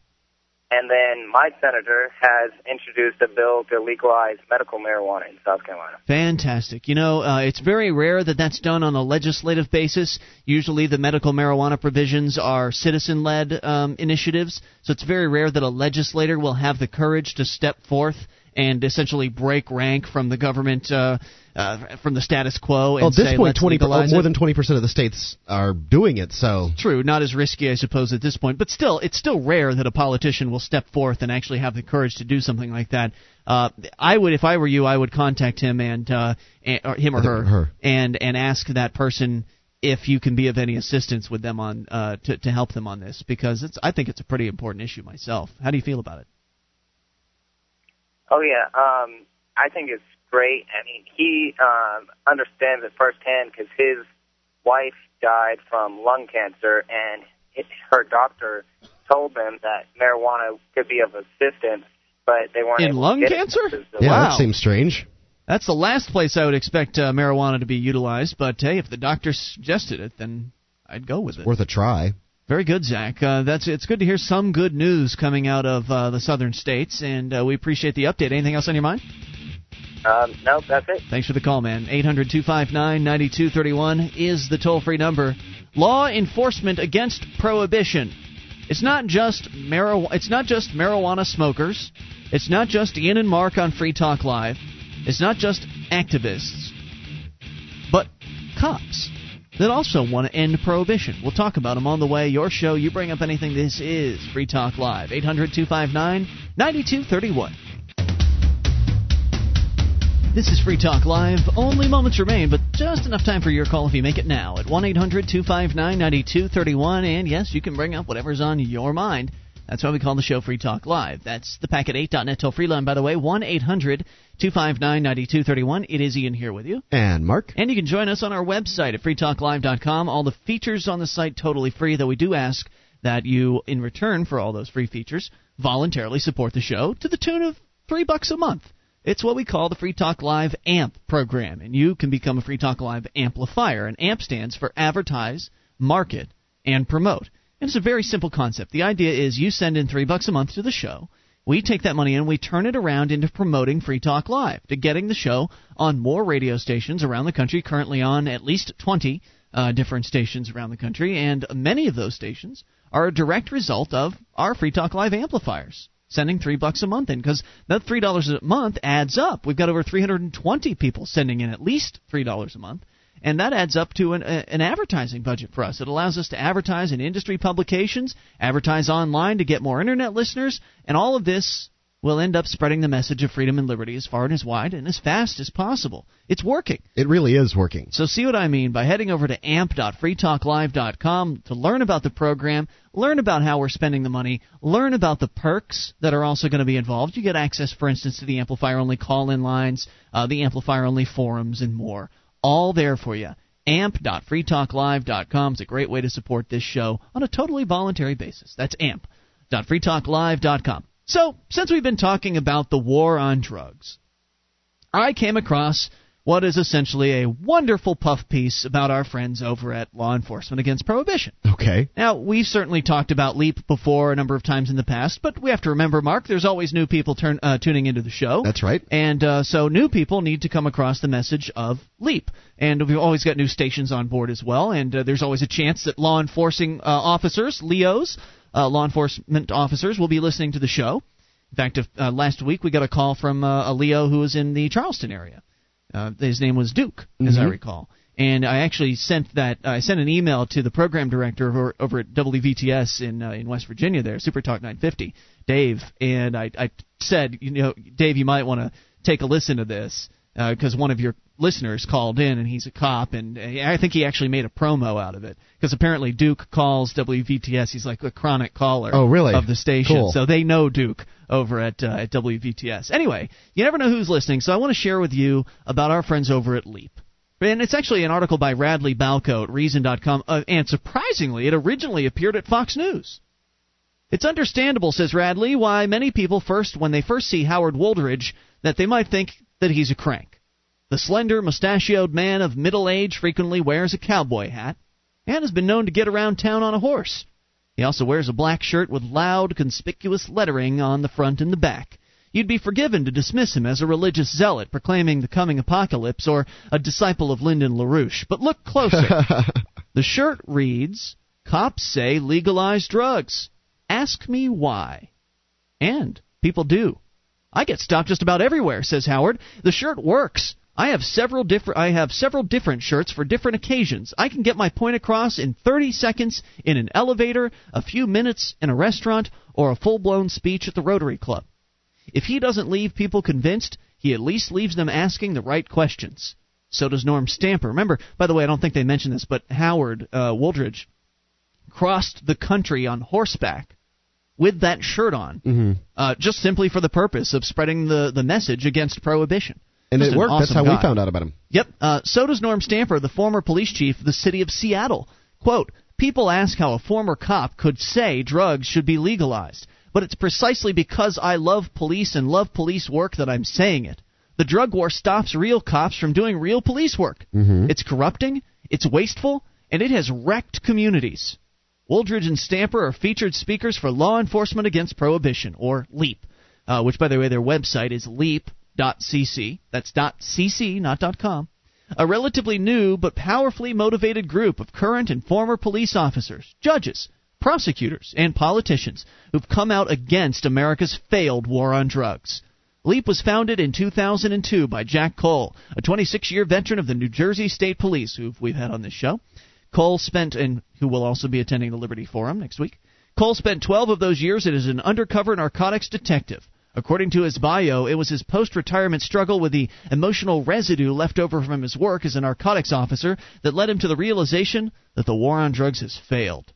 And then my senator has introduced a bill to legalize medical marijuana in South Carolina. Fantastic. You know, uh, it's very rare that that's done on a legislative basis. Usually, the medical marijuana provisions are citizen led um, initiatives, so it's very rare that a legislator will have the courage to step forth and essentially break rank from the government, uh, uh, from the status quo, and Well, at this say, point, Let's 20 more than 20% of the states are doing it, so True, not as risky, I suppose, at this point, but still, it's still rare that a politician will step forth and actually have the courage to do something like that. Uh, I would, if I were you, I would contact him and, uh, and or him or her, her. and and ask that person if you can be of any assistance with them on uh, to to help them on this because it's I think it's a pretty important issue myself. How do you feel about it? Oh yeah, um, I think it's great. I mean, he um, understands it firsthand because his wife died from lung cancer, and it, her doctor told them that marijuana could be of assistance, but they weren't In able lung to get cancer? because yeah, Wow. that seems strange. That's the last place I would expect uh, marijuana to be utilized, but hey, if the doctor suggested it, then I'd go with it. Worth a try. Very good, Zach. Uh, that's it's good to hear some good news coming out of uh, the southern states, and uh, we appreciate the update. Anything else on your mind? Um, no, that's it. Thanks for the call, man. 800 259 9231 is the toll free number. Law enforcement against prohibition. It's not just marijuana. It's not just marijuana smokers. It's not just Ian and Mark on Free Talk Live. It's not just activists, but cops that also want to end prohibition. We'll talk about them on the way. Your show. You bring up anything. This is Free Talk Live. 800 259 9231. This is Free Talk Live. Only moments remain, but just enough time for your call if you make it now at 1 800 259 9231. And yes, you can bring up whatever's on your mind. That's why we call the show Free Talk Live. That's the Packet8.net toll free line, by the way, 1 800 259 9231. It is Ian here with you. And Mark? And you can join us on our website at freetalklive.com. All the features on the site totally free, though we do ask that you, in return for all those free features, voluntarily support the show to the tune of three bucks a month. It's what we call the Free Talk Live AMP program, and you can become a Free Talk Live amplifier. And AMP stands for Advertise, Market, and Promote. And it's a very simple concept. The idea is you send in three bucks a month to the show. We take that money and we turn it around into promoting Free Talk Live, to getting the show on more radio stations around the country, currently on at least 20 uh, different stations around the country, and many of those stations are a direct result of our Free Talk Live amplifiers sending three bucks a month in because that three dollars a month adds up. We've got over 320 people sending in at least three dollars a month, and that adds up to an, a, an advertising budget for us. It allows us to advertise in industry publications, advertise online to get more internet listeners, and all of this will end up spreading the message of freedom and liberty as far and as wide and as fast as possible. It's working. It really is working. So see what I mean by heading over to amp.freetalklive.com to learn about the program, learn about how we're spending the money, learn about the perks that are also going to be involved. You get access, for instance, to the amplifier only call in lines, uh, the amplifier only forums, and more. All there for you. amp.freetalklive.com is a great way to support this show on a totally voluntary basis. That's amp.freetalklive.com. So, since we've been talking about the war on drugs, I came across what is essentially a wonderful puff piece about our friends over at Law Enforcement Against Prohibition. Okay. Now, we've certainly talked about LEAP before a number of times in the past, but we have to remember, Mark, there's always new people turn, uh, tuning into the show. That's right. And uh, so new people need to come across the message of LEAP. And we've always got new stations on board as well, and uh, there's always a chance that law enforcing uh, officers, LEOs, uh, law enforcement officers, will be listening to the show. In fact, if, uh, last week we got a call from uh, a Leo who was in the Charleston area. Uh, his name was Duke, as I Mhm. recall. And I actually sent that. I sent an email to the program director over, over at WVTS in uh, in West Virginia, there, Super Talk 950, Dave. And I, I said, you know, Dave, you might want to take a listen to this because one of your listeners called in and he's a cop, and uh, I think he actually made a promo out of it because apparently Duke calls WVTS. He's like a chronic caller Oh, really? of the station, Cool. so they know Duke over at uh, at WVTS. Anyway, you never know who's listening, so I want to share with you about our friends over at Leap. And it's actually an article by Radley Balko at Reason.com, uh, and surprisingly, it originally appeared at Fox News. It's understandable, says Radley, why many people first, when they first see Howard Wooldridge, that they might think that he's a crank. The slender, mustachioed man of middle age frequently wears a cowboy hat and has been known to get around town on a horse. He also wears a black shirt with loud, conspicuous lettering on the front and the back. You'd be forgiven to dismiss him as a religious zealot proclaiming the coming apocalypse or a disciple of Lyndon LaRouche. But look closer. the shirt reads Cops say legalize drugs. Ask me why. And people do. I get stopped just about everywhere, says Howard. The shirt works. I have several different I have several different shirts for different occasions. I can get my point across in 30 seconds in an elevator, a few minutes in a restaurant, or a full-blown speech at the Rotary Club. If he doesn't leave people convinced, he at least leaves them asking the right questions. So does Norm Stamper. Remember, by the way, I don't think they mentioned this, but Howard uh, Wooldridge crossed the country on horseback with that shirt on, hmm uh, just simply for the purpose of spreading the, the message against prohibition. And Just it worked. That's how guy. we found out about him. Yep. Uh, so does Norm Stamper, the former police chief of the city of Seattle. Quote, People ask how a former cop could say drugs should be legalized, but it's precisely because I love police and love police work that I'm saying it. The drug war stops real cops from doing real police work. Mhm. It's corrupting, it's wasteful, and it has wrecked communities. Wooldridge and Stamper are featured speakers for Law Enforcement Against Prohibition, or LEAP, uh, which, by the way, their website is leap.cc. That's .cc, not .com. A relatively new but powerfully motivated group of current and former police officers, judges, prosecutors, and politicians who've come out against America's failed war on drugs. LEAP was founded in 2002 by Jack Cole, a 26 year veteran of the New Jersey State Police, who we've had on this show. Cole spent, and who will also be attending the Liberty Forum next week. Cole spent 12 of those years as an undercover narcotics detective. According to his bio, it was his post retirement struggle with the emotional residue left over from his work as a narcotics officer that led him to the realization that the war on drugs has failed.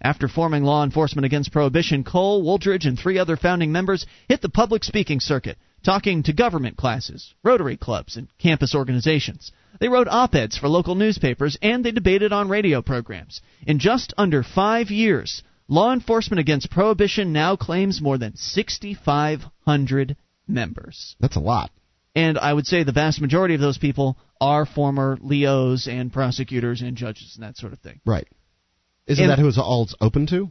After forming Law Enforcement Against Prohibition, Cole, Wooldridge, and three other founding members hit the public speaking circuit, talking to government classes, Rotary clubs, and campus organizations. They wrote op eds for local newspapers, and they debated on radio programs. In just under five years, Law Enforcement Against Prohibition now claims more than 6,500 members. That's a lot. And I would say the vast majority of those people are former Leos and prosecutors and judges and that sort of thing. Right. Isn't And- that who it's all open to?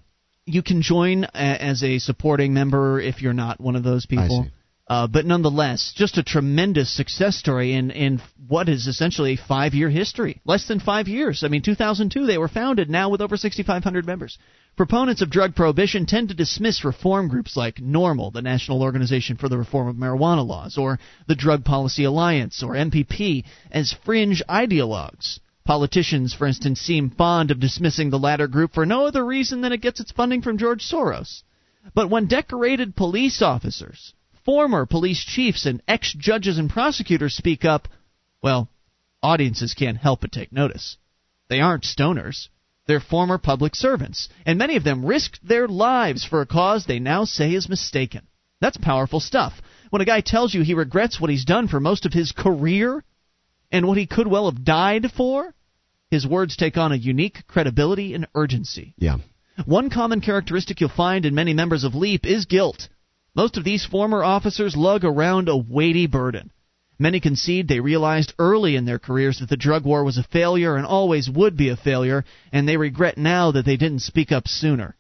you can join a, as a supporting member if you're not one of those people. Uh, but nonetheless, just a tremendous success story in, in what is essentially a five year history. Less than five years. I mean, 2002, they were founded, now with over 6,500 members. Proponents of drug prohibition tend to dismiss reform groups like NORML, the National Organization for the Reform of Marijuana Laws, or the Drug Policy Alliance, or MPP, as fringe ideologues. Politicians, for instance, seem fond of dismissing the latter group for no other reason than it gets its funding from George Soros. But when decorated police officers, former police chiefs, and ex judges and prosecutors speak up, well, audiences can't help but take notice. They aren't stoners. They're former public servants, and many of them risked their lives for a cause they now say is mistaken. That's powerful stuff. When a guy tells you he regrets what he's done for most of his career and what he could well have died for, his words take on a unique credibility and urgency. Yeah. One common characteristic you'll find in many members of LEAP is guilt. Most of these former officers lug around a weighty burden. Many concede they realized early in their careers that the drug war was a failure and always would be a failure, and they regret now that they didn't speak up sooner.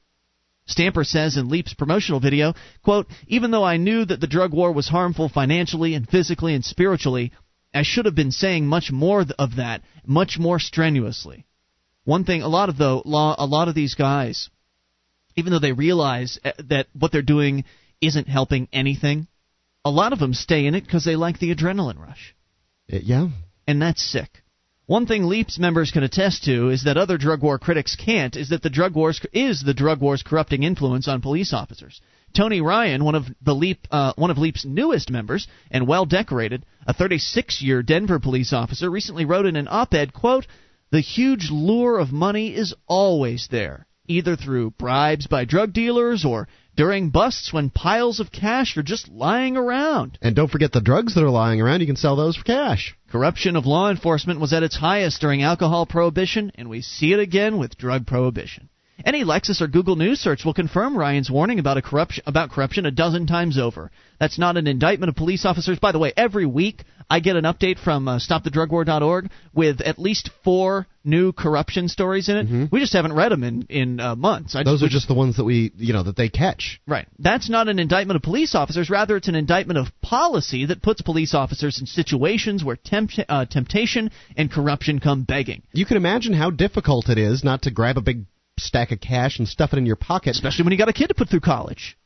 Stamper says in Leap's promotional video, quote, Even though I knew that the drug war was harmful financially and physically and spiritually, I should have been saying much more of that, much more strenuously. One thing, a lot of though, a lot of these guys, even though they realize uh, that what they're doing isn't helping anything, a lot of them stay in it because they like the adrenaline rush, Uh, yeah. and that's sick. One thing Leaps members can attest to is that other drug war critics can't is that the drug wars is the drug war's corrupting influence on police officers. Tony Ryan, one of the Leap, uh, one of Leap's newest members and well decorated, a 36-year Denver police officer, recently wrote in an op-ed, "quote The huge lure of money is always there, either through bribes by drug dealers or during busts when piles of cash are just lying around." And don't forget the drugs that are lying around. You can sell those for cash. Corruption of law enforcement was at its highest during alcohol prohibition, and we see it again with drug prohibition. Any Lexis or Google News search will confirm Ryan's warning about a corruption about corruption a dozen times over. That's not an indictment of police officers. By the way, every week I get an update from uh, StopTheDrugWar.org with at least four new corruption stories in it. We just haven't read them in in uh, months. I Those we are just the ones that we, you know, that they catch. Right. That's not an indictment of police officers. Rather, it's an indictment of policy that puts police officers in situations where tempt- uh, temptation and corruption come begging. You can imagine how difficult it is not to grab a big stack of cash and stuff it in your pocket. especially when you got a kid to put through college.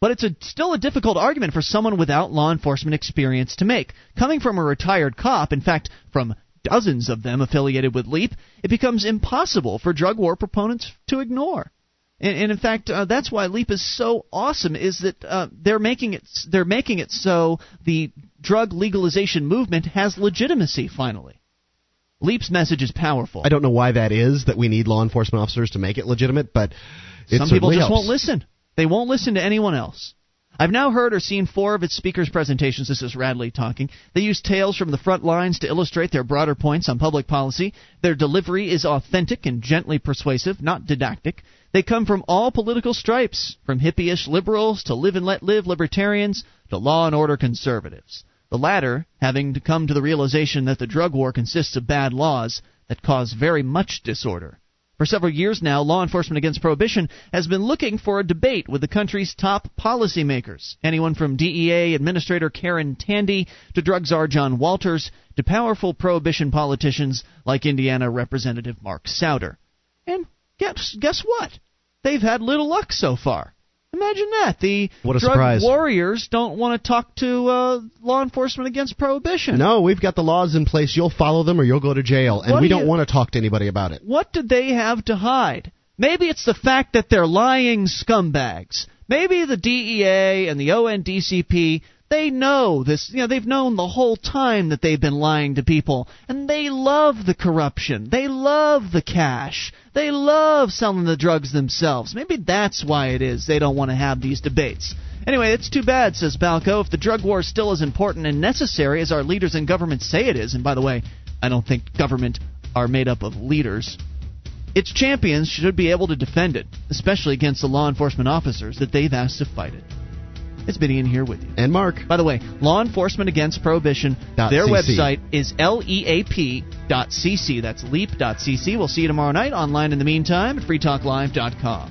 But it's a, still a difficult argument for someone without law enforcement experience to make. Coming from a retired cop, in fact, from dozens of them affiliated with LEAP, it becomes impossible for drug war proponents to ignore. And, and in fact, uh, that's why LEAP is so awesome. Is that uh, they're making it they're making it so the drug legalization movement has legitimacy finally. LEAP's message is powerful. I don't know why that is that we need law enforcement officers to make it legitimate, but it Some people just helps. won't listen. They won't listen to anyone else. I've now heard or seen four of its speakers' presentations. This is Radley talking. They use tales from the front lines to illustrate their broader points on public policy. Their delivery is authentic and gently persuasive, not didactic. They come from all political stripes, from hippie-ish liberals to live and let live libertarians to law and order conservatives. The latter having to come to the realization that the drug war consists of bad laws that cause very much disorder. For several years now, Law Enforcement Against Prohibition has been looking for a debate with the country's top policymakers. Anyone from DEA Administrator Karen Tandy to drug czar John Walters to powerful prohibition politicians like Indiana Representative Mark Souder. And guess, guess what? They've had little luck so far. Imagine that. The What a drug surprise. warriors don't want to talk to uh, law enforcement against prohibition. No, we've got the laws in place. You'll follow them or you'll go to jail. And What we do don't want to talk to anybody about it. What do they have to hide? Maybe it's the fact that they're lying scumbags. Maybe the DEA and the ONDCP they know this, you know, they've known the whole time that they've been lying to people and they love the corruption. They love the cash. They love selling the drugs themselves. Maybe that's why it is they don't want to have these debates. Anyway, it's too bad, says Balko. If the drug war is still as important and necessary as our leaders in government say it is, and by the way, I don't think government are made up of leaders. Its champions should be able to defend it, especially against the law enforcement officers that they've asked to fight it. It's Vinny in here with you. And Mark. By the way, Law Enforcement Against Prohibition, Dot their CC. website is leap.cc. That's leap.cc. We'll see you tomorrow night online in the meantime at freetalklive.com.